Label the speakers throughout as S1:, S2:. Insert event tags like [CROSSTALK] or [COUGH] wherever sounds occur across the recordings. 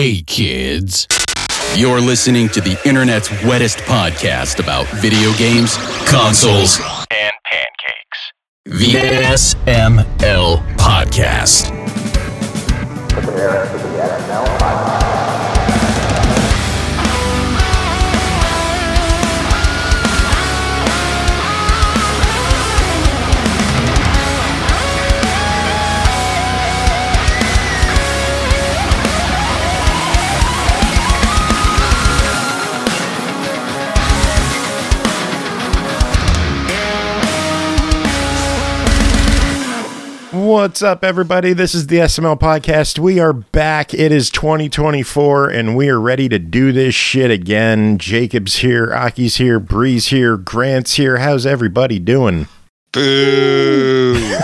S1: Hey, kids. You're listening to the internet's wettest podcast about video games, consoles,
S2: and pancakes.
S1: the SML Podcast.
S3: What's up, everybody? This is the SML podcast. We are back. It is 2024, and we are ready to do this shit again. Jacob's here, Aki's here, Bri's here, Grant's here. How's everybody doing?
S4: Boo!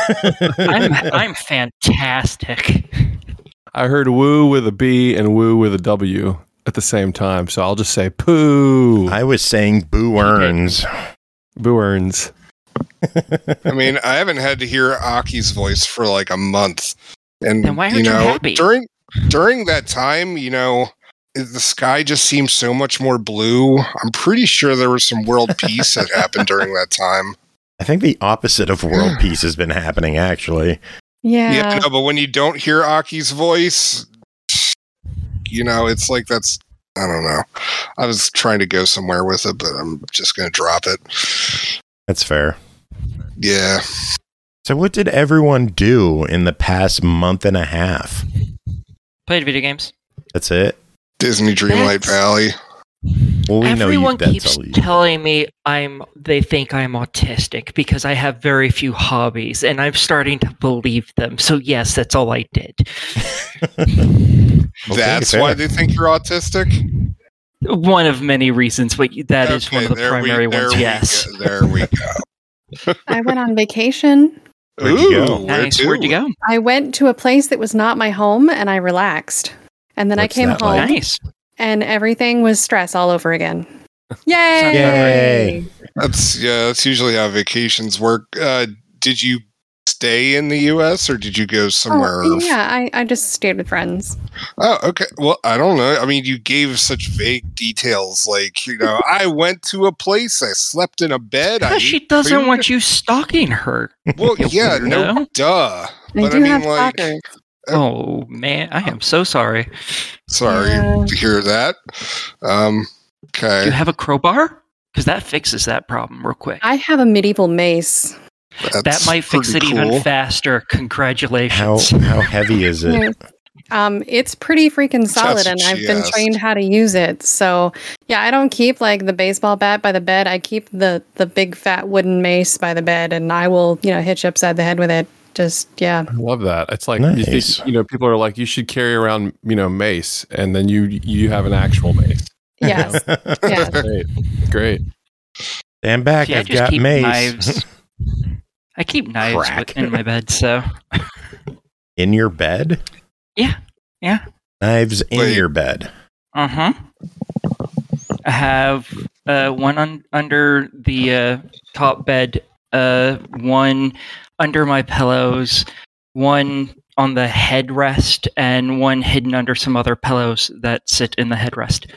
S5: I'm I'm fantastic.
S6: I heard woo with a B and woo with a W at the same time, so I'll just say poo.
S3: I was saying boo earns.
S6: Boo earns.
S4: I mean, I haven't had to hear Aki's voice for like a month, and
S5: Then why
S4: you
S5: aren't you
S4: know,
S5: happy?
S4: during during that time, you know, the sky just seemed so much more blue. I'm pretty sure there was some world [LAUGHS] peace that happened during that time.
S3: I think the opposite of world [SIGHS] peace has been happening, actually.
S4: Yeah,
S7: Yeah.
S4: no, but when you don't hear Aki's voice, you know, it's like that's I don't know. I was trying to go somewhere with it, but I'm just gonna drop it.
S3: That's fair.
S4: Yeah.
S3: So, what did everyone do in the past month and a half?
S5: Played video games.
S3: That's it.
S4: Disney Dreamlight
S5: That's-
S4: Valley.
S3: Well, we
S5: Everyone
S3: know you.
S5: keeps
S3: That's all you.
S5: telling me I'm. They think I'm autistic because I have very few hobbies, and I'm starting to believe them. So yes, that's all I did. [LAUGHS]
S3: Okay,
S4: That's
S3: fair.
S4: why they think you're autistic.
S5: One of many reasons, but that is one of the
S4: there we-
S5: primary ones.
S4: we
S5: Yes.
S4: go, there we go.
S7: I went on vacation. [LAUGHS]
S3: Where'd you go?
S4: Ooh, where
S5: Nice. Where'd you go?
S7: I went to a place that was not my home and I relaxed. And then
S3: What's
S7: I came home
S3: like?
S5: Nice.
S7: and everything was stress all over again. [LAUGHS] Yay!
S3: Yay.
S4: That's yeah. That's usually how vacations work. Uh, did you stay in the U.S. or did you go somewhere?
S7: Oh, yeah, I, I just stayed with friends.
S4: Oh, okay. Well, I don't know. I mean, you gave such vague details. Like, you know, [LAUGHS] I went to a place. I slept in a bed.
S5: Because she doesn't
S4: food.
S5: want you stalking her.
S4: Well, yeah, no,
S5: weirdo.
S4: duh.
S7: I do
S4: I mean,
S7: have
S4: like,
S7: stalkers.
S5: Oh man, I am so sorry.
S4: sorry
S7: Yeah.
S4: to hear that. Um,
S5: Do
S4: okay.
S5: you have a crowbar? Because that fixes that problem real quick.
S7: I have a medieval mace.
S5: That might fix it
S4: pretty
S5: even faster. Congratulations.
S3: how heavy is it?
S7: Um, it's pretty freaking solid,
S4: what
S7: and I've been
S4: asked.
S7: trained how to use it. So, yeah, I don't keep like the baseball bat by the bed. I keep the the big fat wooden mace by the bed, and I will, you know, hit you upside the head with it. Just yeah,
S6: I love that. It's like you think you know people are like you should carry around you know mace, and then you you have an actual mace.
S7: yes, [LAUGHS] yes.
S6: Great, great.
S3: Stand back.
S5: See, I
S3: I've
S5: just
S3: got
S5: keep
S3: mace
S5: knives. [LAUGHS] I keep knives
S3: Crack.
S5: in my bed, so [LAUGHS]
S3: in your bed.
S5: yeah, yeah.
S3: Knives in
S4: Wait.
S3: your bed.
S5: Uh huh. I have uh, one un- under the uh, top bed, uh, one under my pillows, one on the headrest, and one hidden under some other pillows that sit in the headrest.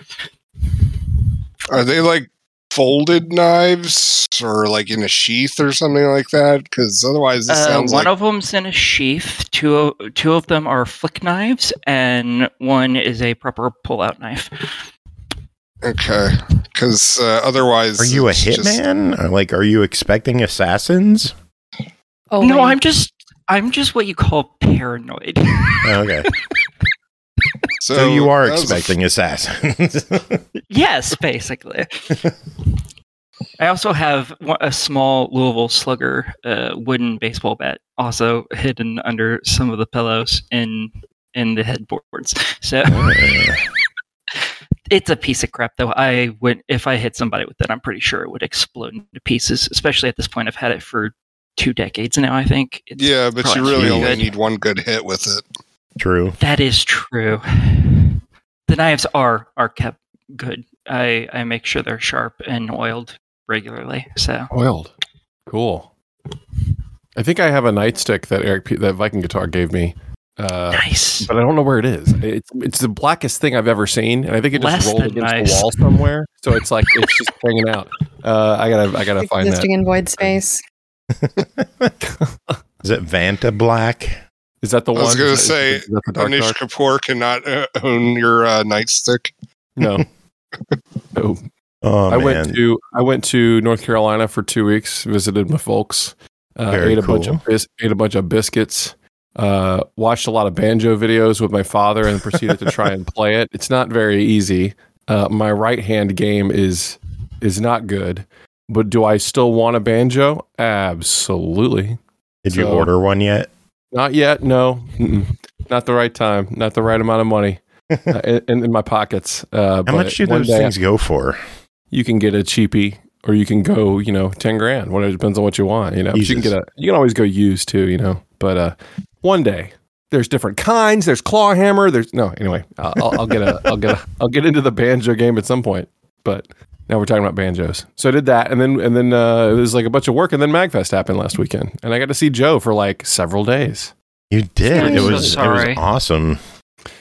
S4: Are they like folded knives or like in a sheath or something like that? Because otherwise, this
S5: Uh,
S4: sounds
S5: one
S4: like
S5: of them's in a sheath. Two two of them are flick knives, and one is a proper pull-out knife.
S4: okay. Because uh, otherwise,
S3: Are you a
S4: it's just-
S3: hitman? Like, are you expecting assassins?
S7: Oh,
S5: no,
S7: wait.
S5: I'm just I'm just what you call paranoid.
S3: Oh, okay, [LAUGHS]
S4: so,
S3: so you are
S4: that was a f-
S3: expecting assassins. [LAUGHS]
S5: yes, basically. I also have a small Louisville Slugger uh, wooden baseball bat, also hidden under some of the pillows in in the headboards. So [LAUGHS] it's a piece of crap, though. I would if I hit somebody with it, I'm pretty sure it would explode into pieces. Especially at this point, I've had it for two decades now. I think. It's
S4: yeah, but you really only
S5: good.
S4: need one good hit with it.
S3: True.
S5: That is true. The knives are are kept good. I I make sure they're sharp and oiled regularly. So
S6: Oiled, cool. I think I have a nightstick that Eric that Viking guitar gave me Uh,
S5: Nice.
S6: but I don't know where it is. It's it's the blackest thing I've ever seen, and I think it just
S5: Less
S6: rolled against
S5: nice.
S6: the wall somewhere. So it's like it's just hanging out. Uh, I gotta I gotta find that.
S7: Existing in void space. [LAUGHS]
S3: Is it Vanta Black?
S6: Is that the
S4: I
S6: one?
S4: I was gonna say,
S6: is that the dark
S4: Anish? Kapoor cannot uh, own your uh, nightstick.
S6: No, no. [LAUGHS]
S3: Oh
S6: I
S3: man,
S6: went to I went to North Carolina for two weeks. Visited my folks. Uh,
S3: Very
S6: ate a bunch
S3: cool.
S6: of bis- ate a bunch of biscuits. Uh, watched a lot of banjo videos with my father and proceeded to try and play it. It's not very easy. Uh, my right hand game is is not good. But do I still want a banjo? Absolutely.
S3: Did you order one yet?
S6: Not yet. No, Mm-mm. not the right time. Not the right amount of money [LAUGHS] uh, in, in my pockets. Uh,
S3: How
S6: but
S3: much do those things go for?
S6: You can get a cheapie, or you can go, you know, ten grand. Whatever depends on what you want. You know, you can get a. You can always go used too. You know, but uh, one day there's different kinds. There's claw hammer. There's no. Anyway, I'll, I'll, I'll get a. I'll get a. I'll get into the banjo game at some point. But now we're talking about banjos. So I did that, and then and then uh, it was like a bunch of work, and then Magfest happened last weekend, and I got to see Joe for like several days.
S3: You did.
S7: I'm
S3: it
S7: so
S3: was it was awesome.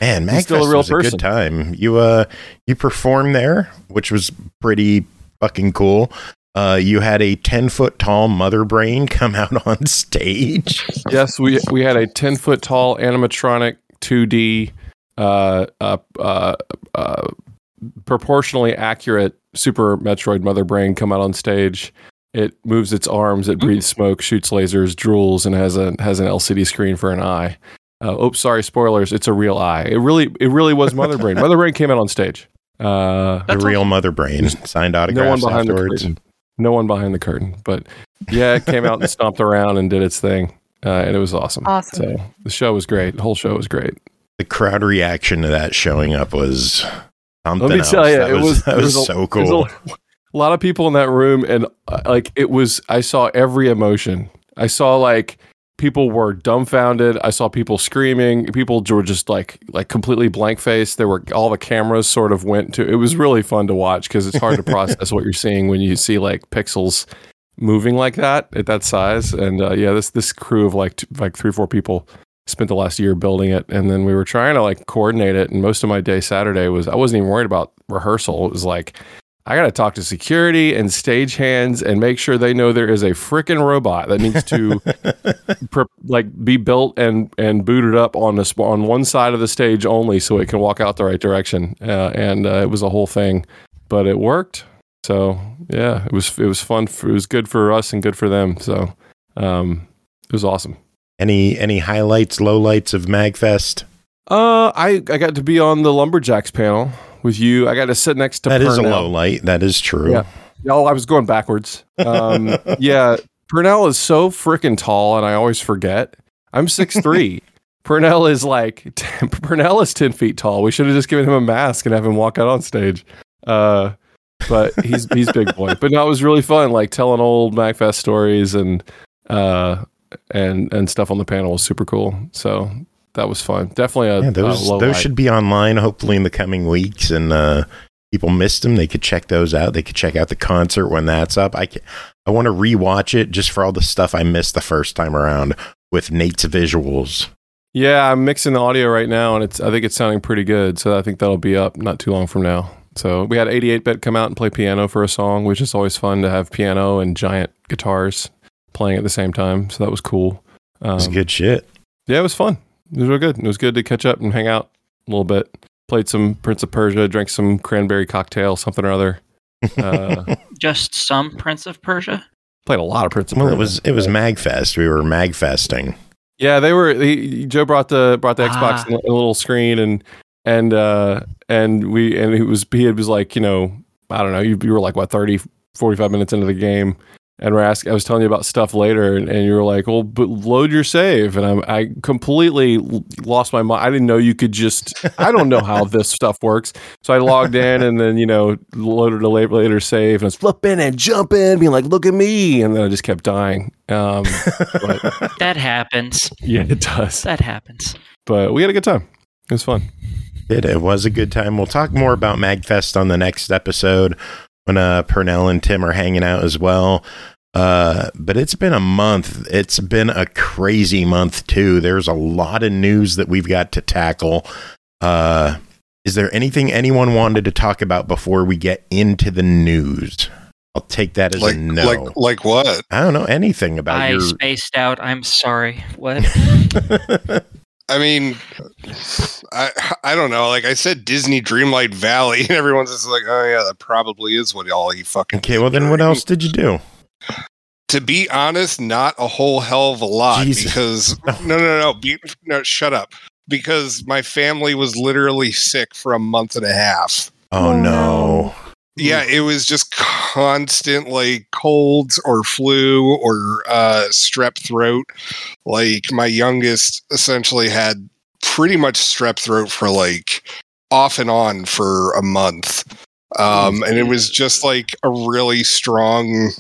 S3: Man,
S6: He's still a
S3: Magfest
S6: real
S3: was a good time. You uh you performed there, which was pretty fucking cool. Uh, you had a ten foot tall mother brain [LAUGHS] come out on stage.
S6: yes, we we had a ten foot tall animatronic two D, uh, uh, uh, uh, proportionally accurate Super Metroid Mother Brain come out on stage. It moves its arms, it breathes smoke, shoots lasers, drools, and has a has an LCD screen for an eye. Uh, oops, sorry, spoilers. It's a real eye. It really it really was Mother Brain. Mother Brain came out on stage. Uh,
S3: the
S5: That's
S3: real mother brain signed autographs
S6: no one
S3: autographs
S6: behind the curtain. No one behind the curtain, but yeah, it came out and stomped around and did its thing, uh, and it was awesome.
S7: Awesome.
S6: So the show was great. The whole show was great.
S3: The crowd reaction to that showing up was something
S6: Let me
S3: else.
S6: tell you,
S3: that
S6: it
S3: was,
S6: was [LAUGHS]
S3: that was,
S6: a-
S3: so cool.
S6: A, lot of people in that room, and uh, like it was, I saw every emotion. I saw like people were dumbfounded. I saw people screaming. People were just like like completely blank faced. There were all the cameras sort of went to. It was really fun to watch because it's hard to process what you're seeing when you see like pixels moving like that at that size. And uh, yeah, this this crew of like t- like three or four people spent the last year building it, and then we were trying to like coordinate it. And most of my day Saturday was I wasn't even worried about rehearsal. It was like I got to talk to security and stagehands and make sure they know there is a freaking robot that needs to [LAUGHS] pre- like be built and and booted up on the on one side of the stage only so it can walk out the right direction. Uh, and uh, it was a whole thing, but it worked. So yeah, it was it was fun. For, it was good for us and good for them. So um, it was awesome.
S3: Any any highlights, lowlights of Magfest?
S6: Uh, I I got to be on the lumberjacks panel with you. I got to sit next to
S3: That is a low light. That is true.
S6: Yeah. Oh, I was going backwards. Um, [LAUGHS] yeah, Purnell is so freaking tall, and I always forget. I'm six [LAUGHS] three. Purnell is like [LAUGHS] 10, Purnell is ten feet tall. We should have just given him a mask and have him walk out on stage. Uh, but he's he's big boy. But no, it was really fun, like telling old Magfest stories and uh and and stuff on the panel was super cool. So that was fun. Definitely a,
S3: Yeah, those those
S6: light.
S3: should be online hopefully in the coming weeks and uh people missed them they could check those out they could check out the concert when that's up i ca- i want to rewatch it just for all the stuff i missed the first time around with nate's visuals
S6: Yeah, I'm mixing the audio right now, and it's I think it's sounding pretty good. So I think that'll be up not too long from now. So we had 88-bit come out and play piano for a song, which is always fun to have piano and giant guitars playing at the same time. So that was cool. Um,
S3: it's good shit
S6: yeah, it was fun. It was real good. It was good to catch up and hang out a little bit. Played some Prince of Persia, drank some cranberry cocktail, something or other. Uh, [LAUGHS]
S5: Just some Prince of Persia.
S6: played a lot of Prince of
S3: well
S6: Persia.
S3: it was it was magfest we were magfesting
S6: Yeah, they were. He, Joe brought the brought the Xbox
S5: Ah.
S6: in a little screen and and uh and we and it was he was like you know I don't know you, you were like what 30, 45 minutes into the game and we're asking I was telling you about stuff later and, and you were like well but load your save and I'm, I completely lost my mind I didn't know you could just I don't know how this stuff works so I logged in and then you know loaded a later, later save and I was flipping and jumping being like look at me and then I just kept dying um but [LAUGHS]
S5: That happens.
S6: yeah it does
S5: That happens.
S6: but we had a good time. It was fun.
S3: it, it was a good time we'll talk more about magfest on the next episode when uh purnell and tim are hanging out as well Uh, but it's been a month. It's been a crazy month too. There's a lot of news that we've got to tackle. Uh, is there anything anyone wanted to talk about before we get into the news? I'll take that as
S4: Like
S3: a no.
S4: like like what?
S3: I don't know anything about
S5: I
S3: your.
S5: spaced out. I'm sorry. What? [LAUGHS] [LAUGHS]
S4: I mean, I I don't know. Like I said, Disney Dreamlight Valley, [LAUGHS] and everyone's just like, oh yeah, that probably is what all he fucking.
S3: okay, well then, what else did you do?
S4: To be honest, not a whole hell of a lot
S3: Jesus.
S4: because [LAUGHS] no, no, no, be, no, shut up. Because my family was literally sick for a month and a half.
S3: Oh,
S7: Oh,
S3: no.
S4: Yeah, it was just constant like colds or flu or uh, strep throat. Like my youngest essentially had pretty much strep throat for like off and on for a month. Um, and it was just like a really strong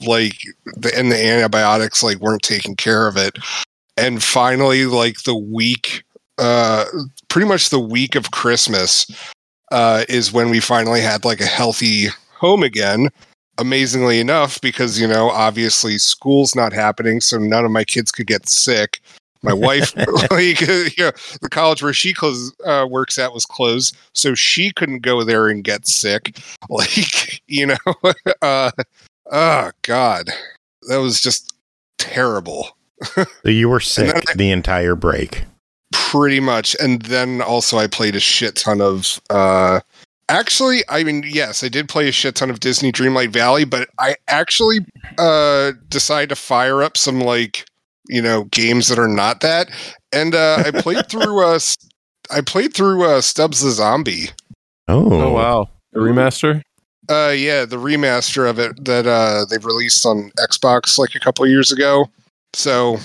S4: like the and the antibiotics like weren't taking care of it. And finally, like the week uh pretty much the week of Christmas, uh, is when we finally had like a healthy home again. Amazingly enough, because you know, obviously school's not happening, so none of my kids could get sick. My wife, [LAUGHS] [LAUGHS] like, you know, the college where she close, uh, works at was closed, so she couldn't go there and get sick. [LAUGHS] Like, you know, uh, oh god, that was just terrible.
S3: So you were sick
S4: I-
S3: the entire break.
S4: Pretty much. And then also i played a shit ton of uh actually i mean yes i did play a shit ton of disney dreamlight valley but i actually uh decided to fire up some like you know games that are not that. And uh i played [LAUGHS] through uh s- i played through uh stubbs the zombie.
S3: Oh,
S6: Oh wow, a remaster.
S4: uh yeah the remaster of it that uh they've released on xbox like a couple years ago. So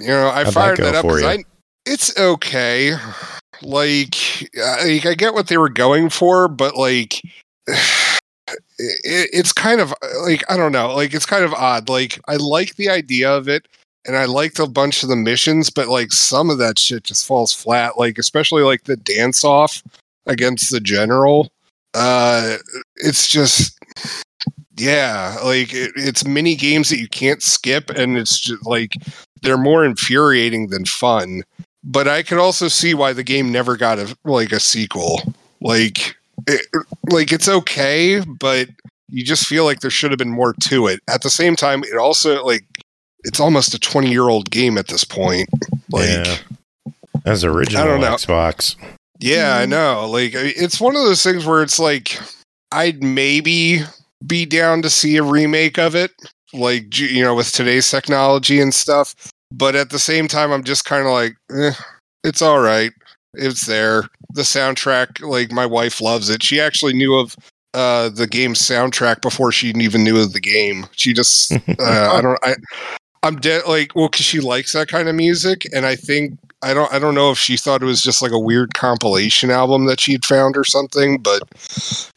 S4: you know i
S3: How'd
S4: fired
S3: go
S4: that, up
S3: for
S4: 'cause
S3: you?
S4: I, it's okay. Like I, like I get what they were going for but like [SIGHS] it, it's kind of like i don't know. Like it's kind of odd. Like i like the idea of it and i liked a bunch of the missions but like some of that shit just falls flat. Like especially like the dance off against the general. Uh it's just yeah like it, it's mini games that you can't skip and it's just like they're more infuriating than fun but i could also see why the game never got a like a sequel like it, like it's okay but you just feel like there should have been more to it at the same time it also like it's almost a 20 year old game at this point like
S3: yeah. That's original
S4: I don't know.
S3: Xbox.
S4: Yeah, I know. Like it's one of those things where it's like I'd maybe be down to see a remake of it, like you know, with today's technology and stuff. But at the same time, I'm just kind of like, eh, it's all right. It's there. The soundtrack, like my wife loves it. She actually knew of uh, the game's soundtrack before she even knew of the game. She just, [LAUGHS] uh, I don't, I, I'm dead. Like, well, because she likes that kind of music, and I think I don't I don't know if she thought it was just like a weird compilation album that she'd found or something, but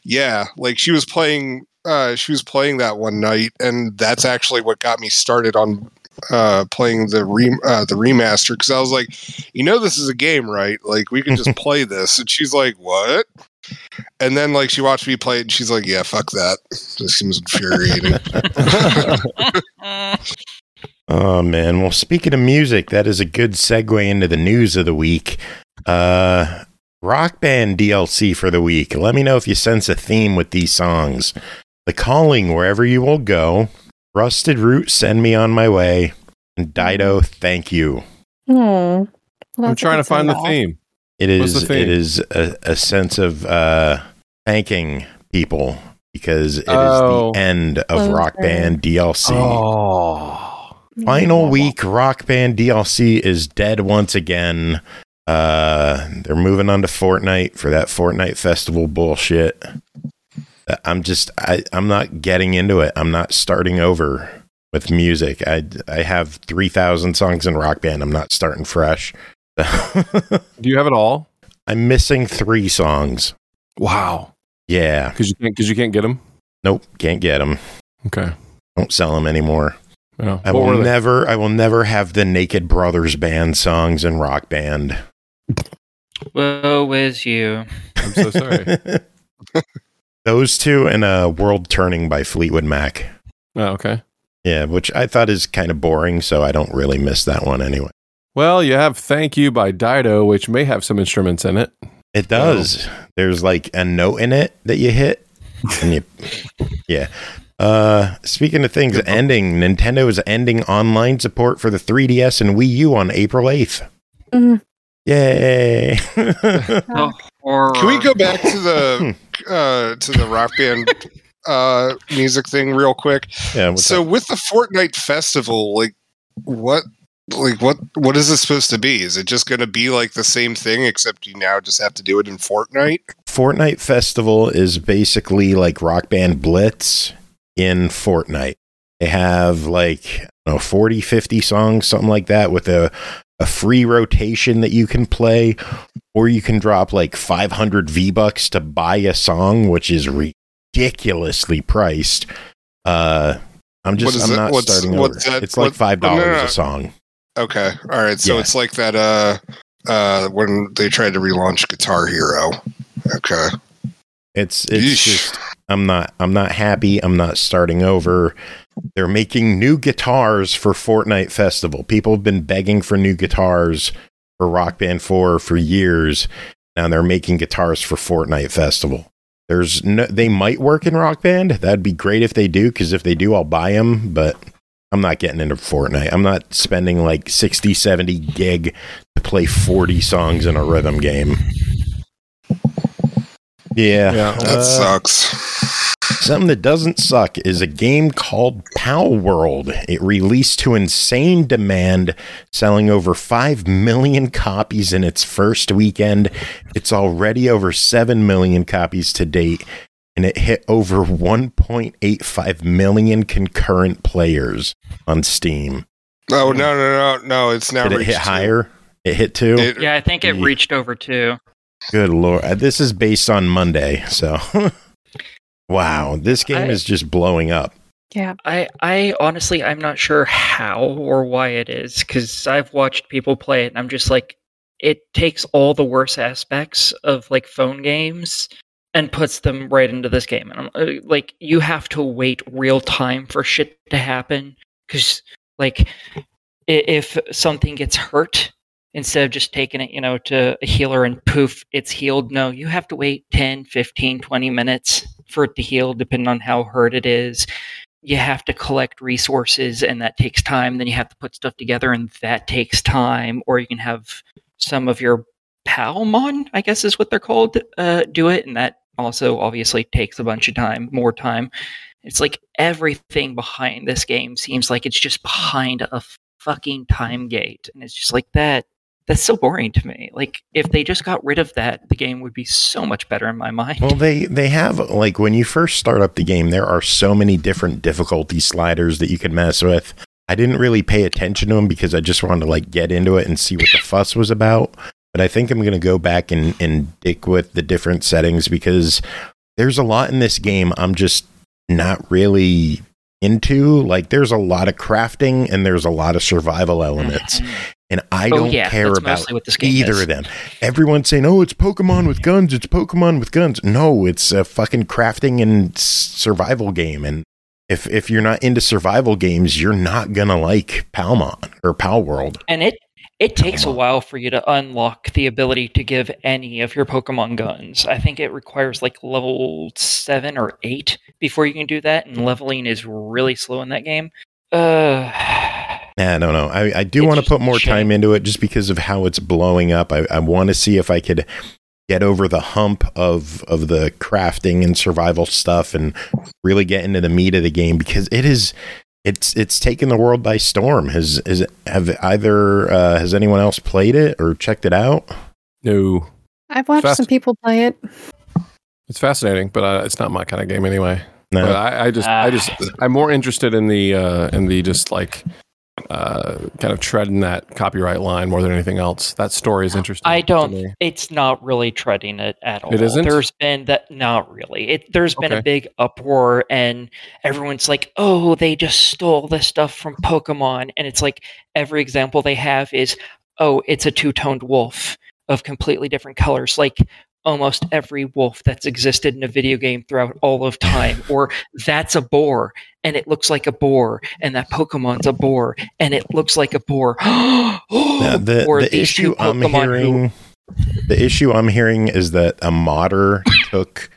S4: yeah, like she was playing uh she was playing that one night and that's actually what got me started on uh playing the re- uh, the remaster cuz I was like, you know this is a game, right? Like we can just [LAUGHS] play this. And she's like, "What?" And then like she watched me play it and she's like, "Yeah, fuck that. This seems infuriating." [LAUGHS]
S3: Oh man. Well, speaking of music, that is a good segue into the news of the week. Uh Rock Band DLC for the week. Let me know if you sense a theme with these songs. The Calling, Wherever You Will Go, Rusted Root, Send Me On My Way, and Dido, Thank You.
S7: Hmm.
S6: I'm trying to find the theme.
S3: It
S6: What's
S3: is
S6: the theme?
S3: it is a, a sense of uh thanking people because it is
S6: Oh.
S3: the end of
S7: Closure.
S3: Rock Band DLC.
S6: Oh,
S3: Final week Rock Band DLC is dead once again. Uh they're moving on to Fortnite for that Fortnite festival bullshit. I'm just I I'm not getting into it. I'm not starting over with music. I I have 3000 songs in Rock Band. I'm not starting fresh. [LAUGHS]
S6: do you have it all?
S3: I'm missing 3 songs.
S6: Wow,
S3: Yeah.
S6: because you can't because you can't get them.
S3: Nope, can't get them.
S6: Okay.
S3: Don't sell them anymore.
S6: Yeah.
S3: I
S6: What
S3: will never I will never have the Naked Brothers band songs in Rock Band.
S5: Woe is you.
S6: I'm so sorry. [LAUGHS]
S3: Those two and uh, World Turning by Fleetwood Mac.
S6: oh, okay.
S3: Yeah, which I thought is kind of boring, so I don't really miss that one anyway.
S6: Well, you have "Thank You" by Dido, which may have some instruments in it.
S3: It does. There's like a note in it that you hit, and you, [LAUGHS] yeah. Uh, speaking of things ending, Nintendo is ending online support for the 3DS and Wii U on April 8th.
S7: Mhm.
S3: Yay! [LAUGHS]
S5: Oh, or
S4: Can we go back to the [LAUGHS] uh, to the rock band uh, music thing real quick?
S3: yeah,
S4: so
S3: up?
S4: with the Fortnite festival, like what like what what is this supposed to be? Is it just going to be like the same thing except you now just have to do it in Fortnite?
S3: Fortnite Festival is basically like Rock Band Blitz in Fortnite. They have like, I know, 40, 50 songs, something like that, with a, a free rotation that you can play, or you can drop like 500 V Bucks to buy a song, which is ridiculously priced. Uh, I'm just, I'm
S4: it?
S3: not
S4: What's-
S3: starting
S4: what's
S3: over.
S4: that?
S3: It's like
S4: What-
S3: $5
S4: no, no, no.
S3: a song.
S4: Okay. All right. So
S3: Yeah.
S4: it's like that uh uh when they tried to relaunch Guitar Hero. Okay.
S3: It's it's
S4: Yeesh.
S3: just I'm not I'm not happy. I'm not starting over. They're making new guitars for Fortnite Festival. People have been begging for new guitars for Rock Band 4 for years. Now they're making guitars for Fortnite Festival. There's no they might work in Rock Band. That'd be great if they do cuz if they do I'll buy them, but I'm not getting into Fortnite. I'm not spending like 60 70 gig to play 40 songs in a rhythm game. Yeah.
S6: Yeah.
S4: That
S3: uh,
S4: sucks.
S3: Something that doesn't suck is a game called Palworld. It released to insane demand, selling over 5 million copies in its first weekend. It's already over 7 million copies to date, and it hit over 1.85 million concurrent players on Steam.
S4: Oh no no no no! It's now
S3: Did it hit
S4: two.
S3: higher? It hit two?
S4: It-
S5: yeah, I think it
S3: Yeah.
S5: reached over two.
S3: Good lord. Uh, This is based on Monday, so. [LAUGHS] wow, this game
S5: I-
S3: is just blowing up.
S7: Yeah.
S5: I, I honestly, I'm not sure how or why it is because I've watched people play it and I'm just like, it takes all the worst aspects of like phone games and puts them right into this game. And I'm uh, like, you have to wait real time for shit to happen because, like, if something gets hurt, instead of just taking it, you know, to a healer and poof, it's healed. No, you have to wait 10, 15, 20 minutes for it to heal, depending on how hurt it is. You have to collect resources and that takes time. Then you have to put stuff together and that takes time. Or you can have some of your palmon i guess is what they're called uh, do it and that also obviously takes a bunch of time more time. It's like everything behind this game seems like it's just behind a fucking time gate and it's just like that that's so boring to me like if they just got rid of that the game would be so much better in my [LAUGHS] mind
S3: Well, they they have like when you first start up the game, there are so many different difficulty sliders that you can mess with. I didn't really pay attention to them because I just wanted to like get into it and see what the fuss was about. But I think I'm going to go back and and dick with the different settings because there's a lot in this game I'm just not really into. Like there's a lot of crafting and there's a lot of survival elements, mm-hmm. And I
S5: Oh,
S3: don't
S5: yeah,
S3: care about
S5: what this game
S3: either
S5: is.
S3: of them. Everyone's saying, "Oh, it's Pokemon with guns. It's Pokemon with guns." No, it's a fucking crafting and survival game. And if if you're not into survival games, you're not gonna like Palmon or Palworld.
S5: And it it takes a while for you to unlock the ability to give any of your Pokemon guns. I think it requires like level seven or eight before you can do that, and leveling is really slow in that game. Uh,
S3: Nah, no, no. I, I do want to put more
S5: shame.
S3: time into it just because of how it's blowing up. I, I want to see if I could get over the hump of of the crafting and survival stuff and really get into the meat of the game because it is it's it's taken the world by storm. Has is have either uh, has anyone else played it or checked it out?
S6: No,
S7: I've watched
S6: Fast-
S7: some people play it.
S6: it's fascinating, but uh, it's not my kind of game anyway.
S3: No.
S6: But I, I just, I
S5: Ah.
S6: just, I'm more interested in the, uh, in the just like, uh, kind of treading that copyright line more than anything else. That story is interesting.
S5: I don't. It's not really treading it at all.
S6: It isn't?
S5: There's been that. Not really. It. There's been
S6: Okay.
S5: a big uproar, and everyone's like, "Oh, they just stole this stuff from Pokemon," and it's like every example they have is, "Oh, it's a two-toned wolf of completely different colors." Like, almost every wolf that's existed in a video game throughout all of time, [LAUGHS] or that's a boar and it looks like a boar, and that Pokemon's a boar and it looks like a boar. [GASPS]
S3: Now, the
S5: or
S3: the issue I'm
S5: Pokemon who-
S3: hearing, the issue I'm hearing is that a modder took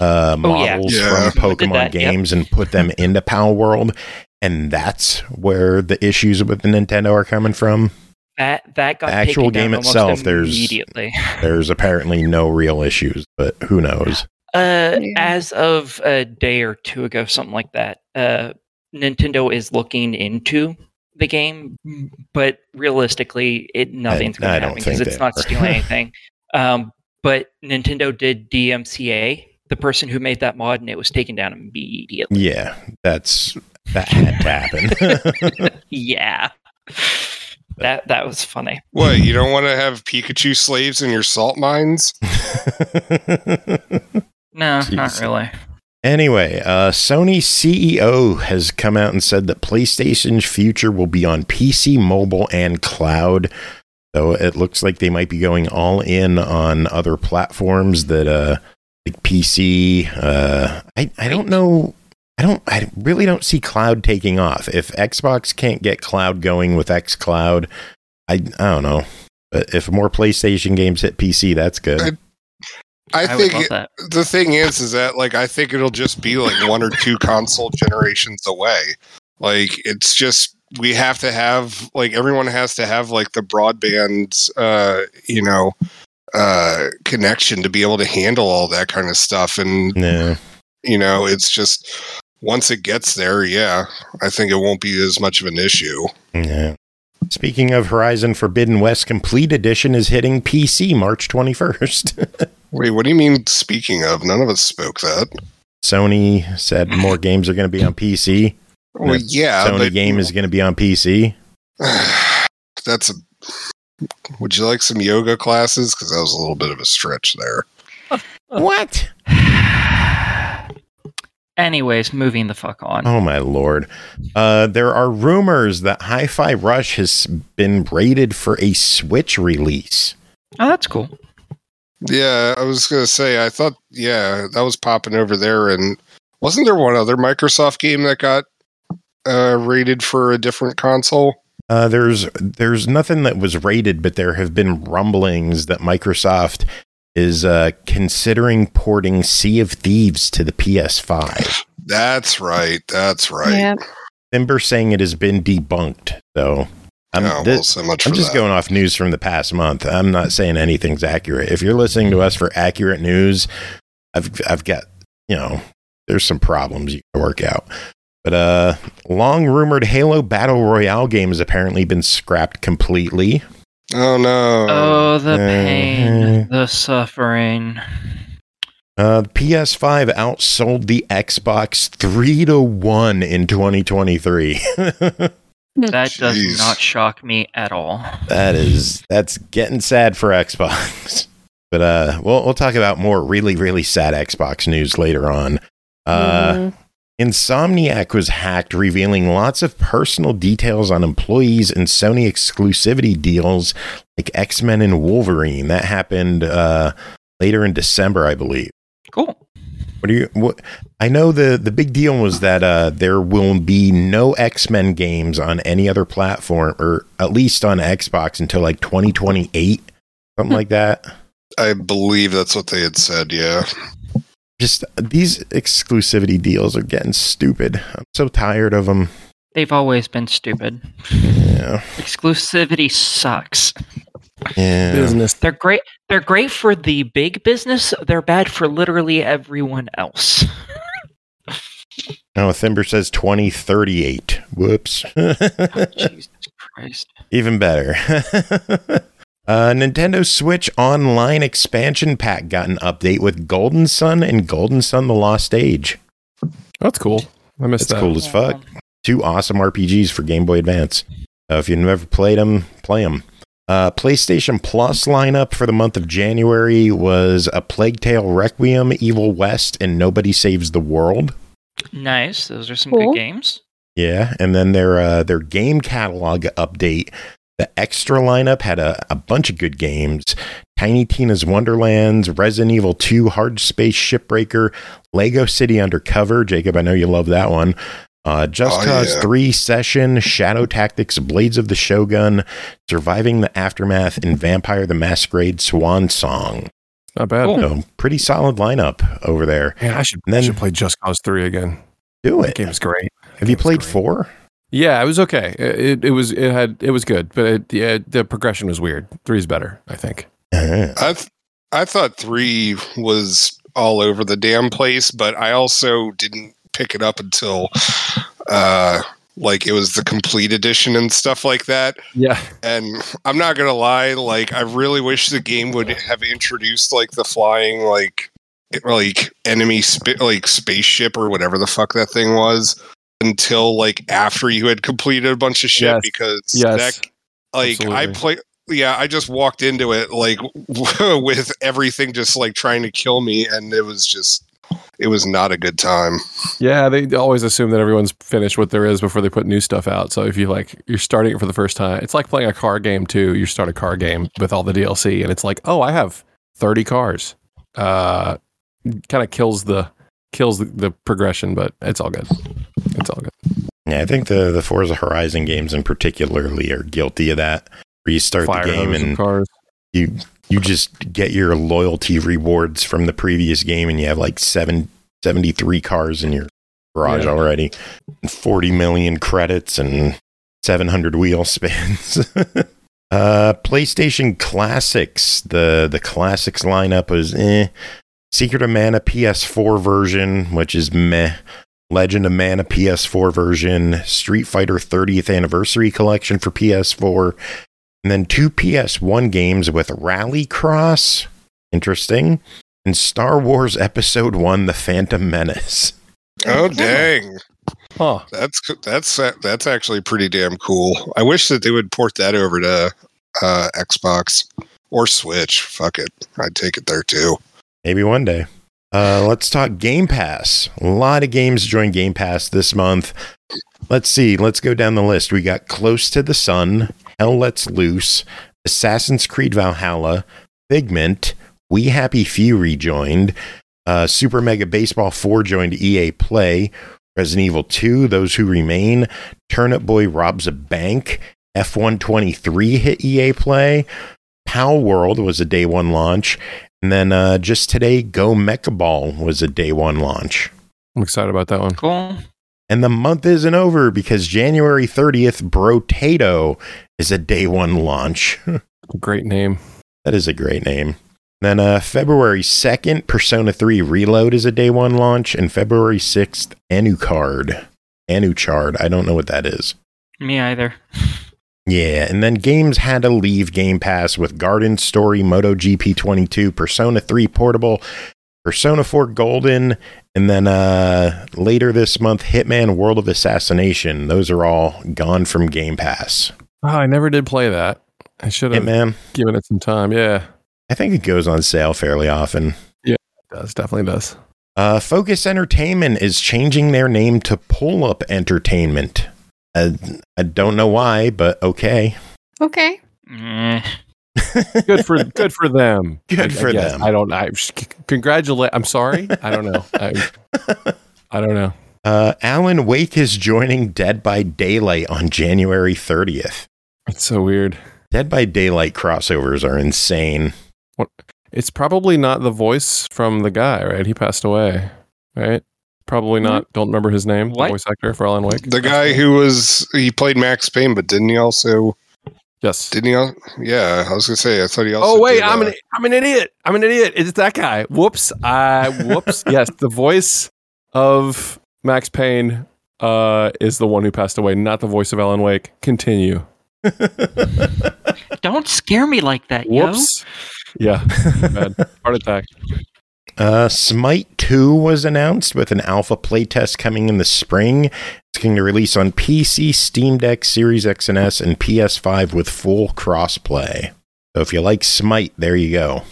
S3: uh,
S5: Oh, yeah.
S3: models
S4: Yeah.
S3: from Pokemon
S5: that, yep.
S3: games and put them into Palworld, and that's where the issues with the Nintendo are coming from.
S5: That that got
S3: The actual
S5: taken down
S3: game itself, there's-
S5: immediately. [LAUGHS]
S3: There's apparently no real issues, but who knows?
S5: Uh,
S7: Yeah.
S5: as of a day or two ago, something like that. Uh, Nintendo is looking into the game, but realistically, it nothing's going to happen because it's not stealing [LAUGHS] anything. Um, but Nintendo did DMCA the person who made that mod, and it was taken down immediately.
S3: Yeah, that's that had to happen. [LAUGHS]
S5: yeah, that that was funny.
S4: What, you don't want to have Pikachu slaves in your salt mines? [LAUGHS]
S5: No,
S3: Jeez.
S5: not really.
S3: Anyway, uh, Sony CEO has come out and said that PlayStation's future will be on PC, mobile, and cloud. So it looks like they might be going all in on other platforms that, uh, like PC. Uh, I I don't know. I don't. I really don't see cloud taking off. If Xbox can't get cloud going with XCloud, I I don't know. But if more PlayStation games hit PC, that's good.
S4: I- I,
S5: I would
S4: think
S5: love
S4: it-
S5: that.
S4: the thing is, is that like I think it'll just be like one or two console generations away. Like it's just we have to have like everyone has to have like the broadband, uh, you know, uh, connection to be able to handle all that kind of stuff. And
S3: no.
S4: you know, it's just once it gets there, yeah, I think it won't be as much of an issue.
S3: Yeah. Speaking of Horizon Forbidden West Complete Edition is hitting PC March 21st. [LAUGHS]
S4: Wait, what do you mean? Speaking of, none of us spoke that.
S3: Sony said more games are going to be on PC.
S4: Well, yeah,
S3: Sony
S4: but
S3: game is going to be on PC. [SIGHS]
S4: that's a. Would you like some yoga classes? Because that was a little bit of a stretch there. [LAUGHS]
S3: What? [SIGHS] [SIGHS]
S5: Anyways, moving the fuck on.
S3: Oh my lord. Uh, there are rumors that Hi-Fi Rush has been rated for a Switch release.
S5: Oh, that's cool.
S4: Yeah, I was gonna say. I thought, yeah, that was popping over there, and wasn't there one other Microsoft game that got uh, rated for a different console?
S3: Uh, there's there's nothing that was rated, but there have been rumblings that Microsoft is uh, considering porting Sea of Thieves to the PS5.
S4: That's right. That's right.
S7: Yeah.
S3: Thimber saying it has been debunked. So I'm,
S4: oh,
S3: thi-
S4: well, so much
S3: I'm just
S4: that.
S3: going off news from the past month. I'm not saying anything's accurate. If you're listening to us for accurate news, I've I've got you know there's some problems you can work out. But uh, long rumored Halo Battle Royale game has apparently been scrapped completely.
S4: Oh no.
S5: Oh, the
S3: Uh,
S5: pain, the suffering.
S3: Uh, PS5 outsold the Xbox three to one in 2023. [LAUGHS]
S5: That [LAUGHS] does not shock me at all.
S3: That is that's getting sad for Xbox. [LAUGHS] But uh we'll we'll talk about more really really sad Xbox news later on. Uh
S7: Mhm.
S3: Insomniac was hacked revealing lots of personal details on employees and Sony exclusivity deals like X-Men and Wolverine. That happened uh later in December, I believe.
S5: Cool.
S3: What do you what I know the the big deal was that uh there will be no X-Men games on any other platform or at least on Xbox until like 2028 something like that.
S4: I believe that's what they had said. Yeah.
S3: Just uh, these exclusivity deals are getting stupid. I'm so tired of them.
S5: They've always been stupid.
S3: Yeah.
S5: Exclusivity sucks.
S3: Yeah.
S6: Business.
S5: They're great. They're great for the big business. They're bad for literally everyone else.
S3: Oh, Thimber says 2038. Whoops.
S5: Oh, [LAUGHS] Jesus Christ.
S3: Even better. [LAUGHS] uh, Nintendo Switch Online expansion pack got an update with Golden Sun and Golden Sun The Lost Age.
S6: That's cool. I missed that.
S3: That's
S6: that.
S3: cool as fuck. Two awesome RPGs for Game Boy Advance. Uh, if you've never played them, play them. Uh, PlayStation Plus lineup for the month of January was A Plague Tale Requiem, Evil West, and Nobody Saves the World.
S5: Nice. Those are some
S7: Cool.
S5: good games.
S3: Yeah, and then their uh, their game catalog update. The extra lineup had a, a bunch of good games. Tiny Tina's Wonderlands, Resident Evil 2, Hard Space Shipbreaker, Lego City Undercover. Jacob, I know you love that one. Uh, Just
S4: Oh,
S3: Cause
S4: yeah.
S3: 3, Session, Shadow Tactics, Blades of the Shogun, Surviving the Aftermath, and Vampire the Masquerade Swan Song.
S6: Not bad.
S5: Cool.
S3: So, pretty solid lineup over there.
S6: Man, I should,
S3: And
S6: I
S3: then-
S6: should play Just Cause 3 again.
S3: Do it.
S6: That
S3: it.
S6: game's great.
S3: Have you played
S6: great.
S3: 4?
S6: Yeah, it was okay. It, it, it was it had it was good, but it, yeah, the progression was weird. Three's better, I think.
S4: I th- I thought three was all over the damn place, but I also didn't pick it up until uh like it was the complete edition and stuff like that.
S6: Yeah,
S4: And I'm not gonna lie, like I really wish the game would have introduced like the flying like like enemy sp- like spaceship or whatever the fuck that thing was until like after you had completed a bunch of shit
S6: Yes.
S4: because
S6: Yes.
S4: that like I
S6: Absolutely.
S4: play yeah, I just walked into it like [LAUGHS] with everything just like trying to kill me and it was just it was not a good time.
S6: yeah. They always assume that everyone's finished what there is before they put new stuff out. So if you like, you're starting it for the first time. It's like playing a car game too. You start a car game with all the DLC, and it's like, oh, I have 30 cars. Uh, kind of kills the kills the, the progression, but it's all good. It's all good.
S3: Yeah, I think the the Forza Horizon games in particularly are guilty of that. Where you start
S6: Fire
S3: the game and
S6: cars.
S3: you you just get your loyalty rewards from the previous game, and you have like seven, 73 cars in your garage
S6: Yeah.
S3: already, and 40 million credits and 700 wheel [LAUGHS] spins. uh, PlayStation Classics, the the classics lineup was eh. Secret of Mana PS4 version, which is meh. Legend of Mana PS4 version, Street Fighter 30th Anniversary Collection for PS4, and then two PS1 games with Rally Cross, interesting, and Star Wars Episode 1 The Phantom Menace.
S4: Oh dang.
S6: Huh.
S4: That's that's that's actually pretty damn cool. I wish that they would port that over to uh, Xbox or Switch. Fuck it, I'd take it there too.
S3: Maybe one day. Uh, let's talk Game Pass. A lot of games join Game Pass this month. Let's see. Let's go down the list. We got Close to the Sun, Hell Let's Loose, Assassin's Creed Valhalla, Figment, We Happy Few rejoined, uh, Super Mega Baseball 4 joined EA Play, Resident Evil 2, Those Who Remain, Turnip Boy Robs a Bank, F123 hit EA Play, Palworld was a day one launch, and then uh, just today, Go Mecha Ball was a day one launch.
S6: I'm excited about that one.
S5: Cool.
S3: And the month isn't over because January 30th, Brotato is a day one launch. [LAUGHS]
S6: Great name.
S3: that is a great name. Then uh, February 2nd, Persona 3 Reload is a day one launch. And February 6th, Anucard. Anuchard. I don't know what that is.
S5: Me either. [LAUGHS]
S3: Yeah, and then games had to leave Game Pass with Garden Story, MotoGP 22, Persona 3 Portable, Persona 4 Golden, and then uh, later this month, Hitman World of Assassination. Those are all gone from Game Pass.
S6: Oh, I never did play that. I should have
S3: Hitman,
S6: given it some time. Yeah,
S3: I think it goes on sale fairly often.
S6: Yeah, it does definitely does.
S3: Uh, Focus Entertainment is changing their name to Pull Up Entertainment. Uh, I don't know why, but okay.
S7: Okay.
S6: Good for good for them. [LAUGHS]
S3: Good
S6: I- I
S3: for
S6: guess.
S3: them.
S6: I don't. I congratulate. I'm sorry. I don't know. I, I don't know. [LAUGHS]
S3: Uh, Alan Wake is joining Dead by Daylight on January 30th.
S6: It's so weird.
S3: Dead by Daylight crossovers are insane.
S6: It's probably not the voice from the guy, right? He passed away, right? Probably not. Don't remember his name.
S5: What?
S6: The voice actor for Alan Wake.
S4: The guy who was he played Max Payne, but didn't he also
S6: Yes.
S4: didn't he? al- Yeah, I was gonna say I thought he also.
S6: Oh wait,
S4: did,
S6: I'm
S4: uh,
S6: an I'm an idiot. I'm an idiot. It's that guy. Whoops. I whoops. [LAUGHS] yes, the voice of Max Payne uh, is the one who passed away, not the voice of Alan Wake. Continue. [LAUGHS] [LAUGHS]
S5: Don't scare me like that, yo.
S6: Whoops. Yeah. Bad. Heart attack.
S3: Uh, Smite 2 was announced with an alpha playtest coming in the spring. It's going to release on PC, Steam Deck, Series X and S, and PS5 with full crossplay. So if you like Smite, there you go.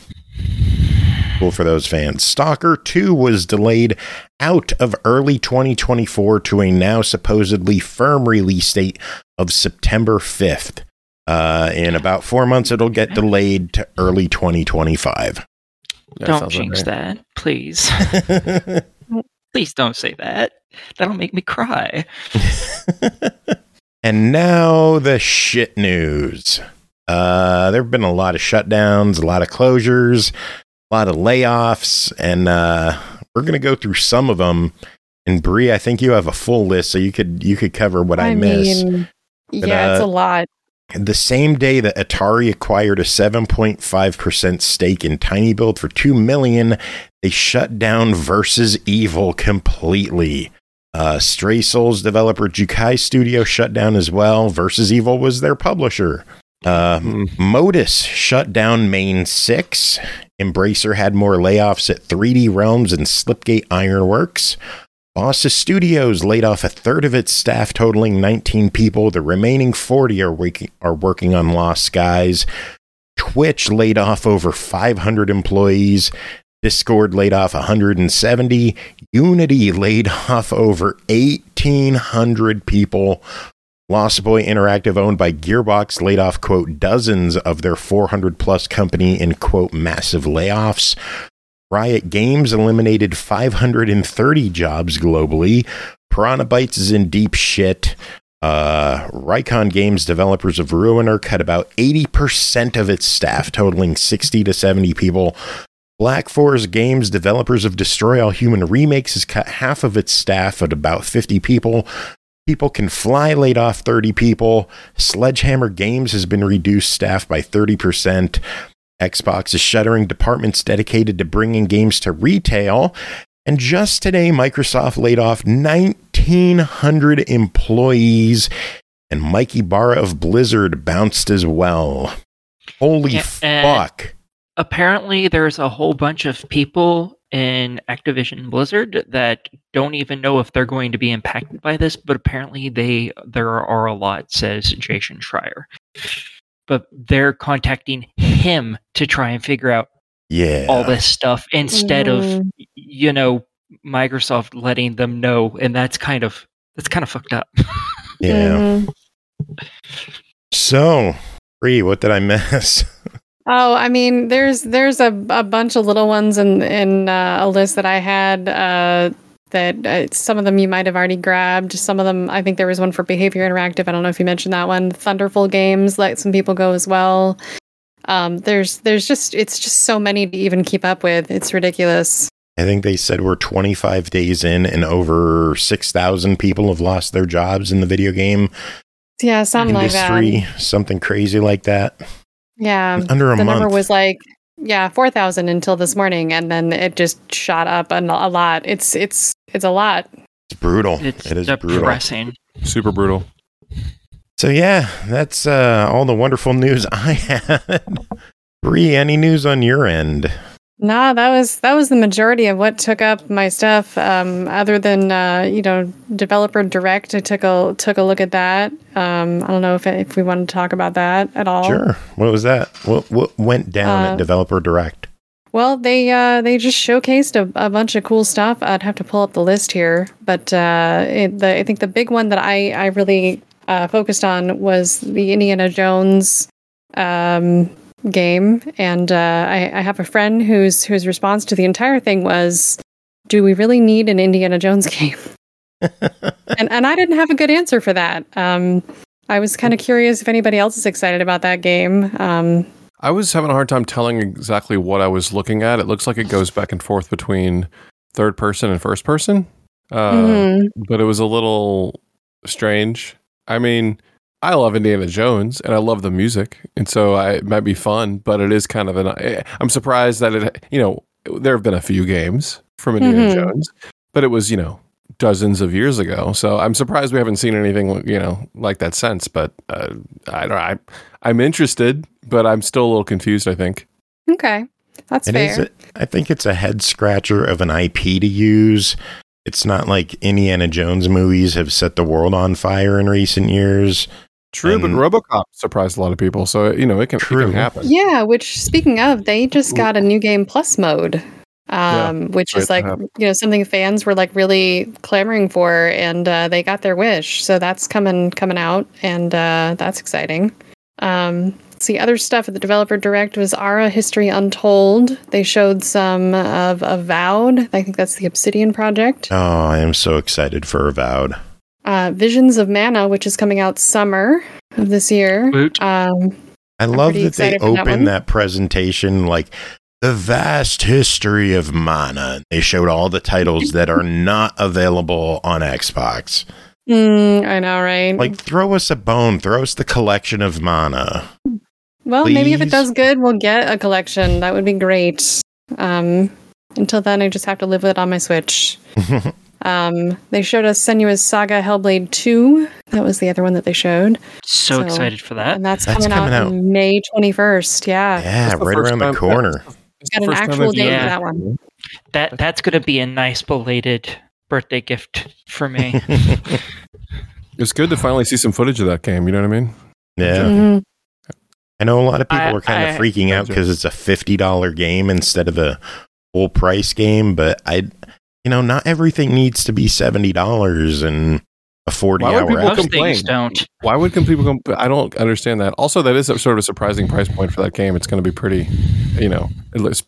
S3: Cool for those fans. Stalker 2 was delayed out of early 2024 to a now supposedly firm release date of September 5th. Uh, in about four months, it'll get delayed to early 2025.
S6: That
S5: don't
S6: sounds
S5: jinx
S6: okay.
S5: that, please. [LAUGHS] please don't say that. That'll make me cry. [LAUGHS]
S3: and now the shit news. Uh, there have been a lot of shutdowns, a lot of closures, a lot of layoffs, and uh, we're going to go through some of them. And Bri, I think you have a full list, so you could you could cover what I, miss.
S7: mean,
S3: But,
S7: yeah, it's
S3: uh,
S7: a lot.
S3: The same day that Atari acquired a 7.5% stake in tinyBuild for 2 million, they shut down Versus Evil completely. Uh, Stray Souls developer Jukai Studio shut down as well. Versus Evil was their publisher. Uh,
S6: Hmm.
S3: Modus shut down Main 6. Embracer had more layoffs at 3D Realms and Slipgate Ironworks. Bossa Studios laid off a third of its staff, totaling 19 people. The remaining 40 are, working are working on Lost Skies. Twitch laid off over 500 employees. Discord laid off 170. Unity laid [LAUGHS] off over 1,800 people. Lost Boy Interactive, owned by Gearbox, laid off, quote, dozens of their 400 plus company in, quote, massive layoffs. Riot Games eliminated 530 jobs globally. Piranha Bytes is in deep shit. Uh, Reikon Games, developers of Ruiner, cut about 80% of its staff, totaling 60 to 70 people. Black Forest Games, developers of Destroy All Human Remakes, has cut half of its staff at about 50 people. People Can Fly laid off 30 people. Sledgehammer Games has been reduced staff by 30%. Xbox is shuttering departments dedicated to bringing games to retail. And just today, Microsoft laid off 1,900 employees, and Mike Ybarra of Blizzard bounced as well. Holy
S5: Yeah, and-
S3: fuck.
S5: Apparently, there's a whole bunch of people in Activision Blizzard that don't even know if they're going to be impacted by this, but apparently they there are a lot, says Jason Schreier. But they're contacting him to try and figure out
S3: Yeah.
S5: all this stuff instead of
S7: Mm.
S5: y- you know Microsoft letting them know, and that's kind of that's kind of fucked up.
S3: Yeah.
S7: Mhm.
S3: So, Bri, what did I miss? [LAUGHS]
S7: Oh, I mean, there's there's a, a bunch of little ones in in uh, a list that I had. Uh, that uh, some of them you might have already grabbed. Some of them, I think there was one for Behavior Interactive. I don't know if you mentioned that one. Thunderful Games let some people go as well. Um, there's there's just it's just so many to even keep up with. It's ridiculous.
S3: I think they said we're 25 days in and over 6,000 people have lost their jobs in the video game
S7: Yeah, something like
S3: industry.
S7: that.
S3: Something crazy like that.
S7: Yeah,
S3: Under a
S7: the
S3: month.
S7: number was like yeah four thousand until this morning, and then it just shot up a, a lot. It's it's it's a lot.
S3: it's brutal.
S5: It's
S3: it is brutal.
S6: Super brutal.
S3: So yeah, that's uh, all the wonderful news [LAUGHS] I had. Bri, any news on your end?
S7: Nah, that was that was the majority of what took up my stuff. Um, other than uh, you know, developer direct, I took a took a look at that. Um, I don't know if if we want to talk about that at all.
S3: Sure. What was that? What what went down
S7: Uh,
S3: at Developer Direct?
S7: Well, they uh, they just showcased a, a bunch of cool stuff. I'd have to pull up the list here, but uh, it, the, I think the big one that I I really uh, focused on was the Indiana Jones um, game, and uh, I, I have a friend whose whose response to the entire thing was, "Do we really need an Indiana Jones [LAUGHS] game?" [LAUGHS] and and I didn't have a good answer for that. Um, I was kind of curious if anybody else is excited about that game. Um,
S6: I was having a hard time telling exactly what I was looking at. It looks like it goes back and forth between third person and first person, uh,
S7: mhm.
S6: but it was a little strange. I mean, I love Indiana Jones and I love the music, and so I, it might be fun. But it is kind of an. eh, I'm surprised that it. You know, there have been a few games from Indiana
S7: Mhm.
S6: Jones, but it was you know dozens of years ago. So I'm surprised we haven't seen anything you know like that since. But uh, I don't. I I'm interested, but I'm still a little confused. I think.
S7: Okay, that's
S3: It
S7: fair.
S3: is. A, I think it's a head scratcher of an IP to use. It's not like Indiana Jones movies have set the world on fire in recent years.
S6: True, but
S3: And-
S6: RoboCop surprised a lot of people, so you know it can, it
S3: True.
S6: can happen.
S7: Yeah, which speaking of, they just got a new game plus mode. Um, which is like you know something fans were like really clamoring for, and uh, they got their wish. So that's coming coming out, and uh, that's exciting. Um, see, other stuff at the developer direct was Ara History Untold. They showed some of Avowed. I think that's the Obsidian project.
S3: Oh, I am so excited for Avowed.
S7: Uh, Visions of Mana, which is coming out summer of this year. Um,
S3: I love that they
S7: excited for that
S3: opened that, presentation like the vast history of mana. They showed all the titles that are [LAUGHS] not available on Xbox.
S7: mm, I know, right?
S3: Like, throw us a bone, throw us the collection of mana.
S7: well, maybe if it does good, we'll get a collection. That would be great. Um, until then, I just have to live with it on my Switch. [LAUGHS] Um, they showed us Senua's Saga Hellblade 2. That was the other one that they showed.
S5: So,
S7: So-
S5: excited for that.
S7: And that's,
S3: That's
S7: coming,
S3: coming
S7: out,
S3: out.
S7: May 21st. Yeah.
S3: yeah,
S6: That's
S3: right
S6: first
S3: around the corner.
S6: It's
S7: Got an actual date
S6: done
S7: for that one.
S5: That that's going to be a nice belated birthday gift for me. [LAUGHS]
S6: It's good to finally see some footage of that game. You know what I mean?
S3: yeah.
S7: Mhm.
S3: I know a lot of people
S5: I-
S3: are kind
S5: I-
S3: of freaking out because it's a $50 game instead of a full price game, but I, you know, not everything needs to be $70 and a 40
S6: Why would
S3: hour
S6: people
S5: Most
S6: complain?
S5: things don't.
S6: Why would people come? I don't understand that. Also, that is a sort of a surprising price point for that game. It's going to be pretty, you know, it looks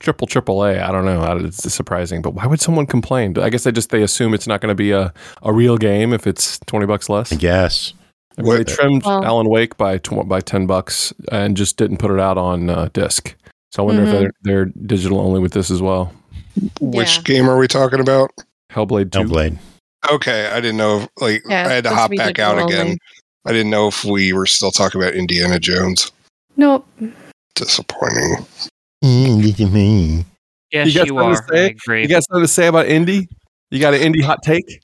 S6: triple triple A. I don't know. It's surprising, but why would someone complain? I guess they just they assume it's not going to be a, a real game if it's twenty bucks less.
S3: I guess.
S6: I mean, they trimmed
S7: Well-
S6: Alan Wake by tw- by ten bucks and just didn't put it out on uh, disc. So I wonder
S7: Mhm.
S6: if they're, they're digital only with this as well.
S4: Which
S7: Yeah.
S4: game are we talking about?
S6: Hellblade Two.
S3: Hellblade.
S4: Okay, I didn't know. If, like,
S7: Yeah,
S4: I had to hop back out
S7: digital
S4: again.
S7: only.
S4: I didn't know if we were still talking about Indiana Jones.
S7: Nope.
S4: Disappointing.
S3: Look at me.
S5: Yes,
S6: got
S5: you, are. I
S6: say?
S5: agree.
S6: You got something to say about Indy? You got an indie hot take?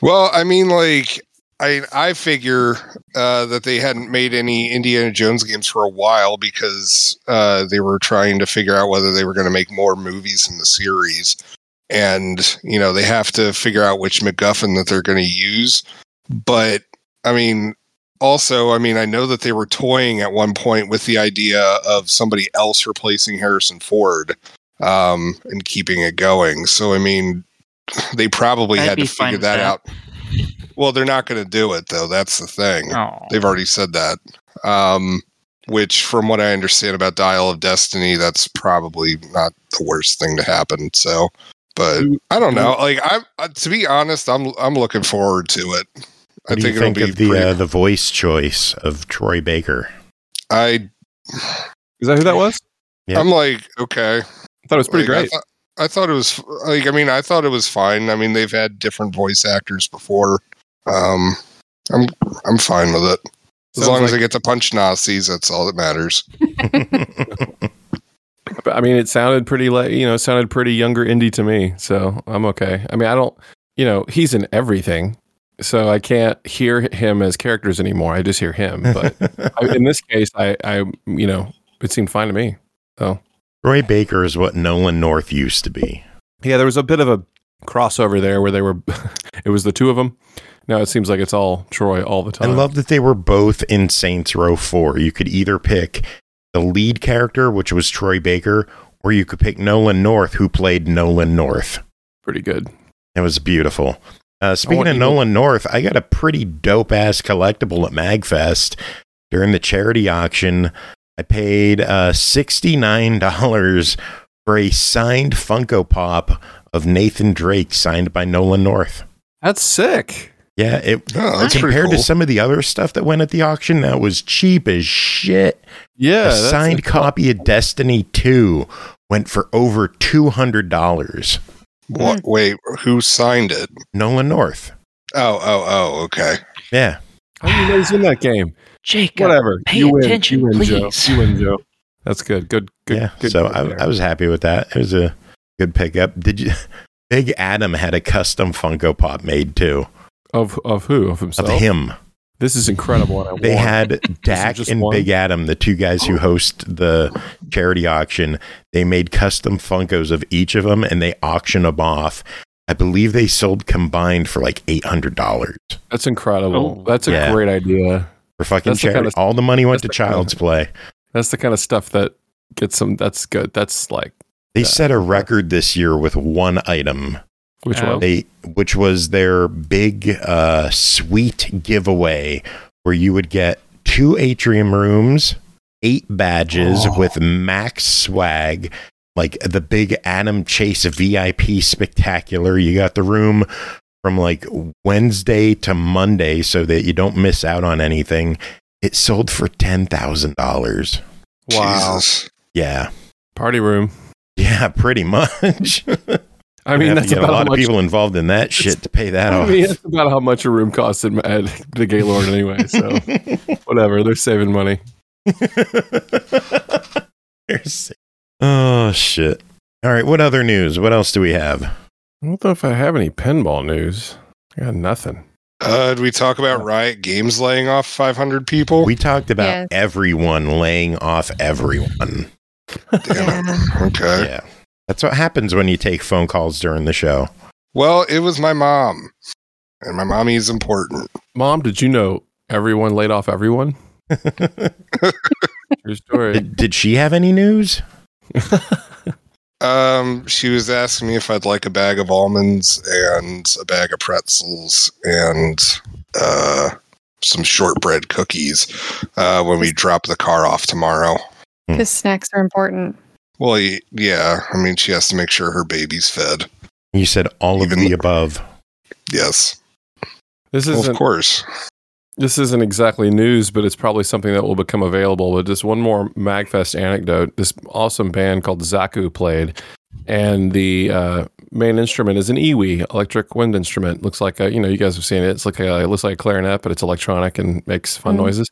S4: Well, I mean, like, I I figure uh, that they hadn't made any Indiana Jones games for a while because uh, they were trying to figure out whether they were going to make more movies in the series, and you know they have to figure out which MacGuffin that they're going to use. But I mean, also, I mean, I know that they were toying at one point with the idea of somebody else replacing Harrison Ford um, and keeping it going. So, I mean, they probably
S5: I'd
S4: had to figure that,
S5: that.
S4: Out. Well, they're not going to do it though. That's the thing.
S5: Oh.
S4: They've already said that. Um, which, from what I understand about Dial of Destiny, that's probably not the worst thing to happen. So, but I don't know. Like, I uh, to be honest, I'm I'm looking forward to it. I
S3: do
S4: think
S3: you think
S4: it'll be
S3: the
S4: pretty.
S3: uh, the voice choice of Troy Baker?
S4: I
S6: Is that who that was?
S3: Yeah.
S4: I'm like okay.
S6: I thought it was pretty
S4: Like, I
S6: great.
S4: thought- I thought it was like I mean I thought it was fine. I mean they've had different voice actors before. Um, I'm I'm fine with it as
S6: Sounds
S4: long as I get to punch Nazis. That's all that matters. [LAUGHS]
S6: But, I mean, it sounded pretty like you know, it sounded pretty younger indie to me. So I'm okay. I mean, I don't, you know, he's in everything, so I can't hear him as characters anymore. I just hear him. But [LAUGHS] I, in this case, I, I, you know, it seemed fine to me. So
S3: Troy Baker is what Nolan North used to be.
S6: yeah, there was a bit of a crossover there where they were, [LAUGHS] it was the two of them. Now it seems like it's all Troy all the time.
S3: I love that they were both in Saints Row 4. You could either pick the lead character, which was Troy Baker, or you could pick Nolan North, who played Nolan North.
S6: pretty good.
S3: It was beautiful. Uh, speaking of Nolan North, I got a pretty dope ass collectible at MagFest during the charity auction. I paid uh, $69 for a signed Funko Pop of Nathan Drake signed by Nolan North.
S6: That's sick.
S3: Yeah, it
S4: Oh, that's
S3: compared
S4: cool.
S3: to some of the other stuff that went at the auction, that was cheap as shit.
S6: Yeah,
S3: a
S6: that's-
S3: signed
S6: that's-
S3: copy of Destiny 2 went for over $200.
S4: What? Wait, who signed it?
S3: Nolan North.
S4: Oh, oh, oh. Okay.
S3: Yeah.
S6: How do you know he's in that game?
S5: Jacob,
S6: Whatever.
S5: pay
S6: you win.
S5: attention,
S6: you win, Joe.
S5: please.
S6: You win, Joe. That's good. Good. Good.
S3: yeah.
S6: good
S3: so I. I was happy with that. It was a good pickup. Did you? [LAUGHS] Big Adam had a custom Funko Pop made too
S6: of of who of himself.
S3: of him.
S6: This is incredible. and I
S3: They
S6: want-
S3: had [LAUGHS] Dak and
S6: one?
S3: Big Adam, the two guys who host the charity auction. They made custom Funkos of each of them, and they auction them off. I believe they sold combined for like eight hundred dollars
S6: That's incredible.
S5: Oh.
S6: That's a
S3: Yeah.
S6: great idea.
S3: For fucking
S6: That's the
S3: charity.
S6: kind of-
S3: All the money went to
S6: that's the kind of-
S3: Child's Play.
S6: That's the kind of stuff that gets some. That's good. That's like
S3: They
S6: Yeah.
S3: set a record this year with one item
S6: which one?
S3: they which was their big uh sweet giveaway where you would get two atrium rooms, eight badges
S6: Oh.
S3: with max swag, like the big Adam Chase VIP spectacular. You got the room from like Wednesday to Monday so that you don't miss out on anything. It sold for $10,000.
S6: Wow.
S4: Jesus.
S3: Yeah.
S6: Party room.
S3: Yeah, pretty much. [LAUGHS]
S6: I mean, that's
S3: get a
S6: about how
S3: lot of
S6: much.
S3: people involved in that shit to pay that
S6: I
S3: off.
S6: mean, that's about how much a room costs at, at the Gaylord anyway. So [LAUGHS] whatever, they're saving money. [LAUGHS]
S3: They're sick. oh shit! All right, what other news? What else do we have?
S6: I don't know if I have any pinball news. I got nothing.
S4: Uh, did we talk about Riot Games laying off 500 people?
S3: We talked about
S7: Yes.
S3: everyone laying off everyone.
S4: Damn. Okay.
S3: Yeah, that's what happens when you take phone calls during the show.
S4: Well, it was my mom, and my mommy is important.
S6: Mom, did you know everyone laid off everyone? [LAUGHS] True story.
S3: did, did she have any news? [LAUGHS]
S4: Um, she was asking me if I'd like a bag of almonds and a bag of pretzels and uh, some shortbread cookies uh, when we drop the car off tomorrow.
S7: Because snacks are important.
S4: Well, yeah. I mean, she has to make sure her baby's fed.
S3: You said all of
S4: Even-
S3: the above.
S4: Yes,
S6: This isn't
S4: of course.
S6: This isn't exactly news, but it's probably something that will become available. But just one more Magfest anecdote: this awesome band called Zaku played, and the uh, main instrument is an EWI, electric wind instrument. Looks like a, you know you guys have seen it. It's like a, it looks like a clarinet, but it's electronic and makes fun
S7: Mhm.
S6: noises.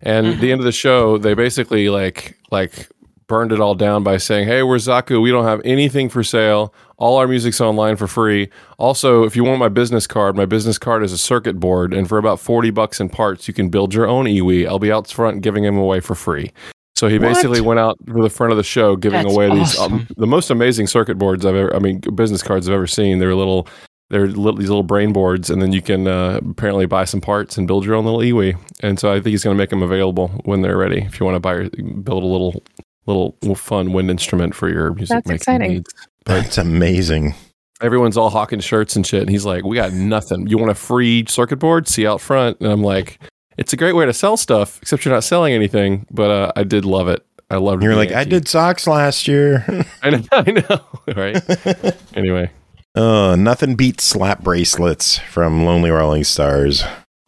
S6: And at the end of the show, they basically like like burned it all down by saying, "Hey, we're Zaku. We don't have anything for sale. All our music's online for free. Also, if you want my business card, my business card is a circuit board, and for about forty bucks in parts, you can build your own EWI. I'll be out front giving them away for free." So he
S3: What?
S6: basically went out for the front of the show giving
S5: That's
S6: away these um, the most amazing circuit boards I've ever, I mean, business cards I've ever seen. They're little. They're little, these little brain boards, and then you can uh, apparently buy some parts and build your own little EWI. And so I think he's going to make them available when they're ready. If you want to buy, or build a little, little fun wind instrument for your music
S7: That's exciting.
S6: needs. But-
S3: it's amazing.
S6: Everyone's all hawking shirts and shit, and he's like, "We got nothing. You want a free circuit board? See out front." And I'm like, "It's a great way to sell stuff, except you're not selling anything." But uh, I did love it. I loved.
S3: You're like, I did socks last year. [LAUGHS]
S6: I know. I know. [LAUGHS] right. [LAUGHS] Anyway,
S3: oh, nothing beats slap bracelets from Lonely Rolling Stars.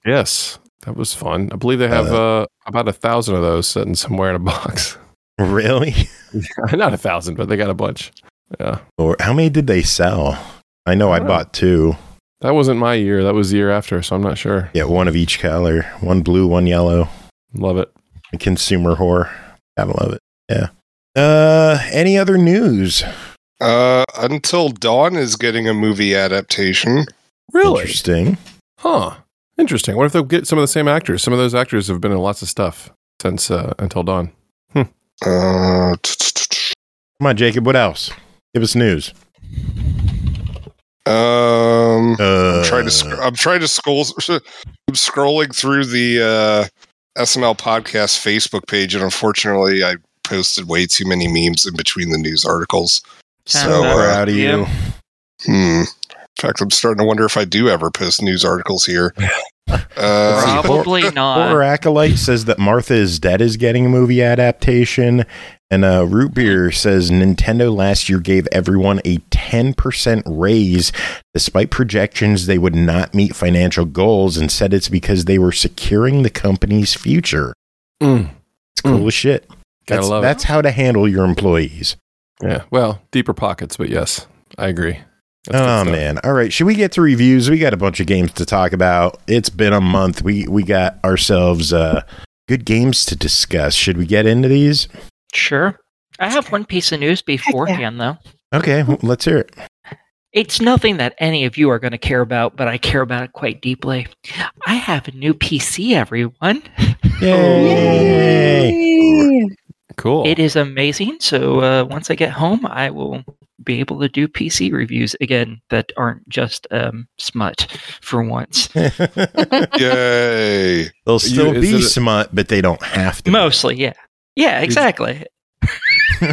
S6: yes, that was fun. I believe they have uh, about a thousand of those sitting somewhere in a box.
S3: Really?
S6: Not a thousand, but they got a bunch. Yeah,
S3: Or how many did they sell? I know I
S6: Oh.
S3: bought two.
S6: that wasn't my year. That was the year after, so I'm not sure.
S3: Yeah, one of each color. One blue, one yellow.
S6: Love it.
S3: A consumer whore. Gotta love it. Yeah. Uh, any other news?
S4: Uh, Until Dawn is getting a movie adaptation.
S3: Really interesting.
S6: Huh. Interesting. What if they'll get some of the same actors? Some of those actors have been in lots of stuff since uh, Until Dawn. Hmm.
S4: Uh, t- t- t-
S3: Come on, Jacob. What else? Give us news.
S4: um,
S3: Uh,
S4: I'm trying to. Sc- I'm trying to scroll. [LAUGHS] I'm scrolling through the uh, SML podcast Facebook page, and unfortunately, I posted way too many memes in between the news articles. So,
S5: about
S4: uh,
S3: proud of you.
S4: Hmm. In fact, I'm starting to wonder if I do ever post news articles here. [LAUGHS] Uh,
S5: Probably not.
S3: Horror Acolyte says that Martha is Dead is getting a movie adaptation. And uh, Root Beer says Nintendo last year gave everyone a 10% raise despite projections they would not meet financial goals and said it's because they were securing the company's future.
S6: Mm.
S3: It's cool as shit.
S6: Gotta
S3: That's,
S6: love
S3: that's how to handle your employees.
S6: Yeah. Well, deeper pockets, but yes, I agree. That's
S3: oh man! All right, should we get to reviews? We got a bunch of games to talk about. It's been a month. We we got ourselves uh, good games to discuss. Should we get into these?
S5: Sure. I have one piece of news beforehand, though.
S3: Okay, well, let's hear it.
S5: It's nothing that any of you are going to care about, but I care about it quite deeply. I have a new PC, everyone. [LAUGHS]
S3: Yay!
S7: Yay!
S6: Cool.
S5: It is amazing. So uh, once I get home, I will be able to do PC reviews again that aren't just um, smut for once. [LAUGHS] [LAUGHS]
S4: yay!
S3: They'll still
S6: is
S3: be
S6: it a-
S3: smut, but they don't have to.
S5: Mostly, yeah. Yeah, exactly. [LAUGHS]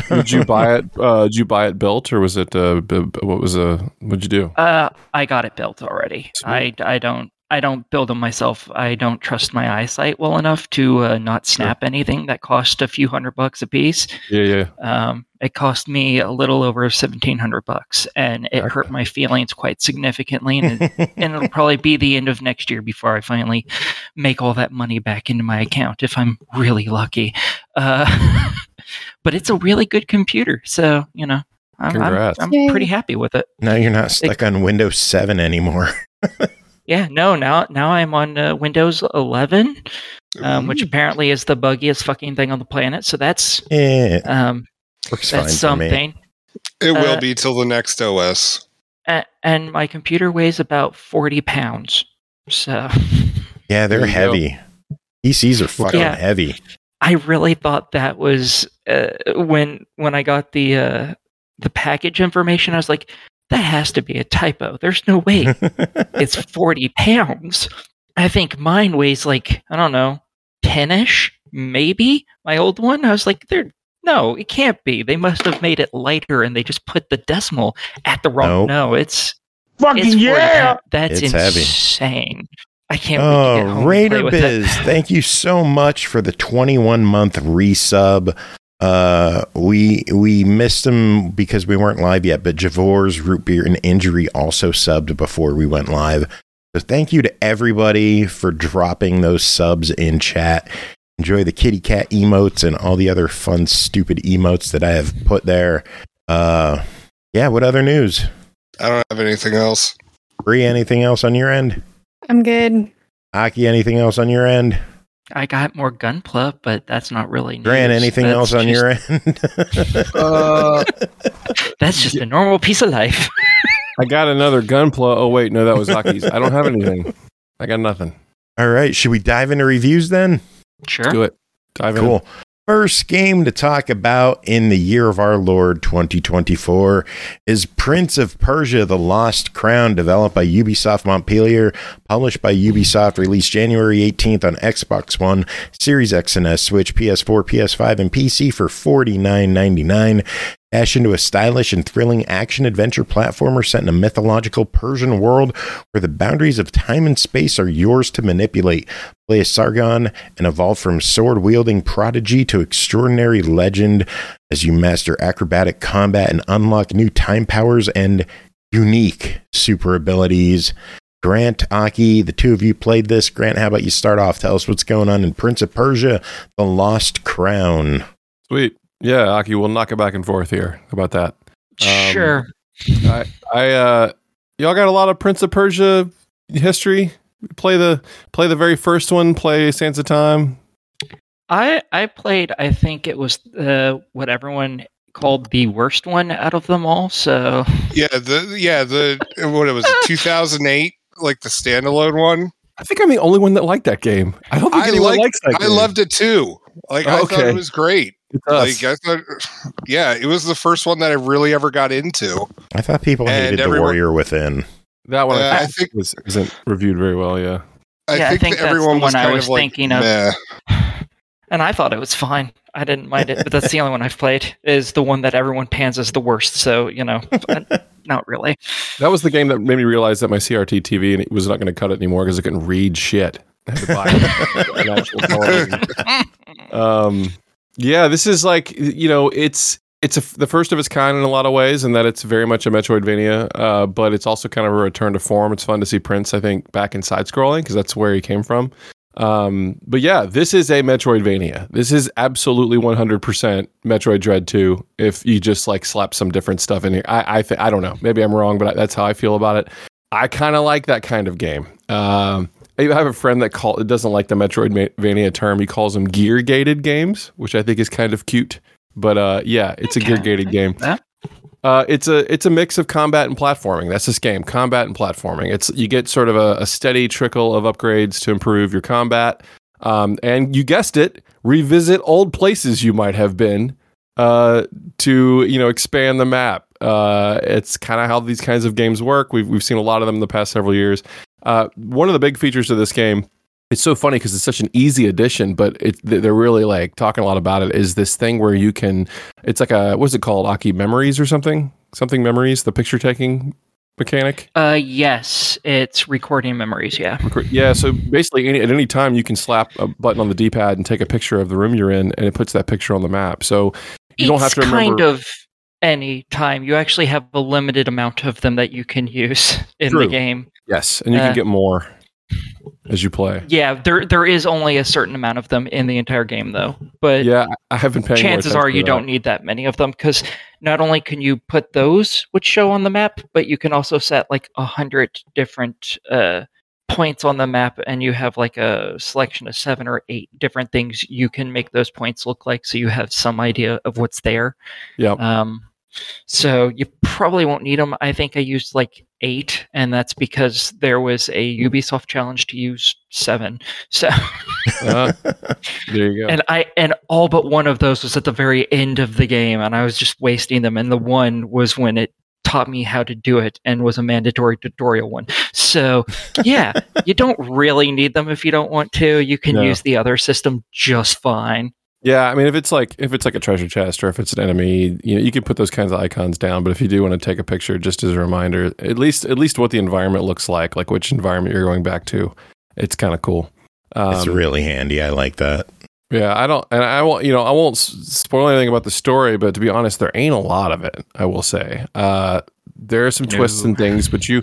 S6: did you buy it? Uh, did you buy it built, or was it? Uh, b- b- what was uh, What'd you do?
S5: Uh, I got it built already. I, I don't I don't build them myself. I don't trust my eyesight well enough to uh, not snap anything that cost a few hundred bucks a piece.
S6: Yeah, yeah.
S5: Um, it cost me a little over seventeen hundred bucks, and it hurt my feelings quite significantly. And, it, [LAUGHS] and it'll probably be the end of next year before I finally make all that money back into my account if I'm really lucky. Uh, [LAUGHS] but it's a really good computer, so you know. I'm, I'm, I'm pretty happy with it.
S3: Now you're not stuck on Windows 7 anymore. [LAUGHS]
S5: Yeah, no, now now I'm on uh, Windows 11, um, which apparently is the buggiest fucking thing on the planet. So that's
S3: Yeah,
S5: um,
S3: works fine
S5: that's
S3: me.
S5: something.
S4: It will
S5: Uh,
S4: be till the next OS.
S5: A- and my computer weighs about 40 pounds. So
S3: Yeah, they're
S6: There you go.
S3: heavy. PCs are fucking
S5: Yeah.
S3: heavy.
S5: I really thought that was uh, when when I got the uh, the package information. I was like, that has to be a typo. There's no way [LAUGHS] it's 40 pounds. I think mine weighs like, I don't know, 10 ish, maybe. My old one. I was like, there, no, it can't be. They must have made it lighter and they just put the decimal at the wrong.
S3: Nope.
S5: No, it's fucking it's 40. That's
S3: It's heavy.
S5: insane. I can't wait to
S3: Oh,
S5: home
S3: Raider
S5: play with it.
S3: Biz, thank you so much for the 21 month resub. Uh, we we missed him because we weren't live yet, but Javor's root beer and injury also subbed before we went live. So thank you to everybody for dropping those subs in chat. Enjoy the kitty cat emotes and all the other fun, stupid emotes that I have put there. Uh, yeah. What other news?
S4: I don't have anything else.
S3: Bri, anything else on your end?
S7: I'm good.
S3: Aki, anything else on your end?
S5: I got more gunpla, but that's not really news.
S3: Grant, anything
S5: That's
S3: else on
S5: just-
S3: your [LAUGHS] end?
S6: Uh,
S5: That's just a normal piece of life. [LAUGHS]
S6: I got another gunpla. Oh wait, no, that was Aki's. I don't have anything. I got nothing.
S3: All right, should we dive into reviews then?
S5: sure.
S6: Do it. Dive in.
S3: Cool. First game to talk about in the year of our Lord 2024 is Prince of Persia The Lost Crown, developed by Ubisoft Montpellier, published by Ubisoft, released January 18th on Xbox One, Series X and S, Switch, PS4, PS5, and PC for $49.99. Dash into a stylish and thrilling action adventure platformer set in a mythological Persian world where the boundaries of time and space are yours to manipulate. Play as Sargon and evolve from sword wielding prodigy to extraordinary legend as you master acrobatic combat and unlock new time powers and unique super abilities. Grant, Aki, the two of you played this. Grant, how about you start off? Tell us what's going on in Prince of Persia, The Lost Crown.
S6: Sweet. Yeah, Aki, we'll knock it back and forth here. How about that? Um,
S5: Sure.
S6: I, I, uh, y'all got a lot of Prince of Persia history. Play the play the very first one. Play Sands of Time.
S5: I I played. I think it was uh, what everyone called the worst one out of them all. So
S4: Yeah, the yeah the what it was [LAUGHS] 2008, like the standalone one.
S6: I think I'm the only one that liked that game. I don't think
S4: I
S6: anyone
S4: liked-
S6: likes that.
S4: I
S6: game.
S4: loved it too. Like I thought it was great.
S6: It's us.
S4: Like I thought, yeah, it was the first one that I really ever got into.
S3: I thought people
S4: And
S3: hated The Warrior Within.
S6: that one.
S4: Uh,
S6: I
S4: I
S6: think
S4: think
S6: was, isn't reviewed very well. Yeah.
S4: I
S5: Yeah, I
S4: think,
S5: think
S4: that
S5: the
S4: everyone was
S5: I
S4: kind
S5: was
S4: of like,
S5: thinking of.
S4: meh. [SIGHS]
S5: and I thought it was fine. I didn't mind it, but that's the only one I've played. Is the one that everyone pans as the worst. So you know, [LAUGHS] not really.
S6: That was the game that made me realize that my CRT TV and it was not going to cut it anymore because it couldn't read shit. I had to buy [LAUGHS] [LAUGHS] an actual um, yeah, this is like you know, it's it's a, the first of its kind in a lot of ways, and that it's very much a Metroidvania, uh, but it's also kind of a return to form. It's fun to see Prince, I think, back in side scrolling because that's where he came from. Um, but yeah, this is a Metroidvania. This is absolutely 100% Metroid Dread 2. If you just like slap some different stuff in here, I I, th- I don't know. Maybe I'm wrong, but I, that's how I feel about it. I kind of like that kind of game. Um, I have a friend that call it doesn't like the Metroidvania term. He calls them gear gated games, which I think is kind of cute. But uh, yeah, it's a gear gated game. Uh, it's a it's a mix of combat and platforming. That's this game, combat and platforming. It's you get sort of a, a steady trickle of upgrades to improve your combat, um, and you guessed it, revisit old places you might have been uh, to you know expand the map. Uh, it's kind of how these kinds of games work. We've we've seen a lot of them in the past several years. Uh, one of the big features of this game it's so funny because it's such an easy addition, but it, they're really like talking a lot about it. Is this thing where you can? It's like a what's it called? Aki memories or something? Something memories? The picture taking mechanic?
S5: Uh, yes, it's recording memories. Yeah.
S6: Yeah, so basically, any, at any time, you can slap a button on the D-pad and take a picture of the room you're in, and it puts that picture on the map. So you don't have to remember.
S5: kind of any time. You actually have a limited amount of them that you can use [LAUGHS] in
S6: True.
S5: the game.
S6: Yes, and you
S5: uh,
S6: can get more as you play.
S5: Yeah, there there is only a certain amount of them in the entire game, though. But
S6: Yeah, I have been paying.
S5: chances are you don't need that many of them because not only can you put those which show on the map, but you can also set like a hundred different uh, points on the map, and you have like a selection of seven or eight different things you can make those points look like, so you have some idea of what's there.
S6: Yep.
S5: Um, so you probably won't need them. I think I used like eight, and that's because there was a Ubisoft challenge to use seven. So.
S6: Uh, [LAUGHS] there you go.
S5: and I and all but one of those was at the very end of the game, and I was just wasting them. And the one was when it taught me how to do it and was a mandatory tutorial one. So yeah, [LAUGHS] you don't really need them if you don't want to. You can
S6: No.
S5: use the other system just fine.
S6: Yeah, I mean, if it's like if it's like a treasure chest or if it's an enemy, you know, you can put those kinds of icons down. But if you do want to take a picture, just as a reminder, at least at least what the environment looks like, like which environment you're going back to, it's kind of cool. Um,
S3: It's really handy. I like that.
S6: yeah, I don't, and I won't, you know, I won't s- spoil anything about the story, but to be honest, there ain't a lot of it. I will say, uh, there are some twists and things, but you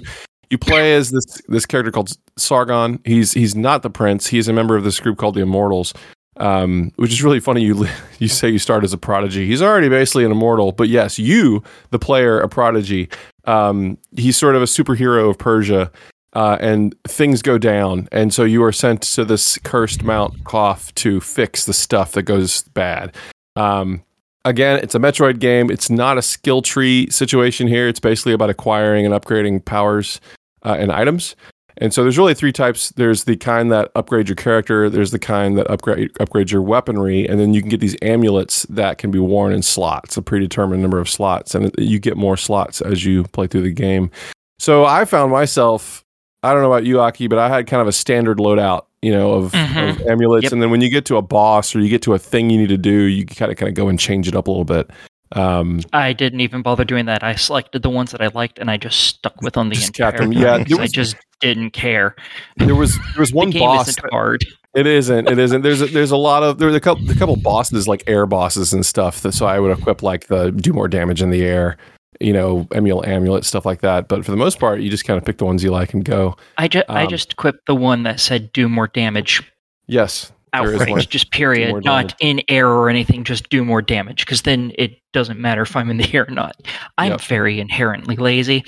S6: you play as this this character called Sargon. He's he's not the prince. He's a member of this group called the Immortals, um, which is really funny. You [LAUGHS] you say you start as a prodigy. He's already basically an immortal, but yes, you, the player, a prodigy. Um, he's sort of a superhero of Persia. Uh, and things go down, and so you are sent to this cursed Mount Qaf to fix the stuff that goes bad. Um, again, it's a Metroid game. It's not a skill tree situation here. It's basically about acquiring and upgrading powers uh, and items. And so there's really three types. There's the kind that upgrade your character. There's the kind that upgrade upgrades your weaponry, and then you can get these amulets that can be worn in slots, a predetermined number of slots, and you get more slots as you play through the game. So I found myself. I don't know about you, Aki, but I had kind of a standard loadout, you know, of,
S5: Mhm.
S6: of amulets,
S5: Yep.
S6: and then when you get to a boss or you get to a thing you need to do, you kind of kind of go and change it up a little bit. Um,
S5: I didn't even bother doing that. I selected the ones that I liked, and I just stuck with them the
S6: Just
S5: entire
S6: them. Yeah, there
S5: I just didn't care.
S6: there was there was [LAUGHS] one
S5: the
S6: boss.
S5: isn't hard.
S6: It isn't. It isn't. There's a, there's a lot of there's a couple a couple bosses like air bosses and stuff. That, so I would equip like the do more damage in the air, you know, emul amulet stuff like that. But for the most part, you just kind of pick the ones you like and go.
S5: I just I
S6: Um,
S5: just equipped the one that said do more damage
S6: Yes, there is
S5: outright, just period, not in air or anything. Just do more damage, because then it doesn't matter if I'm in the air or not. I'm
S6: Yep.
S5: very inherently lazy.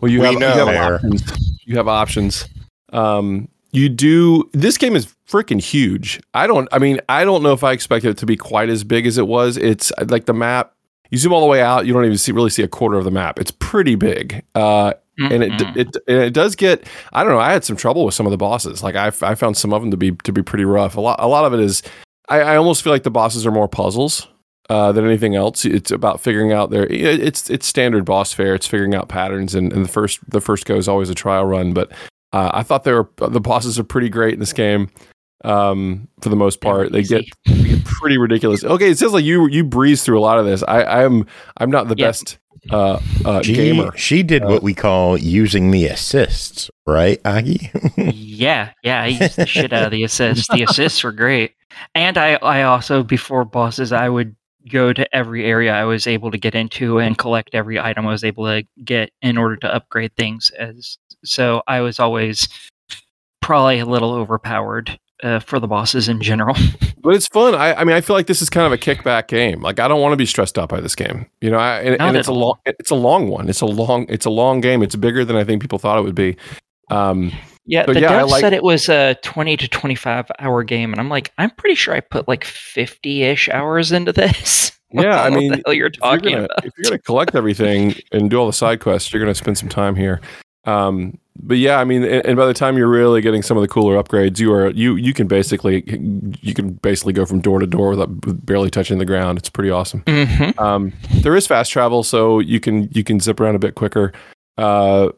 S6: Well, you
S4: We
S6: have, you have options. You have options. Um, you do. This game is freaking huge. I don't. I mean, I don't know if I expected it to be quite as big as it was. It's like the map. You zoom all the way out, you don't even see really see a quarter of the map. It's pretty big. Uh, and it,
S5: Mm-mm.
S6: it it does get I don't know I had some trouble with some of the bosses. Like I, I found some of them to be to be pretty rough. A lot a lot of it is I, I almost feel like the bosses are more puzzles uh, than anything else. It's about figuring out their it- it's it's standard boss fare. It's figuring out patterns and, and the first the first go is always a trial run. But uh, I thought they were the bosses are pretty great in this game um, for the most
S5: They were
S6: part. They get pretty ridiculous. Okay it says like you you breeze through a lot of this. I I'm I'm not the
S5: Yeah.
S6: best uh, uh,
S3: She,
S6: gamer
S3: she did
S6: Uh,
S3: what we call using the assists, right, Aki? [LAUGHS]
S5: yeah, yeah, I used the shit out of the assists. The assists were great, and I, I also before bosses, I would go to every area I was able to get into and collect every item I was able to get in order to upgrade things. As so, I was always probably a little overpowered uh, for the bosses in general. [LAUGHS]
S6: But it's fun. I, I mean, I feel like this is kind of a kickback game. Like I don't want to be stressed out by this game. You know, I, and, and it's a long, it's a long one. It's a long, it's a long game. It's bigger than I think people thought it would be. Um,
S5: Yeah, the
S6: yeah, I
S5: devs
S6: like-
S5: said it was a 20 to 25 hour game, and I'm like, I'm pretty sure I put like 50 ish hours into this. [LAUGHS]
S6: Yeah, I mean,
S5: the hell you're
S6: if you're
S5: talking
S6: gonna,
S5: about.
S6: if you're gonna collect everything and do all the side quests, you're gonna spend some time here. Um, but yeah, I mean, and, and by the time you're really getting some of the cooler upgrades, you are you you can basically you can basically go from door to door without barely touching the ground. It's pretty awesome.
S5: Mhm.
S6: Um, there is fast travel, so you can you can zip around a bit quicker. Uh,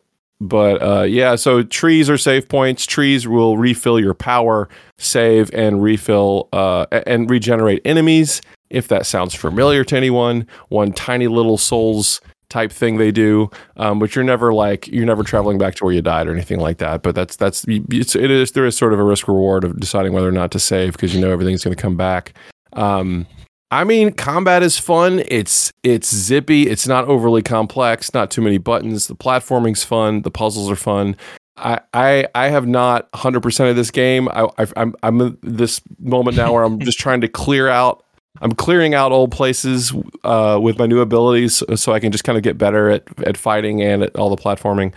S6: but uh, yeah, so trees are save points. Trees will refill your power, save, and refill uh, and regenerate enemies. If that sounds familiar to anyone, one tiny little soul's type thing they do, um, but you're never like you're never traveling back to where you died or anything like that. But that's that's it's, it is there is sort of a risk reward of deciding whether or not to save because you know everything's going to come back. Um, I mean, combat is fun. It's it's zippy. It's not overly complex. Not too many buttons. The platforming's fun. The puzzles are fun. I I, I have not 100 percent of this game. I, I I'm I'm in this moment now where I'm [LAUGHS] just trying to clear out. I'm clearing out old places uh, with my new abilities, so I can just kind of get better at at fighting and at all the platforming.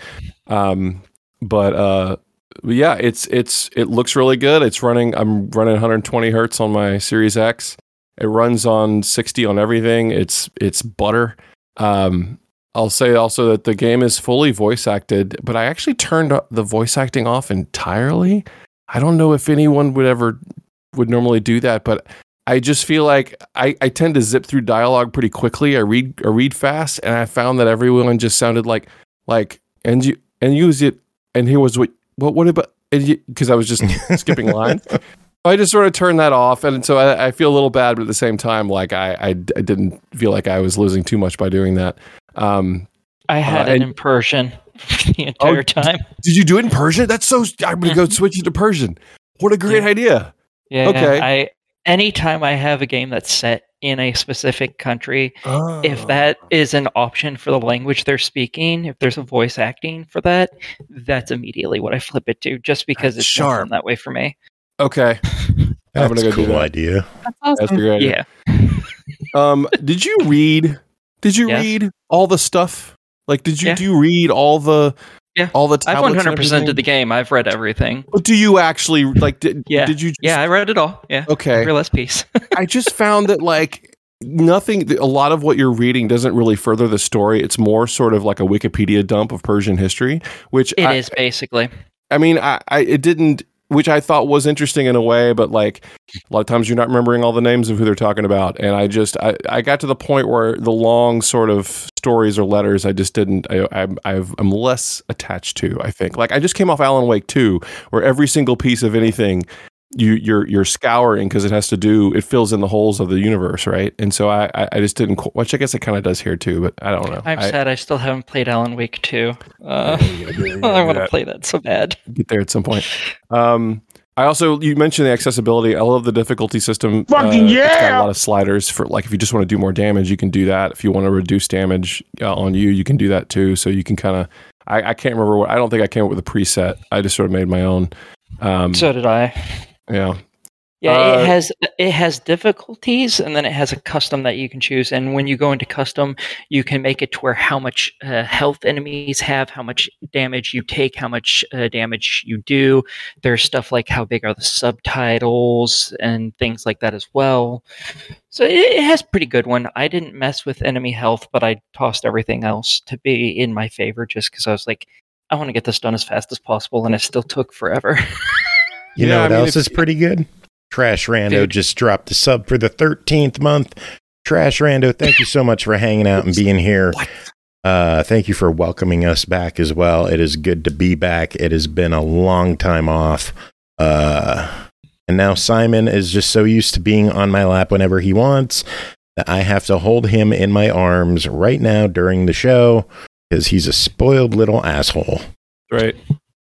S6: Um, but uh, yeah, it's it's it looks really good. It's running. I'm running 120 hertz on my Series X. It runs on 60 on everything. It's it's butter. Um, I'll say also that the game is fully voice acted, but I actually turned the voice acting off entirely. I don't know if anyone would ever would normally do that, but I just feel like I, I tend to zip through dialogue pretty quickly. I read I read fast, and I found that everyone just sounded like like and you and use it and here was what what what about because I was just [LAUGHS] skipping lines. I just sort of turned that off, and so I, I, feel a little bad, but at the same time, like I, I, I didn't feel like I was losing too much by doing that. Um,
S5: I had
S6: uh,
S5: it
S6: and-
S5: in Persian [LAUGHS] the entire
S6: Oh,
S5: time.
S6: did you do it in Persian? That's so. I'm gonna go [LAUGHS] switch it to Persian. What a great
S5: Yeah.
S6: idea!
S5: Yeah.
S6: Okay.
S5: I anytime I have a game that's set in a specific country, if that is an option for the language they're speaking, if there's a voice acting for that, that's immediately what I flip it to, just because
S6: That's
S5: it's
S6: sharp.
S5: done that way for me.
S6: okay, [LAUGHS]
S3: That's
S6: gonna
S3: a
S6: go do
S3: cool
S6: that.
S3: idea.
S7: That's
S6: that's a
S7: awesome.
S6: great idea.
S5: Yeah. [LAUGHS]
S6: Um, did you read? Did you
S5: Yes.
S6: read all the stuff? Like, did you
S5: Yeah.
S6: do you read all the?
S5: Yeah.
S6: all the
S5: I've 100 percent
S6: everything?
S5: the game. I've read everything.
S6: But do you actually like? Did,
S5: Yeah.
S6: Did you? Just,
S5: Yeah, I read it all. Yeah.
S6: Okay.
S5: Every last piece.
S6: I just found that like nothing. A lot of what you're reading doesn't really further the story. It's more sort of like a Wikipedia dump of Persian history, which
S5: It is
S6: I,
S5: basically.
S6: I mean, I, I it didn't, which I thought was interesting in a way, but like a lot of times you're not remembering all the names of who they're talking about, and I just I, I got to the point where the long sort of stories or letters I just didn't I, I I've, I'm less attached to. I think like I just came off Alan Wake 2, where every single piece of anything. You, you're you're scouring because it has to do it fills in the holes of the universe right and so I I, I just didn't qu- which I guess it kind of does here too but I don't know
S5: I'm
S6: I,
S5: sad I still haven't played Alan Wake 2. Uh,
S6: Yeah, you gotta do- [LAUGHS] you gotta
S5: I want to play that so bad.
S6: get there at some point. Um, I also you mentioned the accessibility. I love the difficulty system. Fucking yeah! It's got a lot of sliders for like if you just want to do more damage, you can do that. If you want to reduce damage uh, on you, you can do that too. So you can kind of. I, I can't remember what. I don't think I came up with a preset. I just sort of made my own. Um,
S5: So did I.
S6: yeah.
S5: Yeah,
S6: Uh,
S5: it has it has difficulties, and then it has a custom that you can choose. And when you go into custom, you can make it to where how much uh, health enemies have, how much damage you take, how much uh, damage you do. There's stuff like how big are the subtitles and things like that as well. So it, it has pretty good one. I didn't mess with enemy health, but I tossed everything else to be in my favor just because I was like, I want to get this done as fast as possible, and it still took forever. [LAUGHS]
S3: You
S6: Yeah,
S3: know
S6: I
S3: what
S6: mean,
S3: else
S6: if-
S3: is pretty good? Trash Rando
S5: Dude.
S3: just dropped a sub for the 13th month. Trash Rando, thank you so much for hanging out and being here. Uh, thank you for welcoming us back as well. It is good to be back. It has been a long time off. Uh, and now Simon is just so used to being on my lap whenever he wants that I have to hold him in my arms right now during the show because he's a spoiled little asshole.
S6: Right.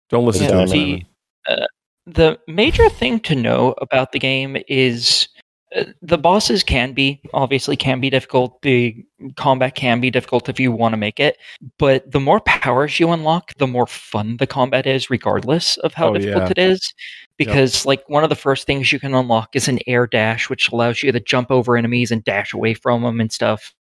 S6: Don't listen
S5: Yeah,
S6: to him.
S5: the-
S6: Simon.
S5: uh, the major thing to know about the game is uh, the bosses can be obviously can be difficult the combat can be difficult if you want to make it but the more powers you unlock the more fun the combat is regardless of how
S6: Oh,
S5: difficult
S6: yeah.
S5: it is because like one of the first things you can unlock is an air dash which allows you to jump over enemies and dash away from them and stuff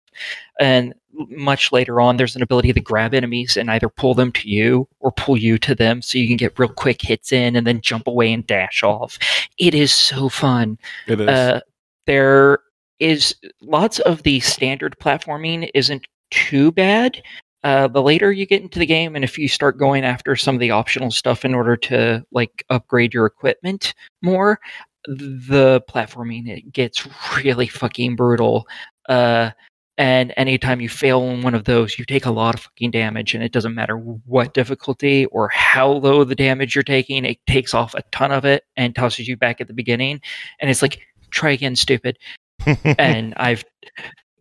S5: and much later on there's an ability to grab enemies and either pull them to you or pull you to them so you can get real quick hits in and then jump away and dash off. It is so fun.
S6: It is.
S5: uh, there is lots of the standard platforming isn't too bad. Uh, the later you get into the game and if you start going after some of the optional stuff in order to like upgrade your equipment more the platforming it gets really fucking brutal. Uh, and anytime you fail in one of those, you take a lot of fucking damage, and it doesn't matter what difficulty or how low the damage you're taking, it takes off a ton of it and tosses you back at the beginning. And it's like, try again, stupid. [LAUGHS] and I've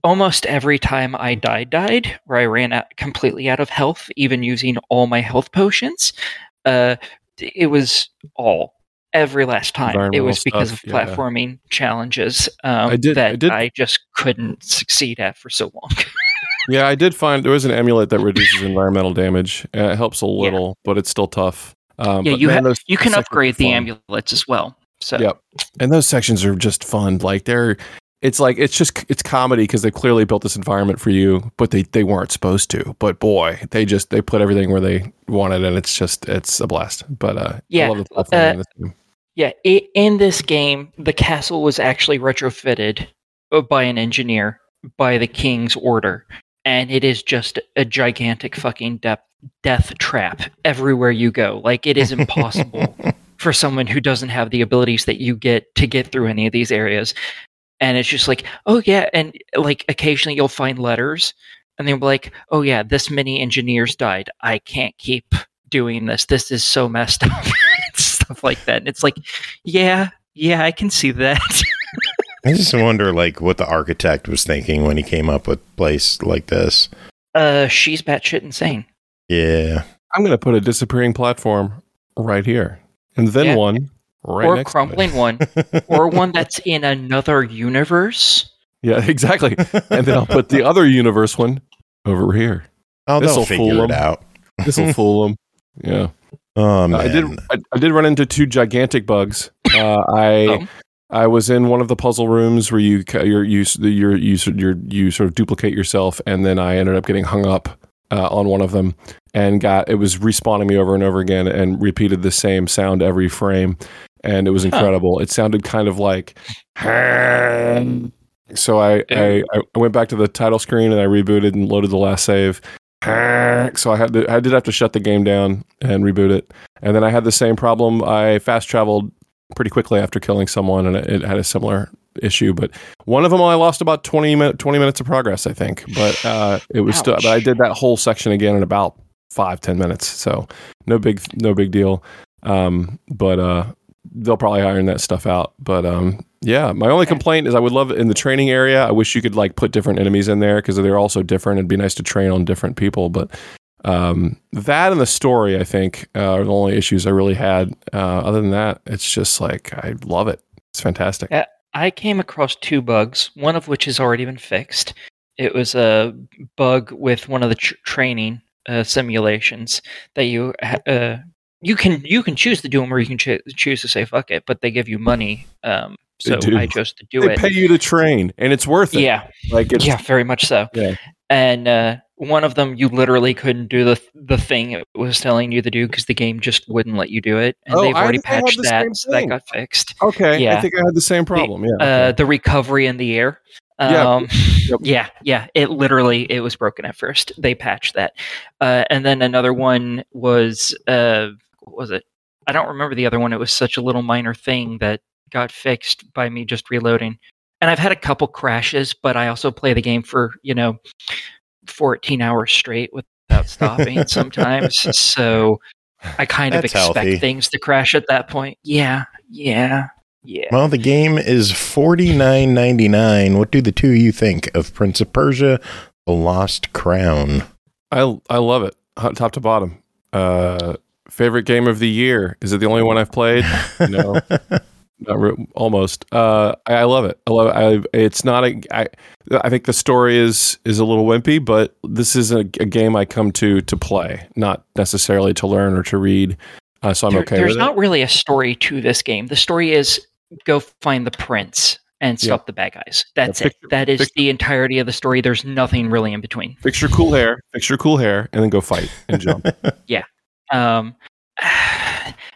S5: almost every time I died, died, where I ran out completely out of health, even using all my health potions, uh, it was all every last time. It was because
S6: stuff,
S5: of
S6: yeah.
S5: platforming challenges um,
S6: I did-
S5: that
S6: I did-
S5: I just couldn't succeed at for so long. [LAUGHS]
S6: Yeah, I did find there was an amulet that reduces environmental damage. And it helps a little, but it's still tough. Um,
S5: yeah, you
S6: man,
S5: ha- you can upgrade the amulets as well. So
S6: Yep. and those sections are just fun. Like they're, it's like it's just it's comedy because they clearly built this environment for you, but they they weren't supposed to. But boy, they just they put everything where they wanted, and it's just it's a blast. But uh,
S5: Yeah,
S6: I love the platforming
S5: uh,
S6: in this game.
S5: Yeah, i in this game, the castle was actually retrofitted uh, by an engineer by the king's order, and it is just a gigantic fucking death trap everywhere you go. Like it is impossible [LAUGHS] for someone who doesn't have the abilities that you get to get through any of these areas. And it's just like, oh yeah, and like occasionally you'll find letters, and they'll be like, oh yeah, this many engineers died. I can't keep doing this. This is so messed up. [LAUGHS] Stuff like that. And it's like, yeah, yeah, I can see that.
S3: I just wonder, like, what the architect was thinking when he came up with place like this.
S5: uh, she's batshit insane.
S3: Yeah.
S6: I'm gonna put a disappearing platform right here, and then
S5: Yeah.
S6: one right
S5: or
S6: next
S5: crumbling
S6: to
S5: one, [LAUGHS] or one that's in another universe.
S6: Yeah, [LAUGHS] exactly. and then I'll put the other universe one over here.
S3: Oh, they'll
S6: This'll
S3: figure
S6: fool them.
S3: out.
S6: This will [LAUGHS] fool them. Yeah.
S3: Oh man.
S6: I did. I, I did run into two gigantic bugs. Uh, I
S5: Oh.
S6: I was in one of the puzzle rooms where you you're, you you're, you you're, you sort of duplicate yourself, and then I ended up getting hung up uh, on one of them, and got it was respawning me over and over again, and repeated the same sound every frame, and it was incredible. It sounded kind of like. So I, I I went back to the title screen and I rebooted and loaded the last save. So I had to I did have to shut the game down and reboot it. And then I had the same problem. I fast traveled pretty quickly after killing someone, and it, it had a similar issue. But one of them, I lost about 20, min- 20 minutes of progress, I think. But uh, it was still. But I did that whole section again in about five ten minutes. So no big no big deal. Um, but uh, they'll probably iron that stuff out. But um, yeah, my only complaint is I would love it in the training area. I wish you could like put different enemies in there because they're all so different. It'd be nice to train on different people, but um, that and the story, I think, uh, are the only issues I really had. Uh, other than that, it's just like I love it. It's fantastic.
S5: Yeah. I came across two bugs, one of which has already been fixed. It was a bug with one of the tr- training uh, simulations that you ha- uh, you can you can choose to do them or you can choo- choose to say fuck it, but they give you money. Um, so. I chose to do it.
S6: they
S5: it.
S6: pay you to train, and it's worth it.
S5: Yeah,
S6: like it's
S5: yeah, very much so.
S6: Yeah.
S5: And uh, one of them, you literally couldn't do the the thing it was telling you to do because the game just wouldn't let you do it. And
S6: Oh,
S5: they've already patched
S6: the
S5: that, so that got fixed.
S6: okay. I think I had the same problem. Yeah.
S5: Uh,
S6: okay.
S5: the recovery in the air.
S6: Yeah.
S5: Um,
S6: Yep.
S5: yeah, yeah. It literally it was broken at first. They patched that, uh, and then another one was uh, what was it? I don't remember the other one. It was such a little minor thing that got fixed by me just reloading. And I've had a couple crashes, but I also play the game for you know, fourteen hours straight without stopping [LAUGHS] sometimes. So I kind of expect
S3: healthy.
S5: things to crash at that point. Yeah, yeah, yeah.
S3: Well, the game is forty nine ninety nine. What do the two of you think of Prince of Persia: The Lost Crown?
S6: I I love it, top to bottom. Uh, favorite game of the year? Is it the only one I've played? [LAUGHS] No. Not re- almost. Uh, I, I love it. I love. I, it's not a. I, I think the story is is a little wimpy, but this is a, a game I come to to play, not necessarily to learn or to read. Uh, so I'm
S5: There-
S6: okay
S5: there's not
S6: it.
S5: really a story to this game. The story is go find the prince and
S6: Yeah.
S5: stop the bad guys. That's
S6: Yeah,
S5: it. That is
S6: picture-
S5: the entirety of the story. There's nothing really in between.
S6: Fix your cool hair. Fix your cool hair, and then go fight and jump. [LAUGHS] Yeah.
S5: Um, [SIGHS]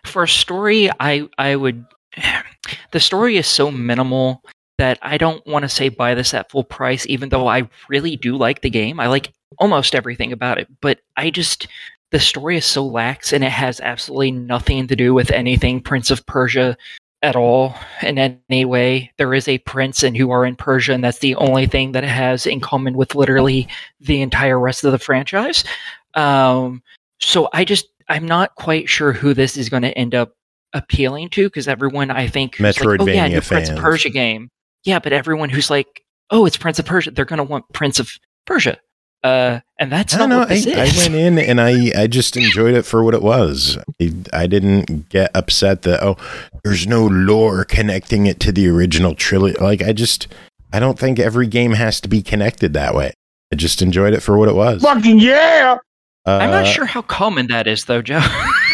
S5: for a story, I I would. [SIGHS] The story is so minimal that I don't want to say buy this at full price, even though I really do like the game. I like almost everything about it, but I just the story is so lax and it has absolutely nothing to do with anything Prince of Persia at all in any way. There is a prince and who are in Persia, and that's the only thing that it has in common with literally the entire rest of the franchise. Um, so I just I'm not quite sure who this is going to end up appealing to because everyone I think who's like, oh yeah,
S3: Metroidvania
S5: new Prince of
S3: fans.
S5: Persia game. Yeah, but everyone who's like oh, it's Prince of Persia. They're going to want Prince of Persia. Uh, and that's
S3: I
S5: not
S3: know.
S5: what this
S3: I, I went in and I, I just enjoyed it for what it was. I, I didn't get upset that oh, there's no lore connecting it to the original trilogy. Like I just, I don't think every game has to be connected that way. I just enjoyed it for what it was.
S2: Fucking yeah!
S5: I'm not
S3: Uh,
S5: sure how common that is, though, Joe. [LAUGHS]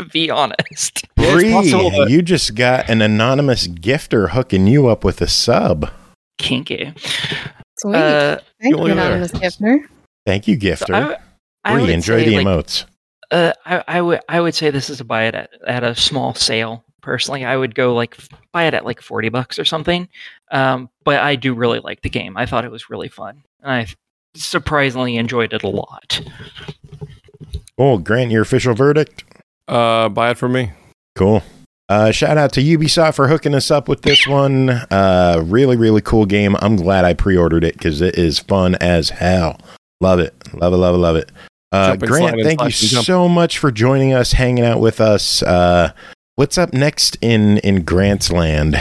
S5: to be honest.
S6: Yeah,
S3: Bri,
S6: possible
S3: you just got an anonymous gifter hooking you up with a sub.
S5: Kinky.
S7: Sweet.
S5: Uh,
S7: Thank
S6: you're
S7: you,
S6: there.
S7: anonymous gifter.
S3: Thank you, gifter.
S5: I, I
S3: Bri,
S5: would
S3: enjoy
S5: say,
S3: the
S5: like,
S3: emotes.
S5: Uh, I, I would I would say this is a buy it at, at a small sale. Personally, I would go like buy it at like forty bucks or something. Um, but I do really like the game. I thought it was really fun, and I surprisingly enjoyed it a lot.
S3: Oh, Grant, your official verdict.
S6: Uh, buy it from me.
S3: Cool. Uh, shout out to Ubisoft for hooking us up with this one. Uh, really, really cool game. I'm glad I pre-ordered it because it is fun as hell. Love it. Love it. Love it. Love it. Uh, Grant, thank you
S6: slash and jump.
S3: so much for joining us, hanging out with us. Uh, what's up next in in Grant's land?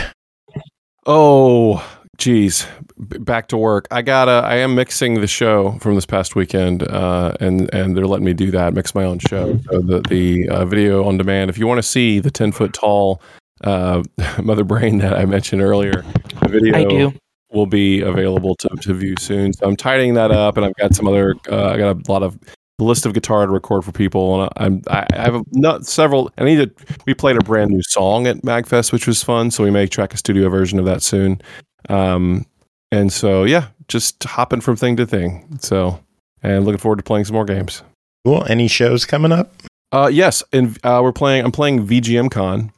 S6: Oh, geez. Back to work. I gotta. I am mixing the show from this past weekend, uh, and and they're letting me do that. Mix my own show. So the the uh, video on demand. If you want to see the ten foot tall uh, [LAUGHS] mother brain that I mentioned earlier, the video will be available to, to view soon. So I'm tidying that up, and I've got some other. Uh, I got a lot of list of guitar to record for people, and I'm I I have a, not several. I need to. We played a brand new song at MAGFest, which was fun. So we may track a studio version of that soon. Um, and so yeah, just hopping from thing to thing. So and looking forward to playing some more games.
S3: Cool. Any shows coming up?
S6: Uh, yes, and uh, we're playing. I'm playing VGM Con,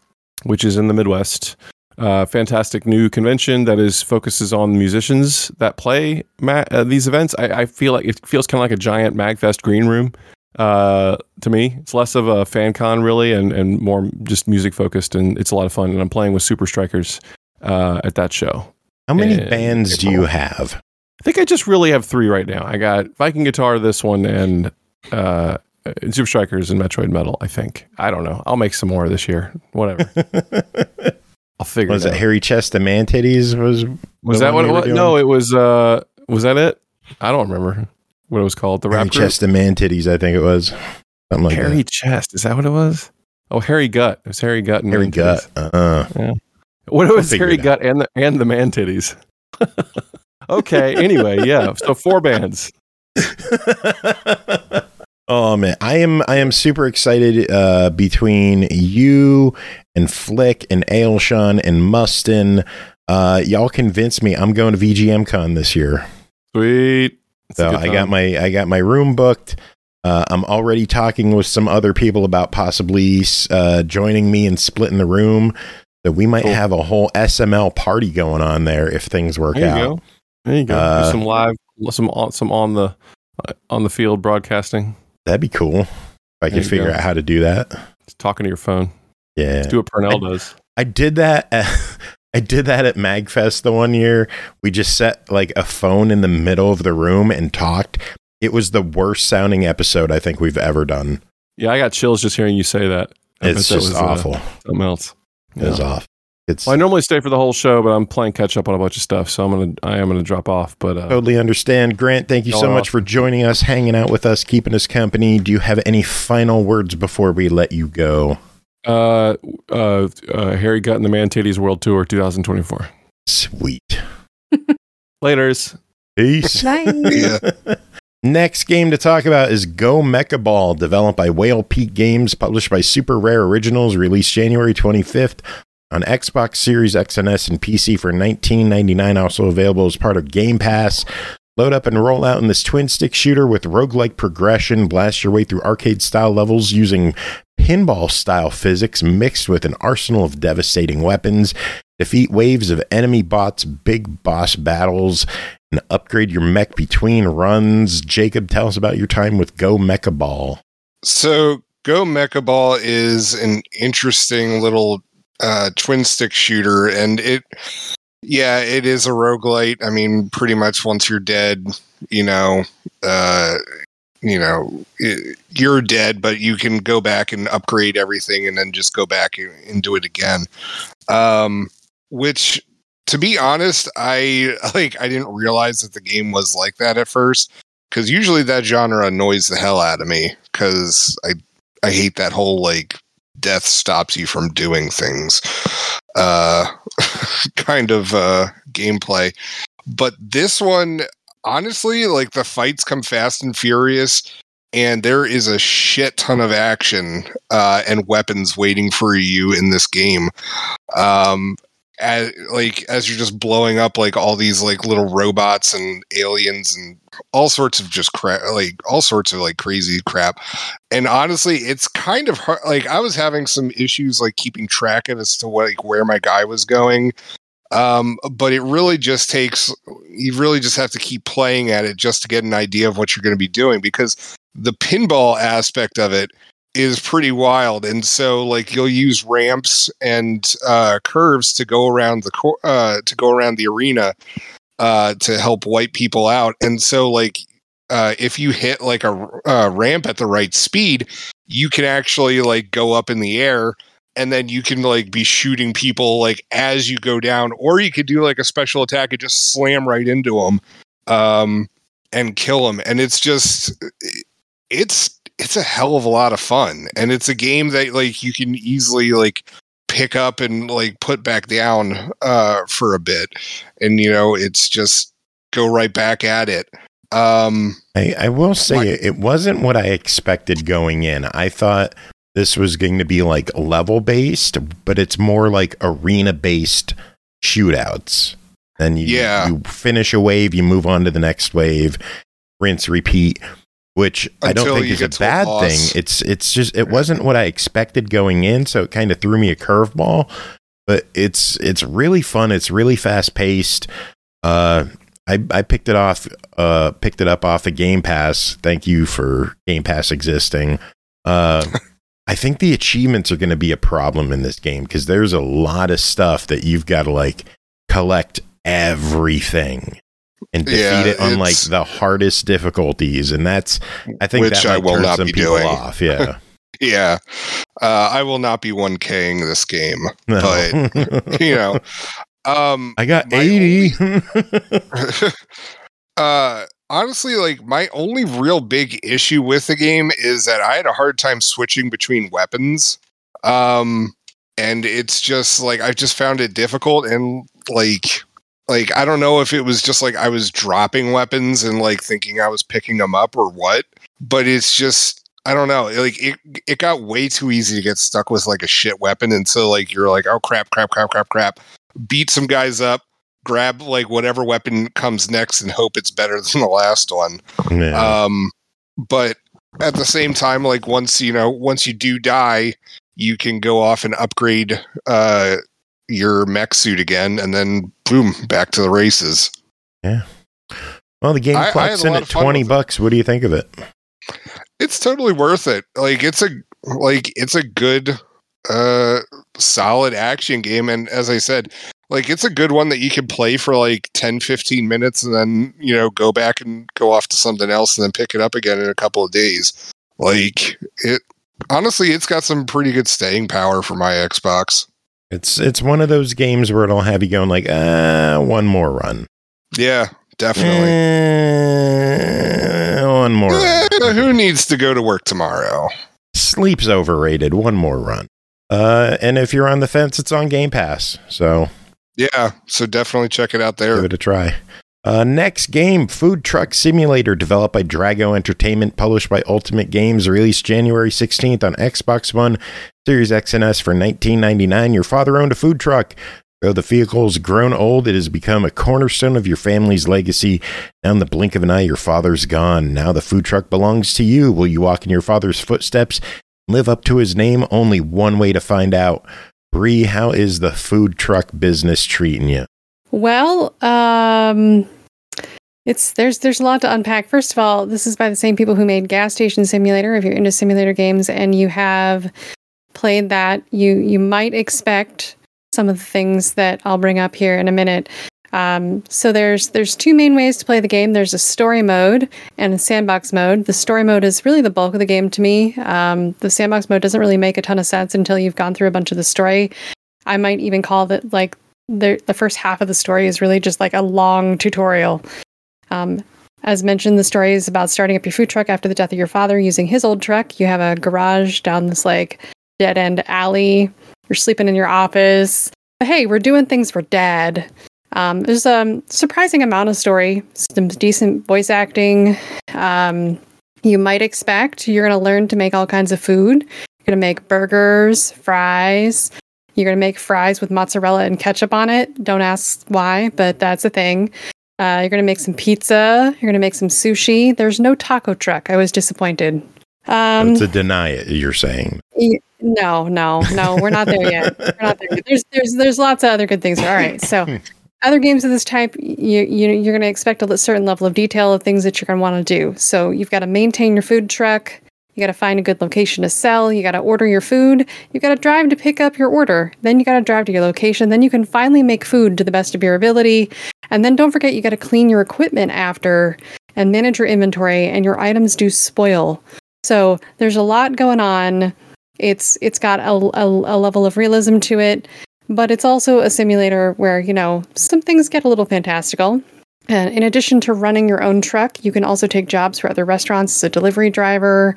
S6: which is in the Midwest. Uh, fantastic new convention that is focuses on musicians that play ma- uh, these events. I, I feel like it feels kind of like a giant MAGFest green room uh, to me. It's less of a fan con really, and and more just music focused, and it's a lot of fun. And I'm playing with Super Strikers uh, at that show.
S3: How many bands do you have?
S6: I think I just really have three right now. I got Viking Guitar, this one, and uh, Super Strikers and Metroid Metal. I think. I don't know. I'll make some more this year. Whatever. [LAUGHS] I'll figure it out.
S3: was
S6: it
S3: it
S6: out.
S3: Harry Chest and Man Titties? Was
S6: was that what it was?
S3: doing?
S6: No, it was. uh Was that it? I don't remember what it was called. The
S3: Harry
S6: rap.
S3: Chest and Man Titties? I think it was something like
S6: Harry Chest. Is that what it was? Oh, Harry Gut. It was Harry Gut and
S3: Harry
S6: Man
S3: Gut. Uh-uh.
S6: What it was Harry
S3: it.
S6: Gut and the and the Man Titties. [LAUGHS] okay. Anyway, yeah. So four bands. [LAUGHS]
S3: oh man, I am I am super excited uh, between you and Flick and Ailshon and Mustin. Uh, y'all convinced me I'm going to VGM Con this year.
S6: Sweet. A
S3: So I got my I got my room booked. Uh, I'm already talking with some other people about possibly uh, joining me and splitting the room. So we might
S6: Cool.
S3: have a whole SML party going on there if things work
S6: There you
S3: out.
S6: go. There you go.
S3: Uh,
S6: some live, some on, some on the uh, on the field broadcasting.
S3: That'd be cool. If I
S6: There
S3: could figure
S6: go.
S3: out how to do that.
S6: Just talking to your phone.
S3: Yeah.
S6: Let's do what Purnell does.
S3: I did that. At, [LAUGHS] I did that at MAGFest the one year. We just set like a phone in the middle of the room and talked. It was the worst sounding episode I think we've ever done.
S6: Yeah, I got chills just hearing you say that. I
S3: It's
S6: that
S3: just
S6: was, uh,
S3: awful.
S6: something else.
S3: It was
S6: Yeah.
S3: off. It's
S6: Well, I normally stay for the whole show, but I'm playing catch up on a bunch of stuff, so I'm gonna I am gonna drop off. But uh,
S3: totally understand. Grant, thank you so much for joining us, hanging out with us, keeping us company. Do you have any final words before we let you go?
S6: uh, uh, uh, Harry Gut and the Man Titties World Tour 2024.
S3: Sweet. [LAUGHS]
S6: Later's.
S3: Peace.
S7: Bye.
S4: Yeah. [LAUGHS]
S3: Next game to talk about is Go Mecha Ball, developed by Whale Peak Games, published by Super Rare Originals, released January 25th on Xbox Series XNS and S and PC for $19.99, also available as part of Game Pass. Load up and roll out in this twin stick shooter with roguelike progression. Blast your way through arcade style levels using pinball style physics mixed with an arsenal of devastating weapons. Defeat waves of enemy bots, big boss battles, and upgrade your mech between runs. Jacob, tell us about your time with Go Mecha Ball.
S4: So Go Mecha Ball is an interesting little uh, twin stick shooter, and it, yeah, it is a roguelite. I mean, pretty much once you're dead, you know, uh, you know, you're dead, but you can go back and upgrade everything, and then just go back and, and do it again. Um, which to be honest, I [LAUGHS] like I didn't realize that the game was like that at first because usually that genre annoys the hell out of me because I I hate that whole like death stops you from doing things uh [LAUGHS] kind of uh gameplay but this one honestly like the fights come fast and furious and there is a shit ton of action uh, and weapons waiting for you in this game. Um, as, like as you're just blowing up like all these like little robots and aliens and all sorts of just crap, like all sorts of like crazy crap. And honestly, it's kind of hard. Like I was having some issues like keeping track of as to what, like where my guy was going. Um, but it really just takes you really just have to keep playing at it just to get an idea of what you're going to be doing because the pinball aspect of it is pretty wild. And so like you'll use ramps and uh, curves to go around the cor- uh, to go around the arena uh, to help white people out. And so like uh, if you hit like a ramp at the right speed you can actually like go up in the air and then you can like be shooting people like as you go down or you could do like a special attack and just slam right into them um, and kill them and it's just it's it's a hell of a lot of fun and it's a game that like you can easily like pick up and like put back down uh for a bit and you know it's just go right back at it um
S3: I, I will say
S4: My-
S3: it wasn't what I expected going in. I thought this was going to be like level based, but it's more like arena based shootouts. And you,
S4: Yeah.
S3: you finish a wave, you move on to the next wave, rinse, repeat. Which I don't think is a
S4: to a
S3: bad thing. It's it's just it wasn't what I expected going in, so it kind of threw me a curveball. But it's it's really fun. It's really fast paced. Uh, I I picked it off uh picked it up off of Game Pass. Thank you for Game Pass existing. Uh I think the achievements are going to be a problem in this game because there's a lot of stuff that you've got to like collect everything and defeat
S4: Yeah,
S3: it on like the hardest difficulties and that's I think
S4: Which
S3: that
S4: I will not be doing.
S3: off. Yeah. [LAUGHS]
S4: yeah uh i will not be 1k'ing this game
S3: No.
S4: But, you know um [LAUGHS]
S3: I got
S4: my
S3: 80. [LAUGHS]
S4: uh honestly like my only real big issue with the game is that i had a hard time switching between weapons um and it's just like i just found it difficult and like like i don't know if it was just like i was dropping weapons and like thinking i was picking them up or what but it's just i don't know like it it got way too easy to get stuck with like a shit weapon until like you're like oh crap crap crap crap crap beat some guys up grab like whatever weapon comes next and hope it's better [LAUGHS] than the last one.
S3: Yeah.
S4: Um, but at the same time, like once you know, once you do die, you can go off and upgrade uh, your mech suit again, and then boom, back to the races. Yeah.
S3: Well, the game
S4: I- I
S3: clocks
S4: had
S3: in at 20
S4: with it.
S3: bucks. What do you think of it?
S4: It's totally worth it. Like it's a like it's a good uh solid action game and as I said, like it's a good one that you can play for like 10 15 minutes and then, you know, go back and go off to something else and then pick it up again in a couple of days. Like it honestly, it's got some pretty good staying power for my Xbox.
S3: It's it's one of those games where it'll have you going like, uh, one more run.
S4: Yeah, definitely.
S3: Eh, one more. run.
S4: Eh, who needs to go to work tomorrow?
S3: Sleep's overrated. One more run. Uh, and if you're on the fence, it's on Game Pass. So
S4: Yeah, so definitely check it out there.
S3: give it a try. Uh, next game, Food Truck Simulator, developed by Drago Entertainment, published by Ultimate Games, released January 16th on Xbox One, Series X and S for 19.99. Your father owned a food truck. Though the vehicle's grown old, it has become a cornerstone of your family's legacy. Now, in the blink of an eye, your father's gone. Now the food truck belongs to you. Will you walk in your father's footsteps? Live up to his name? Only one way to find out. Bri, how is the food truck business treating you?
S7: Well, um, it's there's there's a lot to unpack. First of all, this is by the same people who made Gas Station Simulator. If you're into simulator games and you have played that, you you might expect some of the things that I'll bring up here in a minute. Um, so there's there's two main ways to play the game. There's a story mode and a sandbox mode. The story mode is really the bulk of the game to me. Um, the sandbox mode doesn't really make a ton of sense until you've gone through a bunch of the story. I might even call that like the first half of the story is really just like a long tutorial. Um, as mentioned, the story is about starting up your food truck after the death of your father using his old truck. You have a garage down this like dead end alley. You're sleeping in your office. But hey, we're doing things for dad. Um, there's a surprising amount of story, some decent voice acting. Um, you might expect you're going to learn to make all kinds of food. You're going to make burgers, fries. You're going to make fries with mozzarella and ketchup on it. Don't ask why, but that's a thing. Uh, you're going to make some pizza. You're going to make some sushi. There's no taco truck. I was disappointed. Um,
S3: a deny it. You're saying
S7: y- no, no, no. We're not there yet. We're not there yet. There's, there's, there's lots of other good things. All right. So, [LAUGHS] other games of this type, you, you you're going to expect a certain level of detail of things that you're going to want to do. So, you've got to maintain your food truck. You got to find a good location to sell. You got to order your food. You got to drive to pick up your order. Then you got to drive to your location. Then you can finally make food to the best of your ability. And then don't forget, you got to clean your equipment after and manage your inventory, and your items do spoil. So there's a lot going on. It's it's got a, a, a level of realism to it, but it's also a simulator where you know some things get a little fantastical. And in addition to running your own truck, you can also take jobs for other restaurants as a delivery driver.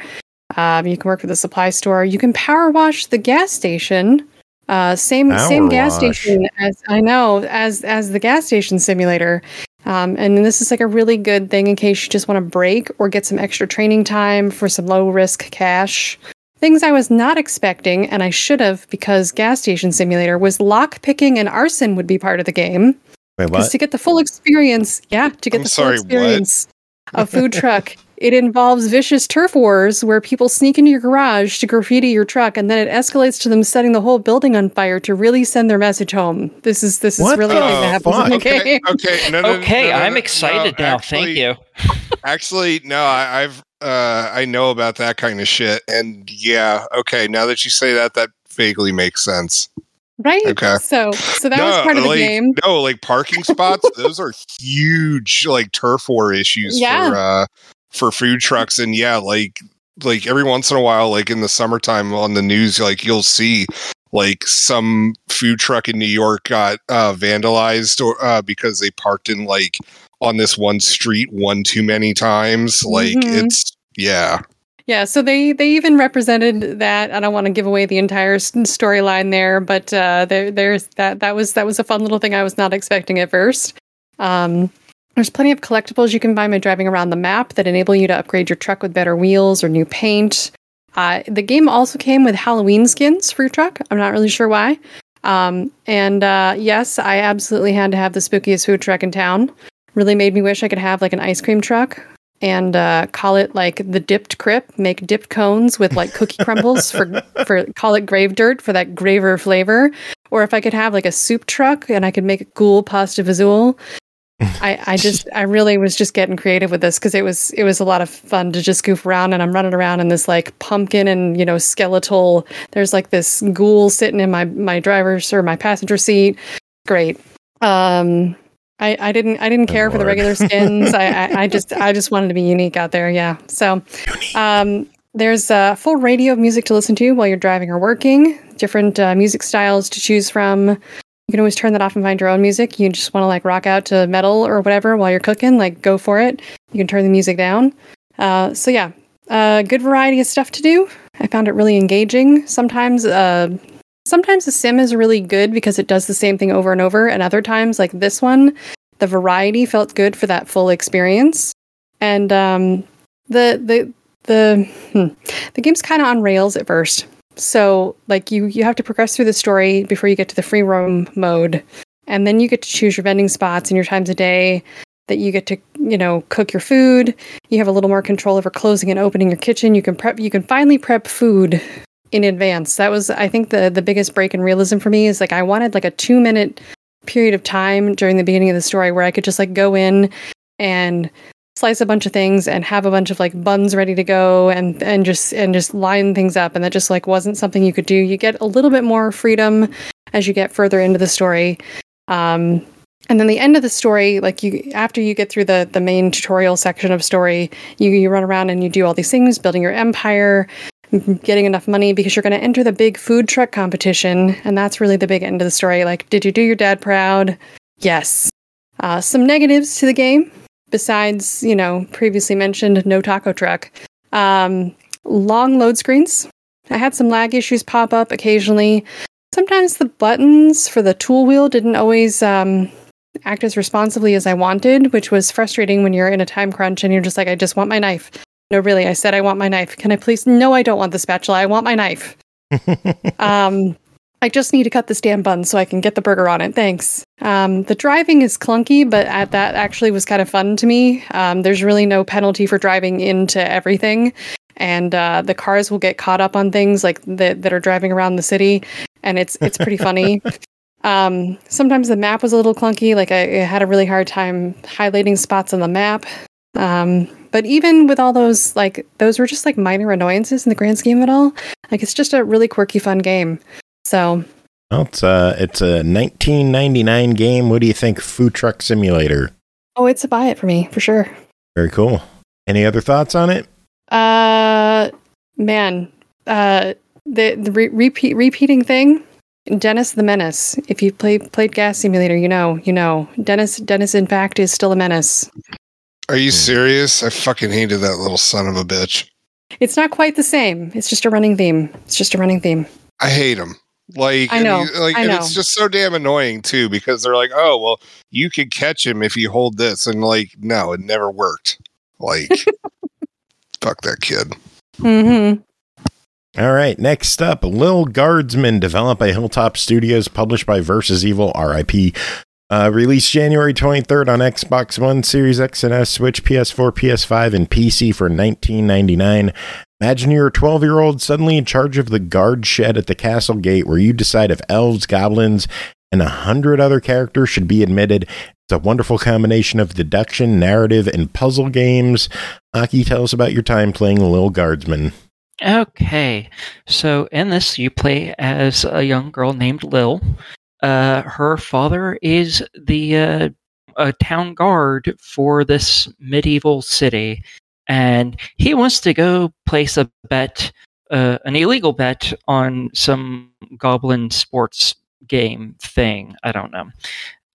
S7: Um, you can work for the supply store. You can power wash the gas station. Uh, same
S3: Power
S7: same gas station as I know as as the gas station simulator. Um, and this is like a really good thing in case you just want to break or get some extra training time for some low risk cash. Things I was not expecting, and I should have because Gas Station Simulator was lock picking and arson would be part of the game.
S3: wait,
S7: Because
S3: what?
S7: to get the full experience, yeah, to get
S4: I'm
S7: the
S4: sorry,
S7: full
S4: what?
S7: experience of food truck, it involves vicious turf wars where people sneak into your garage to graffiti your truck, and then it escalates to them setting the whole building on fire to really send their message home. This is this is
S3: What
S7: really
S3: the
S7: a thing that happens in the
S4: Okay,
S7: game.
S4: okay, no, no, no,
S5: Okay,
S4: no, no,
S5: I'm excited
S4: no,
S5: now.
S4: actually-
S5: Thank you. [LAUGHS]
S4: Actually, no, I, I've uh, I know about that kind of shit, and yeah, okay. Now that you say that, that vaguely makes sense.
S7: Right?
S4: Okay.
S7: So so that was part of the
S4: like,
S7: game.
S4: No, like parking spots; those are huge, like turf war issues [LAUGHS]
S7: Yeah.
S4: for uh, for food trucks, and yeah, like like every once in a while, like in the summertime on the news, like you'll see like some food truck in New York got uh, vandalized or uh, because they parked in like on this one street one too many times. Like
S7: Mhm.
S4: it's yeah.
S7: Yeah, so they they even represented that. I don't want to give away the entire storyline there, but uh, there there's that that was that was a fun little thing I was not expecting at first. Um, there's plenty of collectibles you can buy by driving around the map that enable you to upgrade your truck with better wheels or new paint. Uh, the game also came with Halloween skins for your truck. I'm not really sure why. Um, and uh, yes, I absolutely had to have the spookiest food truck in town. Really made me wish I could have like an ice cream truck and uh, call it like the dipped crip. Make dipped cones with like cookie [LAUGHS] crumbles for for call it grave dirt for that graver flavor. Or if I could have like a soup truck and I could make a ghoul pasta visual. I, I just I really was just getting creative with this because it was it was a lot of fun to just goof around and I'm running around in this like pumpkin and you know skeletal. There's like this ghoul sitting in my my driver's or my passenger seat. Great. Um, I, I didn't I didn't
S3: Oh,
S7: care for the regular skins. I, I I just I just wanted to be unique out there. Yeah. So um, there's a full radio of music to listen to while you're driving or working. Different uh, music styles to choose from. You can always turn that off and find your own music. You just want to like rock out to metal or whatever while you're cooking, like go for it. You can turn the music down. Uh, so yeah, uh, good variety of stuff to do. I found it really engaging. Sometimes, uh, sometimes the sim is really good because it does the same thing over and over, and other times, like this one, the variety felt good for that full experience. And um, the the the hmm, the game's kind of on rails at first. So like you you have to progress through the story before you get to the free roam mode, and then you get to choose your vending spots and your times of day that you get to you know cook your food. You have a little more control over closing and opening your kitchen. You can prep. You can finally prep food in advance. That was I think the the biggest break in realism for me is like I wanted like a two minute period of time during the beginning of the story where I could just like go in and slice a bunch of things and have a bunch of like buns ready to go and and just and just line things up and that just like wasn't something you could do you get a little bit more freedom as you get further into the story um and then the end of the story like you after you get through the the main tutorial section of story you you run around and you do all these things building your empire getting enough money because you're going to enter the big food truck competition. And that's really the big end of the story. Like, did you do your dad proud? Yes. Uh, some negatives to the game, besides, you know, previously mentioned no taco truck. Um, long load screens. I had some lag issues pop up occasionally. Sometimes the buttons for the tool wheel didn't always um, act as responsibly as I wanted, which was frustrating when you're in a time crunch and you're just like, I just want my knife. No, really, I said I want my knife. Can I please? No, I don't want the spatula. I want my knife. [LAUGHS] um, I just need to cut this damn bun so I can get the burger on it. Thanks. Um, the driving is clunky, but at, that actually was kind of fun to me. Um, there's really no penalty for driving into everything, and uh, the cars will get caught up on things like that that are driving around the city, and it's it's pretty funny. [LAUGHS] Um, sometimes the map was a little clunky. Like I, I, had a really hard time highlighting spots on the map. Um, but even with all those, like those were just like minor annoyances in the grand scheme of it all. Like it's just a really quirky, fun game. So.
S3: Well, it's a it's a 1999 game. What do you think, Food Truck Simulator?
S7: Oh, it's a buy it for me for sure.
S3: Very cool. Any other thoughts on it?
S7: Uh, man, uh, the the re- repeat repeating thing Dennis the Menace. If you play, played Gas Simulator, you know, you know. Dennis Dennis in fact is still a menace.
S4: Are you serious? I fucking hated that little son of a bitch.
S7: It's not quite the same. It's just a running theme. It's just a running theme.
S4: I hate him. Like
S7: I know.
S4: he, like
S7: I
S4: and
S7: know.
S4: it's just so damn annoying too because they're like, "Oh, well, you could catch him if you hold this." And like, no, it never worked. Like [LAUGHS] fuck that kid.
S7: Mm-hmm.
S3: All right, next up, Lil Guardsman, developed by Hilltop Studios, published by Versus Evil, RIP. Uh, released January 23rd on Xbox One, Series X and S, Switch, PS4, PS5, and PC for 19.99. Imagine you're a 12 year old suddenly in charge of the guard shed at the castle gate where you decide if elves, goblins, and a hundred other characters should be admitted. It's a wonderful combination of deduction, narrative, and puzzle games. Aki, tell us about your time playing Lil Guardsman.
S5: Okay, so in this, you play as a young girl named Lil. Uh, her father is the uh, a town guard for this medieval city, and he wants to go place a bet, uh, an illegal bet on some goblin sports game thing. I don't know.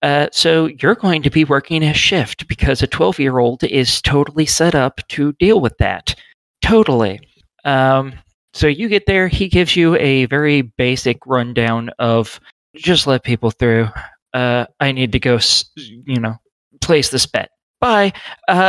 S5: Uh, so you're going to be working a shift because a 12 year old is totally set up to deal with that. Totally. Um, so you get there, he gives you a very basic rundown of just let people through. Uh, I need to go, you know, place this bet. Bye. [LAUGHS]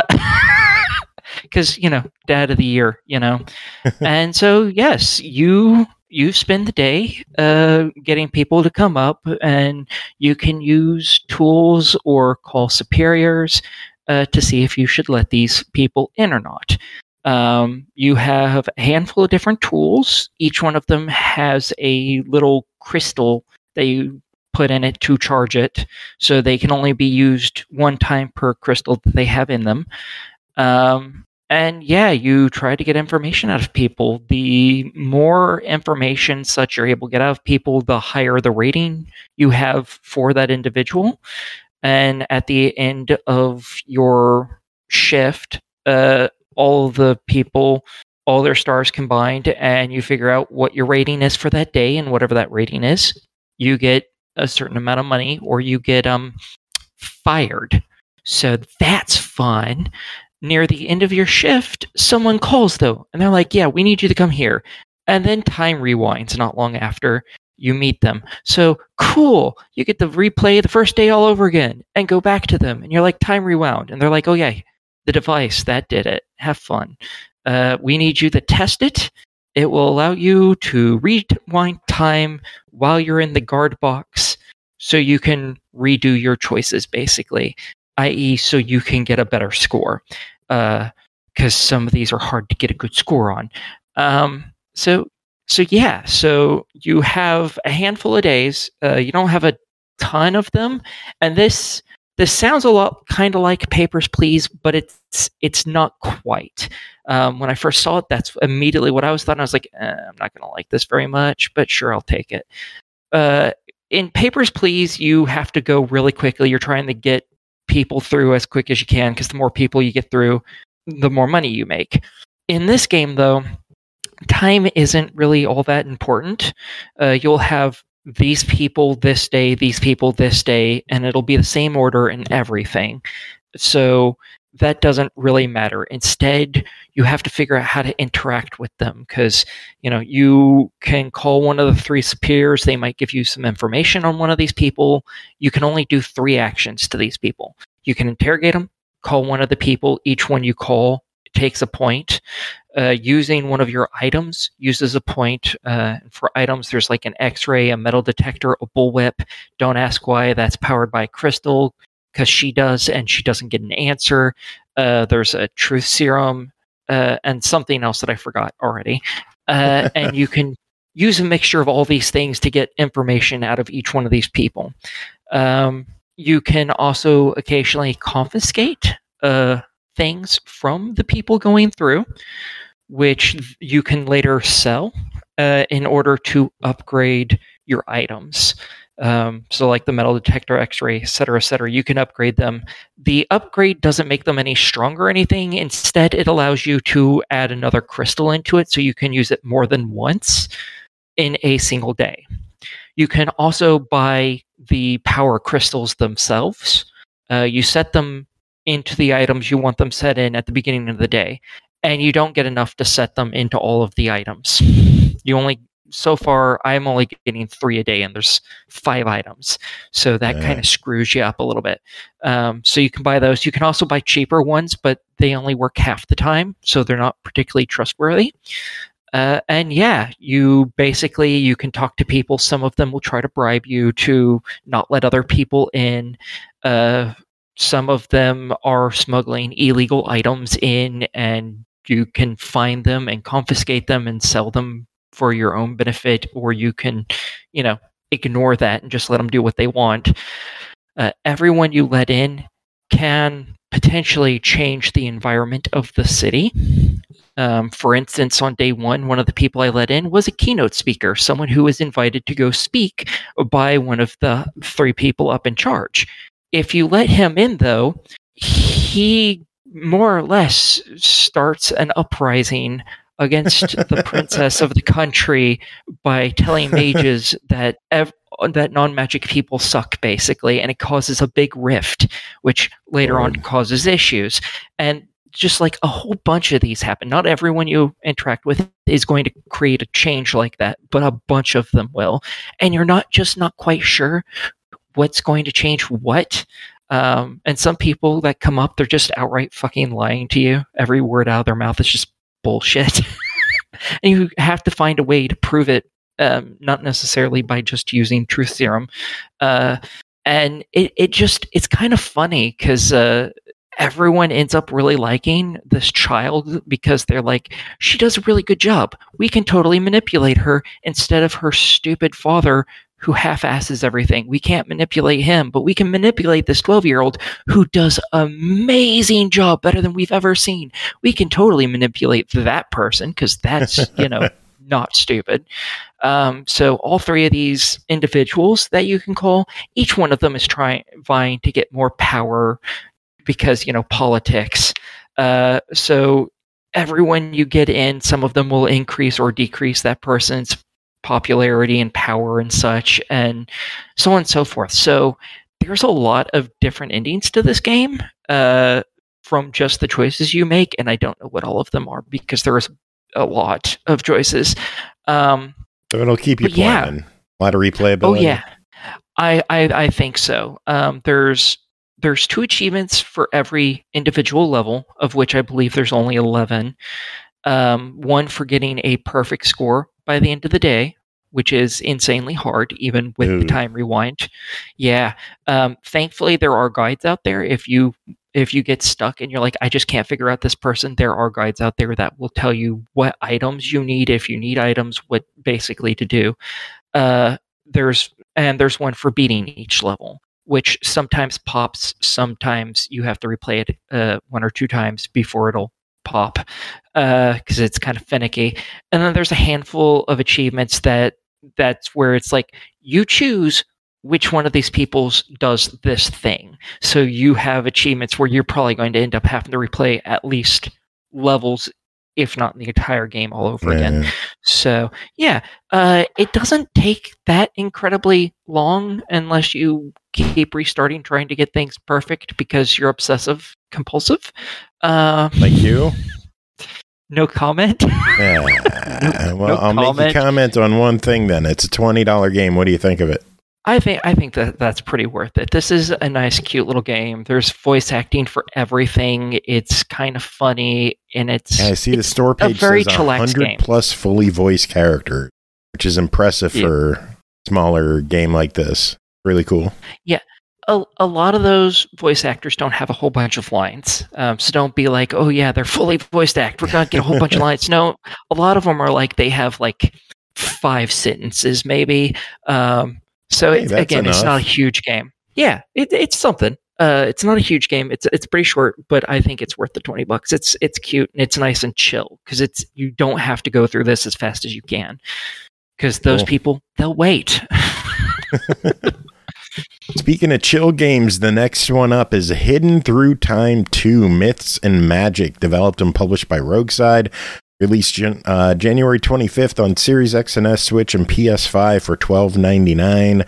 S5: Because, you know, dad of the year, you know. [LAUGHS] and so, yes, you you spend the day uh, getting people to come up and you can use tools or call superiors uh, to see if you should let these people in or not. Um, you have a handful of different tools. Each one of them has a little crystal that you put in it to charge it, so they can only be used one time per crystal that they have in them. Um, and yeah, you try to get information out of people. The more information such you're able to get out of people, the higher the rating you have for that individual. And at the end of your shift, uh, all the people, all their stars combined, and you figure out what your rating is for that day, and whatever that rating is, you get a certain amount of money, or you get um fired. So that's fun. Near the end of your shift, someone calls though, and they're like, "Yeah, we need you to come here." And then time rewinds not long after you meet them. So cool. You get to replay the first day all over again and go back to them. And you're like, time rewound. And they're like, oh, yeah, the device that did it. Have fun. Uh, we need you to test it. It will allow you to rewind time while you're in the guard box so you can redo your choices, basically, i.e., so you can get a better score. Because some of these are hard to get a good score on. Um, so so yeah, so you have a handful of days. Uh, you don't have a ton of them, and this this sounds a lot kind of like Papers, Please, but it's it's not quite. Um, when I first saw it, that's immediately what I was thought. I was like, eh, I'm not going to like this very much, but sure, I'll take it. Uh, in Papers, Please, you have to go really quickly. You're trying to get people through as quick as you can because the more people you get through, the more money you make. In this game, though, time isn't really all that important. Uh, you'll have these people this day, these people this day, and it'll be the same order in everything. So that doesn't really matter. Instead, you have to figure out how to interact with them because you know you can call one of the three superiors. They might give you some information on one of these people. You can only do three actions to these people. You can interrogate them, call one of the people. Each one you call takes a point. Uh, using one of your items uses a point. Uh, for items, there's like an X-ray, a metal detector, a bullwhip. Don't ask why. That's powered by crystal because she does, and she doesn't get an answer. Uh, there's a truth serum uh, and something else that I forgot already. Uh, [LAUGHS] and you can use a mixture of all these things to get information out of each one of these people. Um, you can also occasionally confiscate uh, things from the people going through, which you can later sell uh, in order to upgrade your items. Um, so, like the metal detector, X ray, et cetera, et cetera, you can upgrade them. The upgrade doesn't make them any stronger or anything. Instead, it allows you to add another crystal into it so you can use it more than once in a single day. You can also buy the power crystals themselves. Uh, you set them into the items you want them set in at the beginning of the day, and you don't get enough to set them into all of the items. You only so far I'm only getting three a day, and there's five items, so that
S3: Yeah.
S5: kind of screws you up a little bit. Um, so you can buy those. You can also buy cheaper ones, but they only work half the time, so they're not particularly trustworthy. Uh, and yeah, you basically you can talk to people. Some of them will try to bribe you to not let other people in. Uh, some of them are smuggling illegal items in, and you can find them and confiscate them and sell them for your own benefit, or you can, you know, ignore that and just let them do what they want. Uh, everyone you let in can potentially change the environment of the city. Um, for instance, on day one, one of the people I let in was a keynote speaker, someone who was invited to go speak by one of the three people up in charge. If you let him in, though, he more or less starts an uprising against the [LAUGHS] princess of the country by telling mages that ev- that non-magic people suck basically and it causes a big rift which later on causes issues. And just like a whole bunch of these happen. Not everyone you interact with is going to create a change like that but a bunch of them will. And you're not just not quite sure what's going to change what um, and some people that come up they're just outright fucking lying to you. Every word out of their mouth is just bullshit. [LAUGHS] And you have to find a way to prove it um, not necessarily by just using truth serum. Uh, and it, it just it's kind of funny because uh, everyone ends up really liking this child because they're like she does a really good job. We can totally manipulate her instead of her stupid father who half-asses everything. We can't manipulate him but we can manipulate this 12 year old who does amazing job better than we've ever seen. We can totally manipulate that person because that's [LAUGHS] you know not stupid. Um, so all three of these individuals that you can call each one of them is trying vying to get more power because you know politics. Uh, so everyone you get in some of them will increase or decrease that person's popularity and power and such and so on and so forth so there's a lot of different endings to this game uh, from just the choices you make and i don't know what all of them are because there's a lot of choices um,
S3: So it'll keep you
S5: But yeah.
S3: playing. A lot of replayability.
S5: Oh yeah, I I, I think so. Um, there's there's two achievements for every individual level, of which I believe there's only eleven. Um, one for getting a perfect score by the end of the day, which is insanely hard, even with
S3: Ooh.
S5: the time rewind. Yeah. Um, thankfully, there are guides out there. If you if you get stuck and you're like, I just can't figure out this person, there are guides out there that will tell you what items you need, if you need items, what basically to do. Uh, there's and there's one for beating each level, which sometimes pops, sometimes you have to replay it uh, one or two times before it'll pop uh, because it's kind of finicky. And then there's a handful of achievements that that's where it's like you choose which one of these people's does this thing. So you have achievements where you're probably going to end up having to replay at least levels if not the entire game all over again. So yeah, uh, it doesn't take that incredibly long unless you keep restarting trying to get things perfect because you're obsessive compulsive. Uh,
S3: Like you? [LAUGHS]
S5: no comment. [LAUGHS]
S3: Yeah. well,
S5: no
S3: I'll make a comment on one thing then. It's a $20 game. What do you think of it?
S5: I think I think that that's pretty worth it. This is a nice, cute little game. There's voice acting for everything. It's kind of funny, and it's
S3: Yeah, I see the store
S5: a
S3: page
S5: very
S3: says
S5: chillax
S3: 100
S5: game.
S3: plus fully voiced characters, which is impressive
S5: Yeah.
S3: for a smaller game like this. Really cool. Yeah.
S5: A, a lot of those voice actors don't have a whole bunch of lines. Um, so don't be like, oh yeah, they're fully [LAUGHS] voiced act. We're gonna get a whole bunch of [LAUGHS] lines. No, a lot of them are like they have like five sentences maybe. Um, so
S3: Hey,
S5: it's, again, it's not a huge game. Yeah, it, it's something. Uh, it's not a huge game. It's it's pretty short, but I think it's worth the twenty bucks. It's it's cute and it's nice and chill because it's you don't have to go through this as fast as you can because those
S3: Cool.
S5: people they'll wait. [LAUGHS] [LAUGHS]
S3: Speaking of chill games, the next one up is Hidden Through Time 2 Myths and Magic, developed and published by Rogueside. Released uh, January 25th on Series X and S, Switch, and PS5 for $12.99.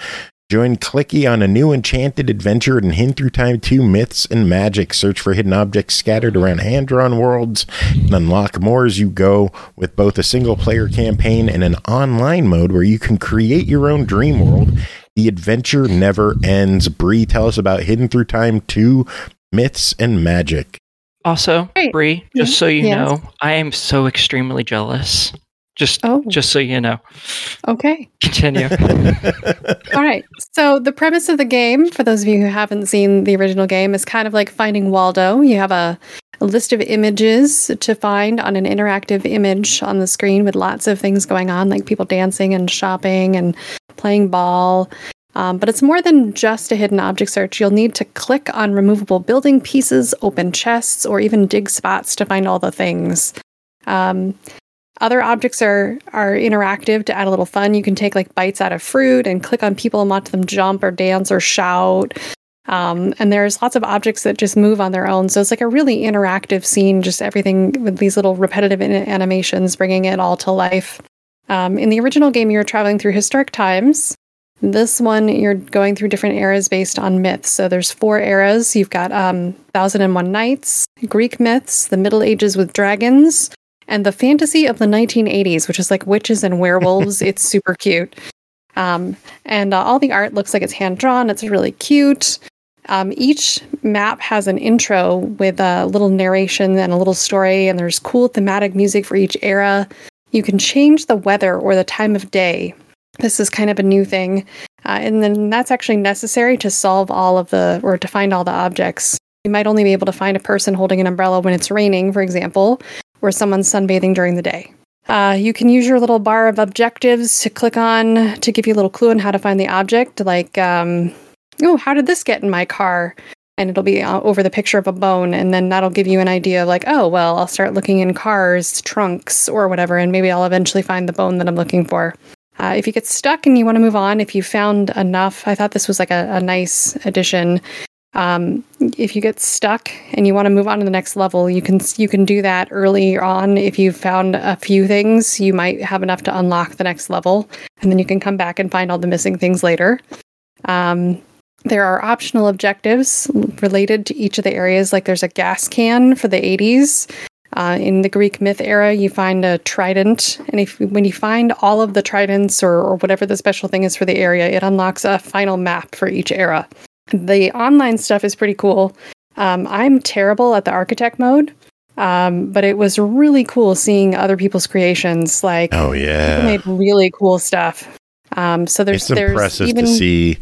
S3: Join Clicky on a new enchanted adventure in Hidden Through Time 2 Myths and Magic. Search for hidden objects scattered around hand drawn worlds and unlock more as you go with both a single player campaign and an online mode where you can create your own dream world the adventure never ends. Bri, tell us about Hidden Through Time 2 Myths and Magic.
S5: Also,
S7: Right.
S5: Bri, just so you
S7: Yes.
S5: know, I am so extremely jealous. Just
S7: Oh,
S5: just so you know.
S7: okay.
S5: Continue. [LAUGHS]
S7: All right. So the premise of the game, for those of you who haven't seen the original game, is kind of like finding Waldo. You have a, a list of images to find on an interactive image on the screen with lots of things going on, like people dancing and shopping and playing ball. Um, but it's more than just a hidden object search. You'll need to click on removable building pieces, open chests, or even dig spots to find all the things. Um, other objects are are interactive to add a little fun. You can take like bites out of fruit and click on people and watch them jump or dance or shout. Um, and there's lots of objects that just move on their own. So it's like a really interactive scene, just everything with these little repetitive animations, bringing it all to life. Um, in the original game, you're traveling through historic times. This one, you're going through different eras based on myths. So there's four eras. You've got um, Thousand and One Nights, Greek myths, the Middle Ages with dragons, and the fantasy of the 1980s, which is like witches and werewolves. [LAUGHS] it's super cute. Um, and uh, all the art looks like it's hand drawn. It's really cute. Um, each map has an intro with a little narration and a little story, and there's cool thematic music for each era. You can change the weather or the time of day. This is kind of a new thing. Uh, and then that's actually necessary to solve all of the, or to find all the objects. You might only be able to find a person holding an umbrella when it's raining, for example, or someone's sunbathing during the day. Uh, you can use your little bar of objectives to click on to give you a little clue on how to find the object, like, um, oh, how did this get in my car? And it'll be uh, over the picture of a bone, and then that'll give you an idea of like, oh, well, I'll start looking in cars, trunks, or whatever, and maybe I'll eventually find the bone that I'm looking for. Uh, if you get stuck and you want to move on, if you found enough, I thought this was like a, a nice addition. Um, if you get stuck and you want to move on to the next level, you can you can do that early on. If you've found a few things, you might have enough to unlock the next level, and then you can come back and find all the missing things later. Um, there are optional objectives related to each of the areas, like there's a gas can for the 80s. Uh, in the Greek myth era, you find a trident, and if when you find all of the tridents or, or whatever the special thing is for the area, it unlocks a final map for each era. The online stuff is pretty cool. Um, I'm terrible at the architect mode, um, but it was really cool seeing other people's creations. Like
S3: Oh,
S7: people
S3: yeah.
S7: made really cool stuff. Um, so there's
S3: It's
S7: there's
S3: impressive
S7: even
S3: to see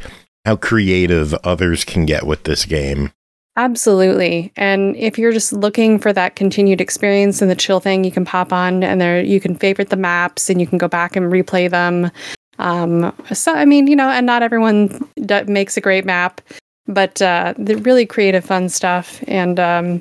S3: how creative others can get with this game.
S7: Absolutely. And if you're just looking for that continued experience and the chill thing, you can pop on and there you can favorite the maps and you can go back and replay them. Um, so I mean, you know, and not everyone d- makes a great map, but uh, the really creative, fun stuff. And um,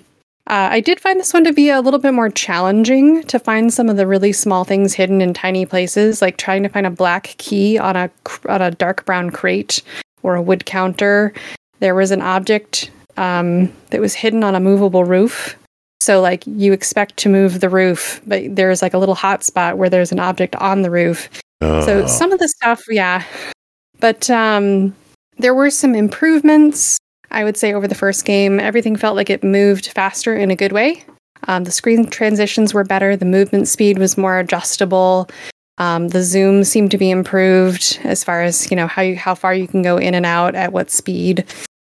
S7: uh, I did find this one to be a little bit more challenging to find some of the really small things hidden in tiny places, like trying to find a black key on a on a dark brown crate or a wood counter. There was an object um, that was hidden on a movable roof. So like you expect to move the roof, but there's like a little hot spot where there's an object on the roof. So
S3: Oh.
S7: some of the stuff, yeah. But um there were some improvements, I would say, over the first game. Everything felt like it moved faster in a good way. Um, the screen transitions were better. The movement speed was more adjustable. Um, the zoom seemed to be improved as far as you know how you, how far you can go in and out at what speed.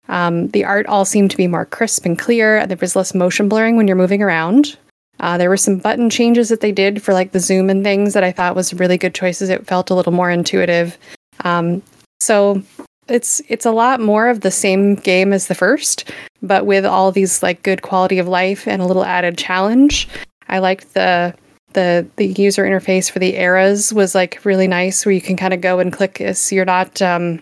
S7: Um, the art all seemed to be more crisp and clear. There was less motion blurring when you're moving around. Uh, there were some button changes that they did for like the zoom and things that I thought was really good choices. It felt a little more intuitive. Um, so it's it's a lot more of the same game as the first, but with all these like good quality of life and a little added challenge. I liked the the the user interface for the eras was like really nice, where you can kind of go and click. So you're not um,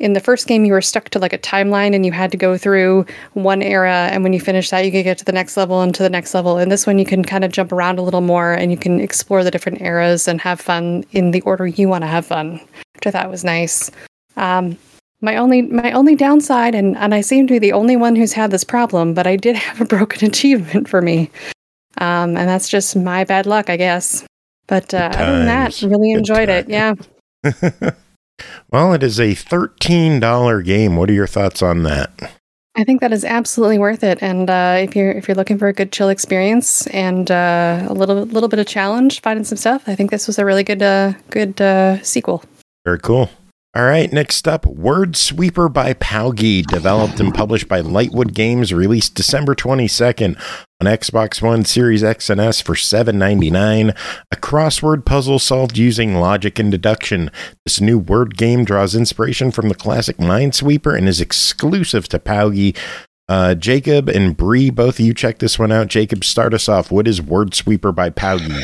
S7: in the first game you were stuck to like a timeline and you had to go through one era and when you finish that you could get to the next level and to the next level. And this one you can kind of jump around a little more and you can explore the different eras and have fun in the order you want to have fun which i thought was nice. Um, my only my only downside and, and i seem to be the only one who's had this problem but i did [LAUGHS] have a broken achievement for me. Um, and that's just my bad luck i guess. But uh, other than that really enjoyed it. yeah [LAUGHS]
S3: well, it is a $13 game. What are your thoughts on that?
S7: I think that is absolutely worth it. And uh, if you're if you're looking for a good chill experience and uh, a little little bit of challenge, finding some stuff, I think this was a really good uh, good uh, sequel.
S3: Very cool. All right, next up, Wordsweeper by POWGI, developed and published by Lightwood Games, released December 22nd on Xbox One, Series X and S for $7.99. A crossword puzzle solved using logic and deduction. This new word game draws inspiration from the classic Minesweeper and is exclusive to POWGI. Uh, Jacob and Bri, both of you check this one out. Jacob, start us off. What is Wordsweeper by POWGI?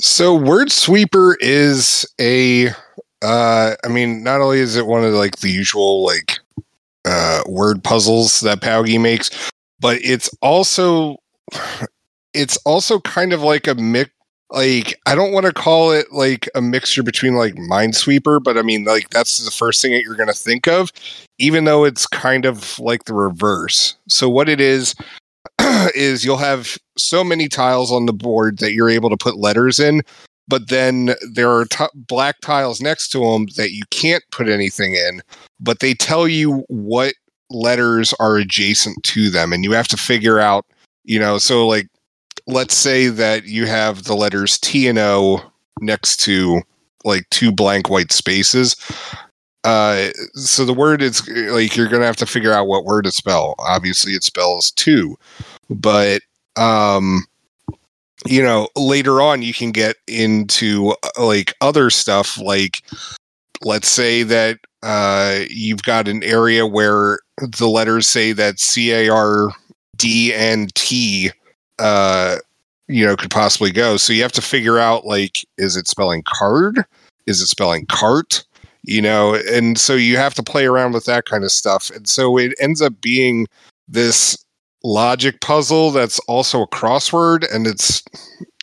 S4: So Wordsweeper is a uh I mean not only is it one of like the usual like uh word puzzles that POWGI makes, but it's also it's also kind of like a mix like I don't want to call it like a mixture between like Minesweeper, but I mean like that's the first thing that you're to think of even though it's kind of like the reverse. So what it is [CLEARS THROAT] is you'll have so many tiles on the board that you're able to put letters in, but then there are t- black tiles next to them that you can't put anything in, but they tell you what letters are adjacent to them, and you have to figure out, you know, so like let's say that you have the letters T and O next to like two blank white spaces. Uh, so the word is like you're gonna have to figure out what word to spell. Obviously, it spells two, but um, you know, later on you can get into uh, like other stuff. Like, let's say that uh, you've got an area where the letters say that C A R D and T uh you know could possibly go. So you have to figure out like is it spelling card? Is it spelling cart? You know and so you have to play around with that kind of stuff. And so it ends up being this logic puzzle that's also a crossword and it's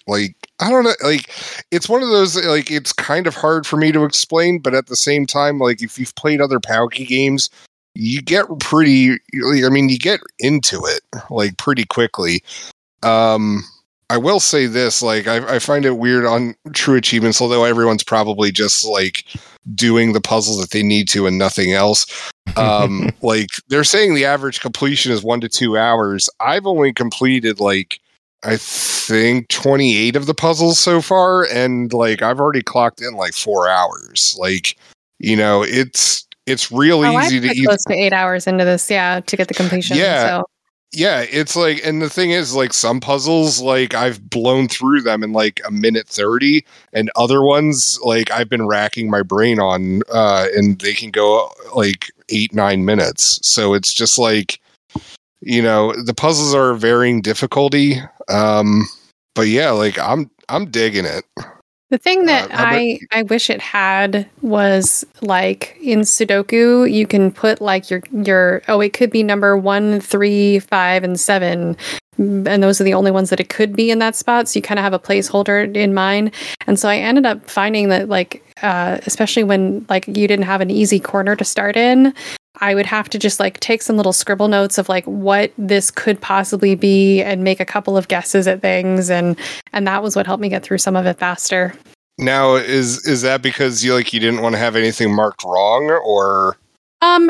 S4: like i don't know like it's one of those like it's kind of hard for me to explain but at the same time like if you've played other POWGI games you get pretty i mean you get into it like pretty quickly. Um i will say this like I, I find it weird on TrueAchievements although everyone's probably just like doing the puzzles that they need to and nothing else um [LAUGHS] like they're saying the average completion is one to two hours i've only completed like i think 28 of the puzzles so far and like i've already clocked in like four hours like you know it's it's real
S7: Oh,
S4: easy
S7: I
S4: to
S7: put
S4: either
S7: close to eight hours into this, yeah, to get the completion.
S4: Yeah.
S7: So
S4: yeah it's like and the thing is like some puzzles like i've blown through them in like a minute 30 and other ones like i've been racking my brain on uh and they can go like eight nine minutes. So it's just like you know the puzzles are varying difficulty um but yeah like i'm i'm digging it
S7: The thing that
S4: Uh,
S7: I I wish it had was like in Sudoku, you can put like your your oh it could be number one, three, five, and seven, and those are the only ones that it could be in that spot. So you kind of have a placeholder in mind. And so I ended up finding that like uh, especially when like you didn't have an easy corner to start in. I would have to just like take some little scribble notes of like what this could possibly be and make a couple of guesses at things and and that was what helped me get through some of it faster.
S4: Now, is is that because you like you didn't want to have anything marked wrong, or
S7: Um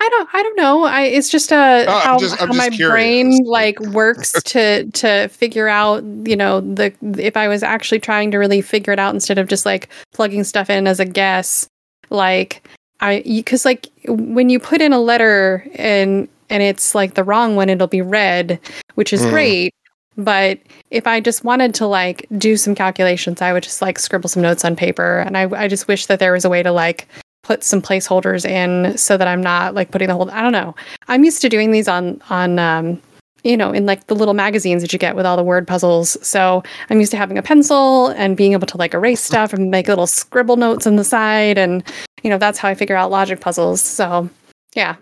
S7: I don't I don't know. I it's just uh
S4: Oh,
S7: how,
S4: just-
S7: how
S4: just
S7: my
S4: curious.
S7: brain like works [LAUGHS] to to figure out, you know, the if I was actually trying to really figure it out instead of just like plugging stuff in as a guess. Like I because like when you put in a letter and and it's like the wrong one, it'll be red, which is
S4: Mm.
S7: great. But if I just wanted to like do some calculations, I would just like scribble some notes on paper. And I I just wish that there was a way to like put some placeholders in so that I'm not like putting the whole I don't know. I'm used to doing these on on um you know, in like the little magazines that you get with all the word puzzles. So I'm used to having a pencil and being able to like erase stuff and make little scribble notes on the side. And, you know, that's how I figure out logic puzzles. So, yeah.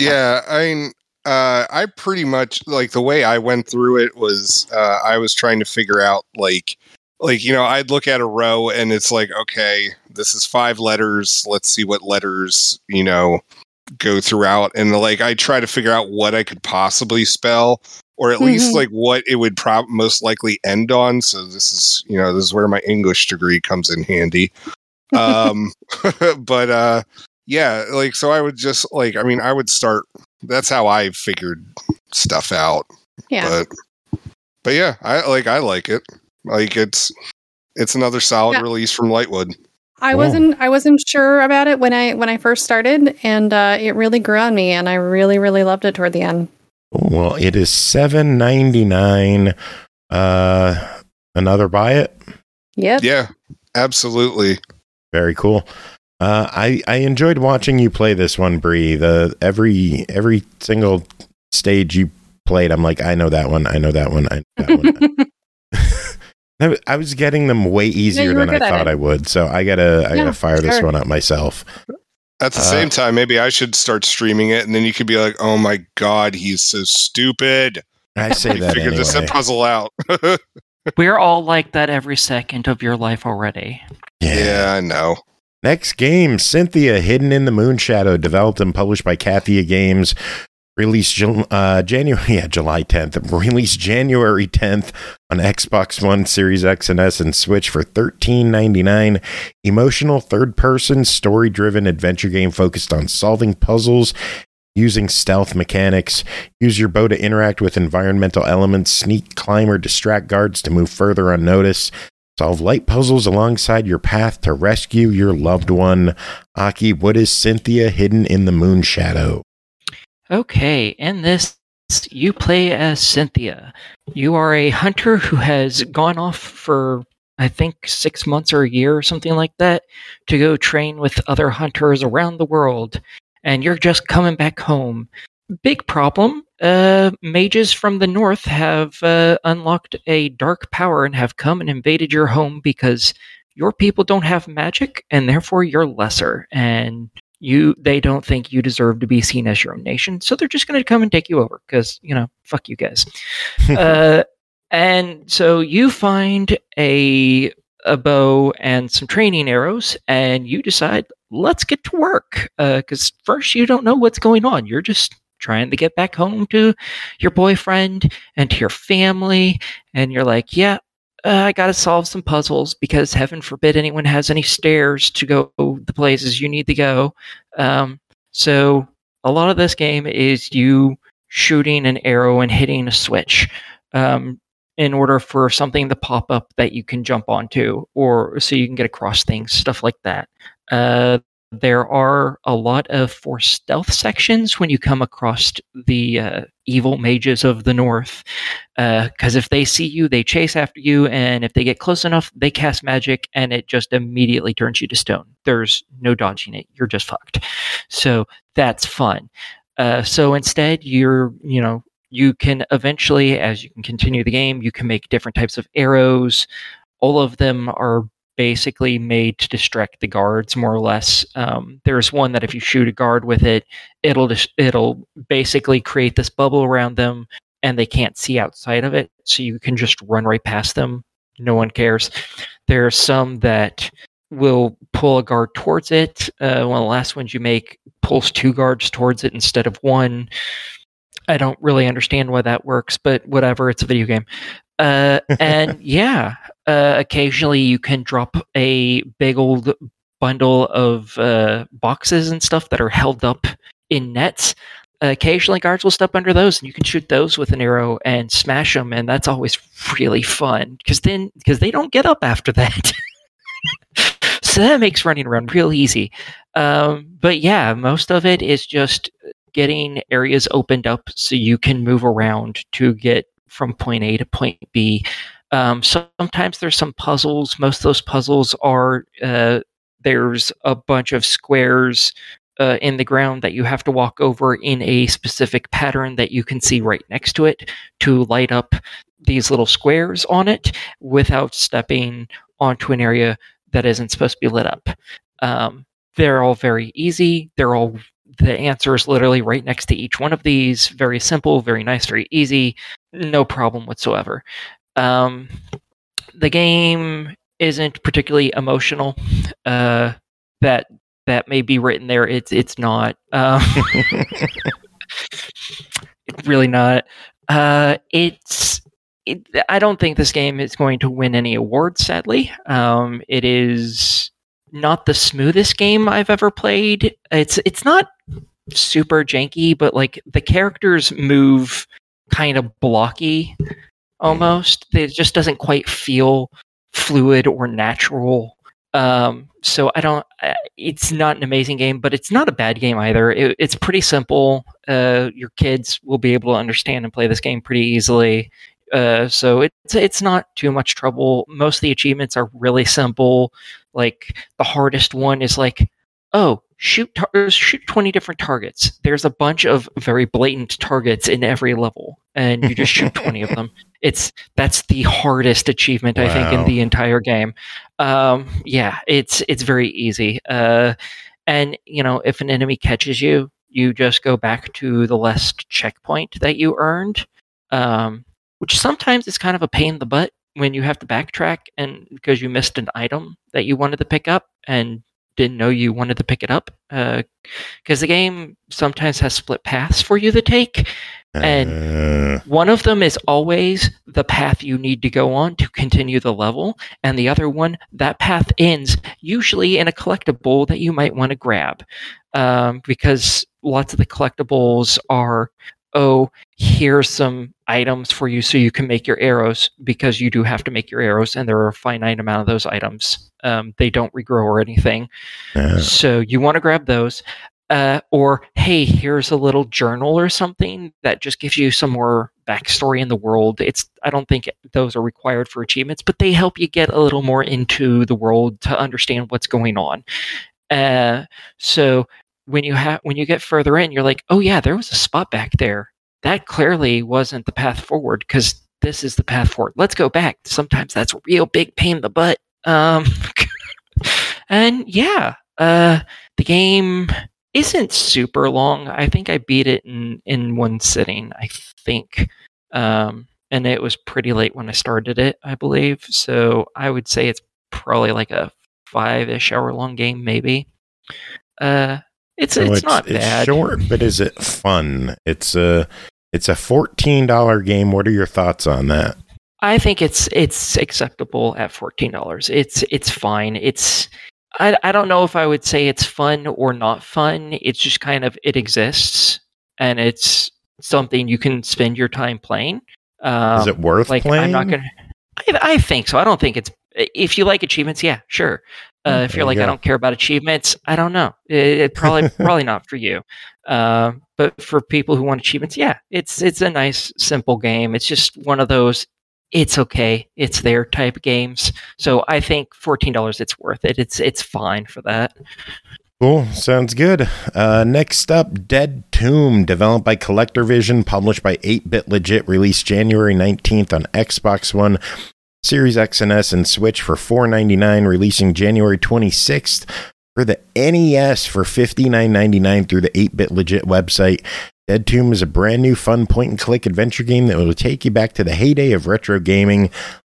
S4: yeah, I mean, uh, I pretty much like the way I went through it was uh, I was trying to figure out like like you know I'd look at a row and it's like okay this is five letters let's see what letters you know go throughout and like I try to figure out what I could possibly spell or at least
S7: Mhm.
S4: like what it would prob most likely end on so this is you know this is where my English degree comes in handy um [LAUGHS] [LAUGHS] but uh yeah like so i would just like i mean i would start that's how i figured stuff out
S7: Yeah.
S4: but but yeah i like i like it like it's it's another solid
S7: Yeah.
S4: release from lightwood
S7: I
S3: Cool.
S7: wasn't I wasn't sure about it when I when I first started and uh, it really grew on me and I really really loved it toward the end.
S3: Well, it is seven ninety nine. Uh, another buy it.
S7: Yep.
S4: yeah absolutely
S3: Very cool. Uh, I I enjoyed watching you play this one, Bri. The every every single stage you played, I'm like, I know that one. I know that one. I know that one. [LAUGHS] [LAUGHS] I w- I was getting them way easier
S7: you were
S3: than I thought
S7: it.
S3: I would. So I gotta I
S7: Yeah,
S3: gotta fire this one up myself.
S4: at the
S3: Uh,
S4: same time maybe i should start streaming it and then you could be like oh my god he's so stupid
S3: I say
S4: he
S3: that
S4: figured
S3: anyway.
S4: this puzzle out [LAUGHS]
S5: We're all like that every second of your life already.
S4: yeah i know
S3: Next game, Cynthia, Hidden in the Moonshadow, developed and published by Catthia Games. Released uh, January, [LAUGHS] yeah, July 10th. Released January 10th on Xbox One, Series X and S, and Switch for $13.99. Emotional, third-person, story-driven adventure game focused on solving puzzles using stealth mechanics. Use your bow to interact with environmental elements, sneak, climb, or distract guards to move further unnoticed. Solve light puzzles alongside your path to rescue your loved one. Aki, what is Cynthia hidden in the moon shadow?
S5: Okay, in this, you play as Cynthia. You are a hunter who has gone off for, I think, six months or a year or something like that to go train with other hunters around the world. And you're just coming back home. Big problem. Uh, mages from the north have uh, unlocked a dark power and have come and invaded your home because your people don't have magic and therefore you're lesser. And you they don't think you deserve to be seen as your own nation so they're just going to come and take you over because you know fuck you guys. [LAUGHS] Uh, and so you find a a bow and some training arrows and you decide let's get to work because first you don't know what's going on. You're just trying to get back home to your boyfriend and to your family and you're like yeah uh, I got to solve some puzzles because heaven forbid anyone has any stairs to go the places you need to go. Um, so a lot of this game is you shooting an arrow and hitting a switch um, in order for something to pop up that you can jump onto, or so you can get across things, stuff like that. Uh, there are a lot of for stealth sections when you come across the uh, evil mages of the north because if they see you, they chase after you, and if they get close enough, they cast magic, and it just immediately turns you to stone. There's no dodging it; you're just fucked. So that's fun. Uh, so instead, you're you know you can eventually, as you can continue the game, you can make different types of arrows. All of them are basically made to distract the guards more or less. Um, there's one that if you shoot a guard with it, it'll just it'll basically create this bubble around them and they can't see outside of it, so you can just run right past them. No one cares. There are some that will pull a guard towards it. Uh, one of the last ones you make pulls two guards towards it instead of one. I don't really understand why that works, but whatever. It's a video game. Uh, and yeah, uh, occasionally you can drop a big old bundle of uh, boxes and stuff that are held up in nets. occasionally, guards will step under those, and you can shoot those with an arrow and smash them, and that's always really fun because then because they don't get up after that. [LAUGHS] so that makes running around real easy. Um, but yeah, most of it is just getting areas opened up so you can move around to get from point A to point B. Um, sometimes there's some puzzles. Most of those puzzles are uh, there's a bunch of squares uh, in the ground that you have to walk over in a specific pattern that you can see right next to it to light up these little squares on it without stepping onto an area that isn't supposed to be lit up. Um, they're all very easy. They're all the answer is literally right next to each one of these. Very simple, very nice, very easy. No problem whatsoever. Um, the game isn't particularly emotional. Uh, that that may be written there. It's it's not. Um, [LAUGHS] really not. Uh, it's. It, I don't think this game is going to win any awards. Sadly, um, it is not the smoothest game I've ever played. It's it's not super janky, but like the characters move kind of blocky almost. It just doesn't quite feel fluid or natural. Um, so I don't. It's not an amazing game, but it's not a bad game either. It, it's pretty simple. Uh, your kids will be able to understand and play this game pretty easily. Uh, so it's it's not too much trouble. Most of the achievements are really simple. Like the hardest one is like, oh, shoot tar- shoot 20 different targets. There's a bunch of very blatant targets in every level and you just shoot 20 of them. [LAUGHS] It's that's the hardest achievement wow. I think in the entire game. Um, yeah, it's it's very easy. Uh, and you know, if an enemy catches you, you just go back to the last checkpoint that you earned. Um, which sometimes is kind of a pain in the butt when you have to backtrack and because you missed an item that you wanted to pick up and didn't know you wanted to pick it up because uh, the game sometimes has split paths for you to take and uh. one of them is always the path you need to go on to continue the level and the other one that path ends usually in a collectible that you might want to grab um, because lots of the collectibles are oh, here's some items for you so you can make your arrows because you do have to make your arrows and there are a finite amount of those items. Um, they don't regrow or anything. So you want to grab those. Uh, or, hey, here's a little journal or something that just gives you some more backstory in the world. It's I don't think those are required for achievements, but they help you get a little more into the world to understand what's going on. Uh, so when you have when you get further in, you're like, oh yeah, there was a spot back there. That clearly wasn't the path forward because this is the path forward. Let's go back. Sometimes that's a real big pain in the butt. Um, [LAUGHS] and yeah, uh, the game isn't super long. I think I beat it in in one sitting. I think. Um, and it was pretty late when I started it, I believe. So I would say it's probably like a five-ish hour long game, maybe. Uh, it's so it's, it's, not it's bad.
S3: short, but is it fun? It's a it's a fourteen dollar game. What are your thoughts on that?
S5: I think it's it's acceptable at fourteen dollars. It's it's fine. It's I I don't know if I would say it's fun or not fun. It's just kind of it exists and it's something you can spend your time playing.
S3: Um, is it worth like, playing?
S5: I'm not gonna. I, I think so. I don't think it's if you like achievements, yeah, sure. Uh, if you're like, I don't care about achievements, I don't know. It, it probably [LAUGHS] probably not for you. Uh, but for people who want achievements, yeah, it's it's a nice simple game. It's just one of those. It's okay. It's their type games. So I think fourteen dollars. It's worth it. It's it's fine for that.
S3: Cool. Sounds good. Uh, next up, Dead Tomb, developed by CollectorVision, published by 8 Bit Legit, released January 19th on Xbox One, Series X and S and Switch for $4.99, releasing January 26th for the NES for $59.99 through the 8 bit legit website. Dead Tomb is a brand new fun point and click adventure game that will take you back to the heyday of retro gaming.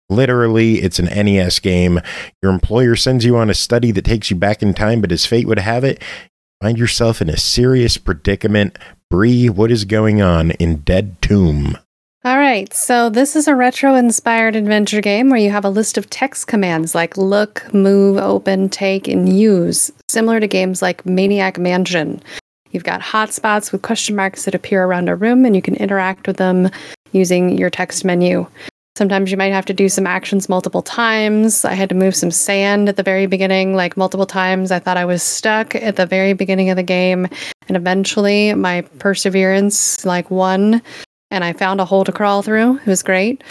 S3: Literally, it's an NES game. Your employer sends you on a study that takes you back in time, but as fate would have it, you find yourself in a serious predicament. Bri, what is going on in Dead Tomb?
S7: All right, so this is a retro inspired adventure game where you have a list of text commands like look, move, open, take, and use, similar to games like Maniac Mansion. You've got hotspots with question marks that appear around a room, and you can interact with them using your text menu. Sometimes you might have to do some actions multiple times. I had to move some sand at the very beginning, like multiple times. I thought I was stuck at the very beginning of the game, and eventually my perseverance like won and I found a hole to crawl through. It was great.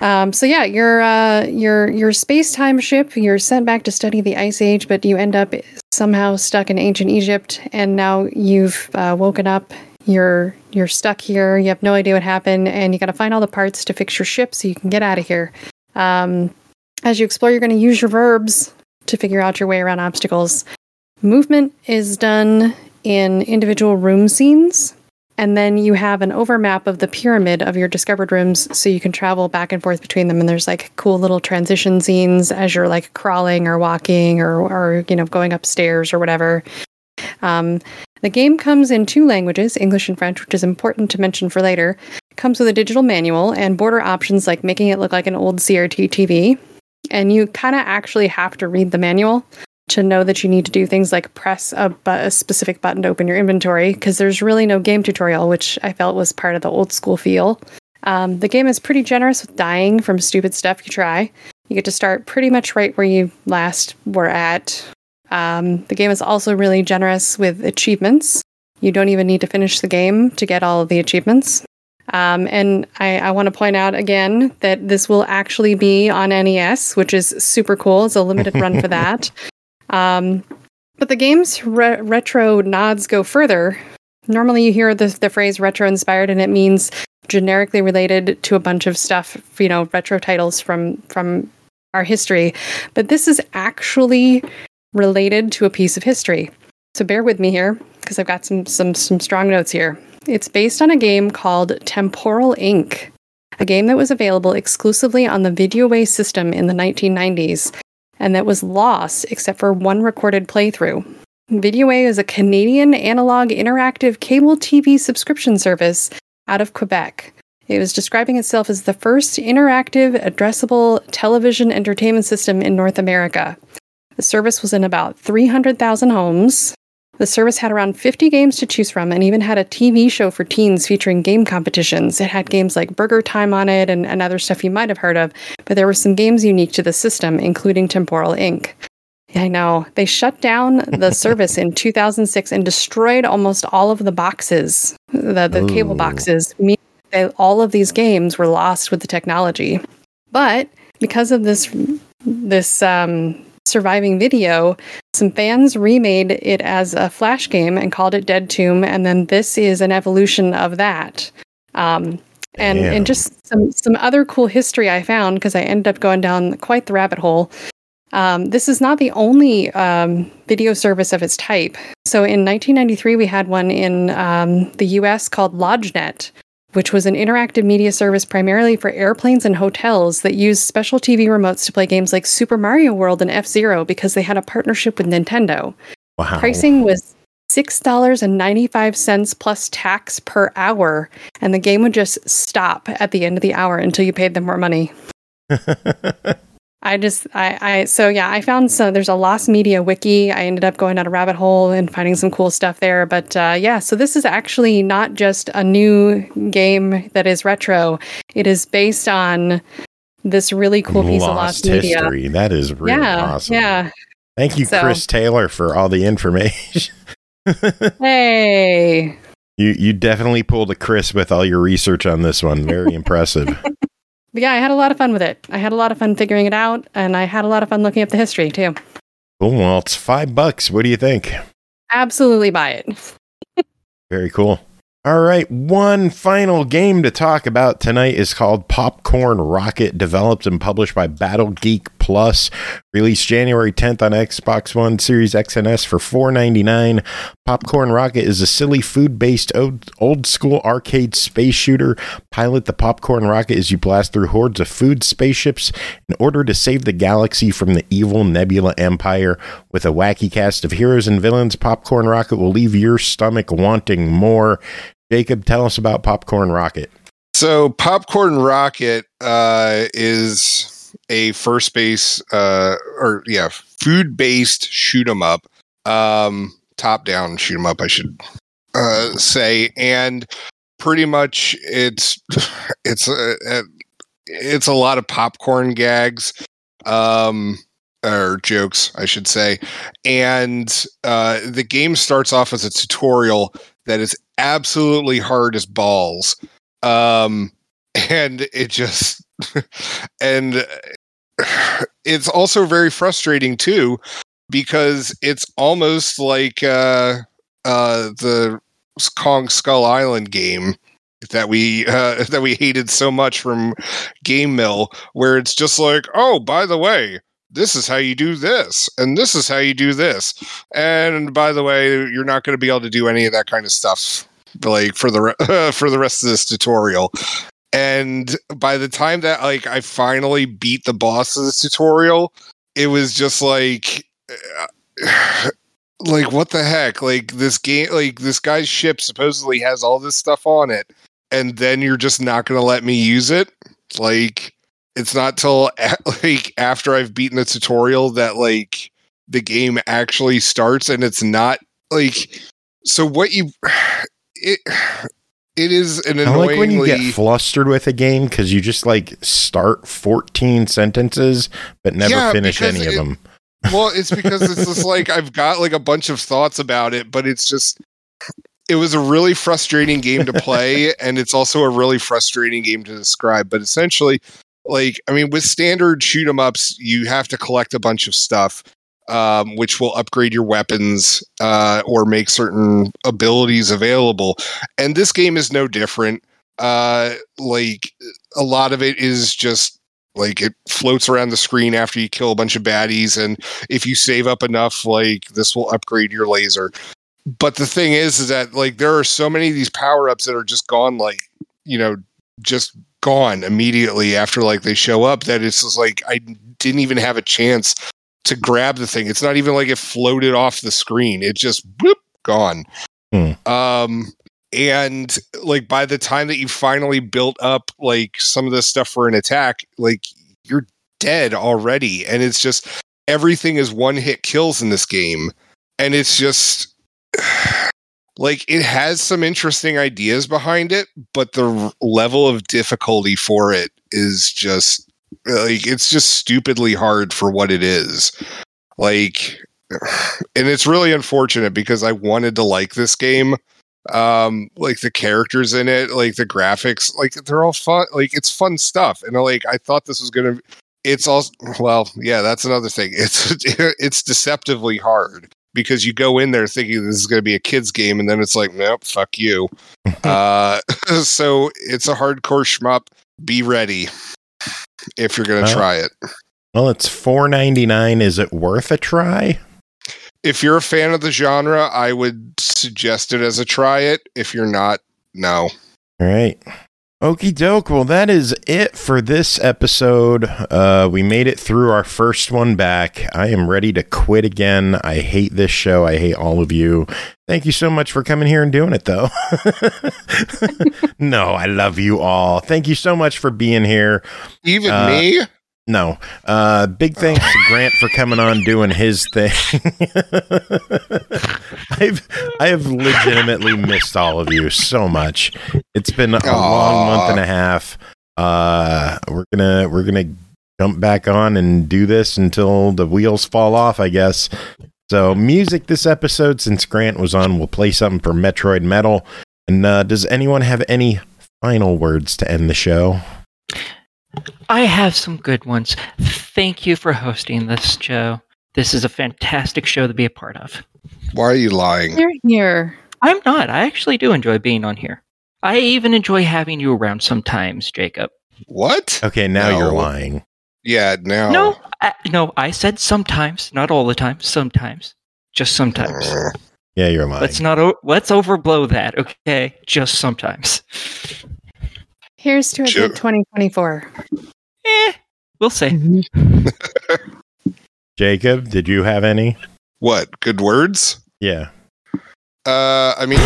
S7: Um, so yeah, your uh, your your space time ship. You're sent back to study the Ice Age, but you end up somehow stuck in ancient Egypt, and now you've uh, woken up. You're you're stuck here. You have no idea what happened, and you got to find all the parts to fix your ship so you can get out of here. Um, as you explore, you're going to use your verbs to figure out your way around obstacles. Movement is done in individual room scenes and then you have an overmap of the pyramid of your discovered rooms so you can travel back and forth between them and there's like cool little transition scenes as you're like crawling or walking or or you know going upstairs or whatever. Um, the game comes in two languages english and french which is important to mention for later. Comes with a digital manual and border options like making it look like an old crt tv and you kind of actually have to read the manual to know that you need to do things like press a, bu- a specific button to open your inventory because there's really no game tutorial, which I felt was part of the old school feel. Um, the game is pretty generous with dying from stupid stuff you try. You get to start pretty much right where you last were at. Um, the game is also really generous with achievements. You don't even need to finish the game to get all of the achievements. Um, and I, I want to point out again that this will actually be on NES, which is super cool. It's a limited run for [LAUGHS] that. Um, but the game's re- retro nods go further. Normally, you hear the, the phrase retro inspired, and it means generically related to a bunch of stuff, you know, retro titles from from our history. But this is actually related to a piece of history. So bear with me here because I've got some some some strong notes here. It's based on a game called Temporal Inc., a game that was available exclusively on the VideoWay system in the 1990s and that was lost except for one recorded playthrough. VideoWay is a Canadian analog interactive cable TV subscription service out of Quebec. It was describing itself as the first interactive, addressable television entertainment system in North America. The service was in about 300,000 homes. The service had around 50 games to choose from and even had a TV show for teens featuring game competitions. It had games like Burger Time on it and, and other stuff you might have heard of, but there were some games unique to the system, including Temporal Inc. I know. They shut down the [LAUGHS] service in 2006 and destroyed almost all of the boxes, the, the cable boxes. meaning that All of these games were lost with the technology. But because of this this um, surviving video, some fans remade it as a flash game and called it Dead Tomb, and then this is an evolution of that. Um, and
S3: Damn.
S7: and just some some other cool history I found because I ended up going down quite the rabbit hole. Um, this is not the only um, video service of its type. So in 1993, we had one in um, the US called LodgeNet, which was an interactive media service primarily for airplanes and hotels that used special TV remotes to play games like Super Mario World and F Zero because they had a partnership with Nintendo.
S3: Wow.
S7: Pricing was $6.95 plus tax per hour, and the game would just stop at the end of the hour until you paid them more money. [LAUGHS] I just, I, I, so yeah, I found so there's a lost media wiki. I ended up going down a rabbit hole and finding some cool stuff there. But uh, yeah, so this is actually not just a new game that is retro, it is based on this really cool piece of lost media.
S3: history. That is really
S7: yeah,
S3: awesome.
S7: yeah.
S3: Thank you,
S7: So-
S3: Chris Taylor, for all the information. [LAUGHS]
S7: Hey,
S3: you you definitely pulled a Chris with all your research on this one. Very impressive. [LAUGHS]
S7: But yeah, I had a lot of fun with it. I had a lot of fun figuring it out, and I had a lot of fun looking up the history too.
S3: Cool. Well, it's five bucks. What do you think?
S7: Absolutely buy it. [LAUGHS]
S3: Very cool. All right, one final game to talk about tonight is called Popcorn Rocket, developed and published by Battle Geek Plus. Released January 10th on Xbox One, Series X and S for $4.99. Popcorn Rocket is a silly food based old, old school arcade space shooter. Pilot the Popcorn Rocket as you blast through hordes of food spaceships in order to save the galaxy from the evil Nebula Empire. With a wacky cast of heroes and villains, Popcorn Rocket will leave your stomach wanting more. Jacob, tell us about Popcorn Rocket.
S4: So, Popcorn Rocket uh, is a first base, uh, or yeah, food based shoot 'em up, um, top down shoot 'em up, I should uh, say, and pretty much it's [SIGHS] it's a, a it's a lot of popcorn gags, um, or jokes, I should say, and uh, the game starts off as a tutorial that is absolutely hard as balls um [LAUGHS] and it just [LAUGHS] and it's also very frustrating too because it's almost like uh uh the Kong Skull Island game that we [LAUGHS] uh, that we hated so much from GameMill, where it's just like, oh, by the way, this is how you do this, and this is how you do this, and by the way, you're not going to be able to do any of that kind of stuff, like for the re- [LAUGHS] for the rest of this tutorial. And by the time that like I finally beat the boss of this tutorial, it was just like. [SIGHS] like what the heck like this game like this guy's ship supposedly has all this stuff on it and then you're just not going to let me use it like it's not till [LAUGHS] like after i've beaten the tutorial that like the game actually starts and it's not like so what you [SIGHS] it it is an annoyingly.
S3: I like when you get flustered with a game because you just like start 14 sentences but never
S4: Yeah,
S3: finish any of them. [LAUGHS]
S4: well it's because it's just [LAUGHS] like i've got like a bunch of thoughts about it but it's just it was a really frustrating game to play [LAUGHS] and it's also a really frustrating game to describe but essentially like i mean with standard shoot 'em ups you have to collect a bunch of stuff um, which will upgrade your weapons uh, or make certain abilities available. And this game is no different. Uh, like a lot of it is just like it floats around the screen after you kill a bunch of baddies and if you save up enough like this will upgrade your laser. But the thing is is that like there are so many of these power-ups that are just gone like you know just gone immediately after like they show up that it's just like i didn't even have a chance to grab the thing. It's not even like it floated off the screen. It just whoop gone.
S3: Hmm.
S4: um and like by the time that you finally built up like some of this stuff for an attack like you're dead already. And it's just everything is one hit kills in this game. And it's just [SIGHS] like it has some interesting ideas behind it but the r- level of difficulty for it is just like it's just stupidly hard for what it is. Like [SIGHS] and it's really unfortunate because i wanted to like this game um like the characters in it like the graphics like they're all fun like it's fun stuff. And like i thought this was gonna it's all well yeah that's another thing. [LAUGHS] It's it's deceptively hard because you go in there thinking this is going to be a kids game and then it's like nope fuck you. [LAUGHS] Uh [LAUGHS] so it's a hardcore shmup. Be ready if you're going to
S3: Well.
S4: try it
S3: Well, it's 4.99. Is it worth a try?
S4: if you're a fan of the genre i would suggest it as a try it if you're not no
S3: All right. Okie doke. Well, that is it for this episode. Uh, we made it through our first one back. I am ready to quit again. I hate this show. I hate all of you. Thank you so much for coming here and doing it, though. [LAUGHS] no, I love you all. Thank you so much for being here.
S4: even
S3: Uh,
S4: me
S3: No. Uh big thanks to Grant for coming on doing his thing. [LAUGHS] I've I have legitimately missed all of you so much. It's been a long month and a half. Uh we're going to we're to jump back on and do this until the wheels fall off, I guess. So, music this episode since Grant was on, we'll play something for Metroid Metal. And uh does anyone have any final words to end the show?
S5: I have some good ones. Thank you for hosting this show. This is a fantastic show to be a part of.
S4: why are you lying
S7: You're here.
S5: I'm not. I actually do enjoy being on here. I even enjoy having you around sometimes, Jacob.
S4: what
S3: Okay, now
S4: No.
S3: you're lying.
S4: Yeah, now.
S5: No, I, no, I said sometimes, not all the time. Sometimes, just sometimes.
S3: Yeah, you're lying.
S5: Let's not. O- let's overblow that, okay? Just sometimes.
S7: Here's to a
S4: Sure.
S7: good 2024.
S5: Eh, we'll see. [LAUGHS]
S3: Jacob, did you have any?
S4: what? Good words?
S3: Yeah.
S4: Uh, I mean,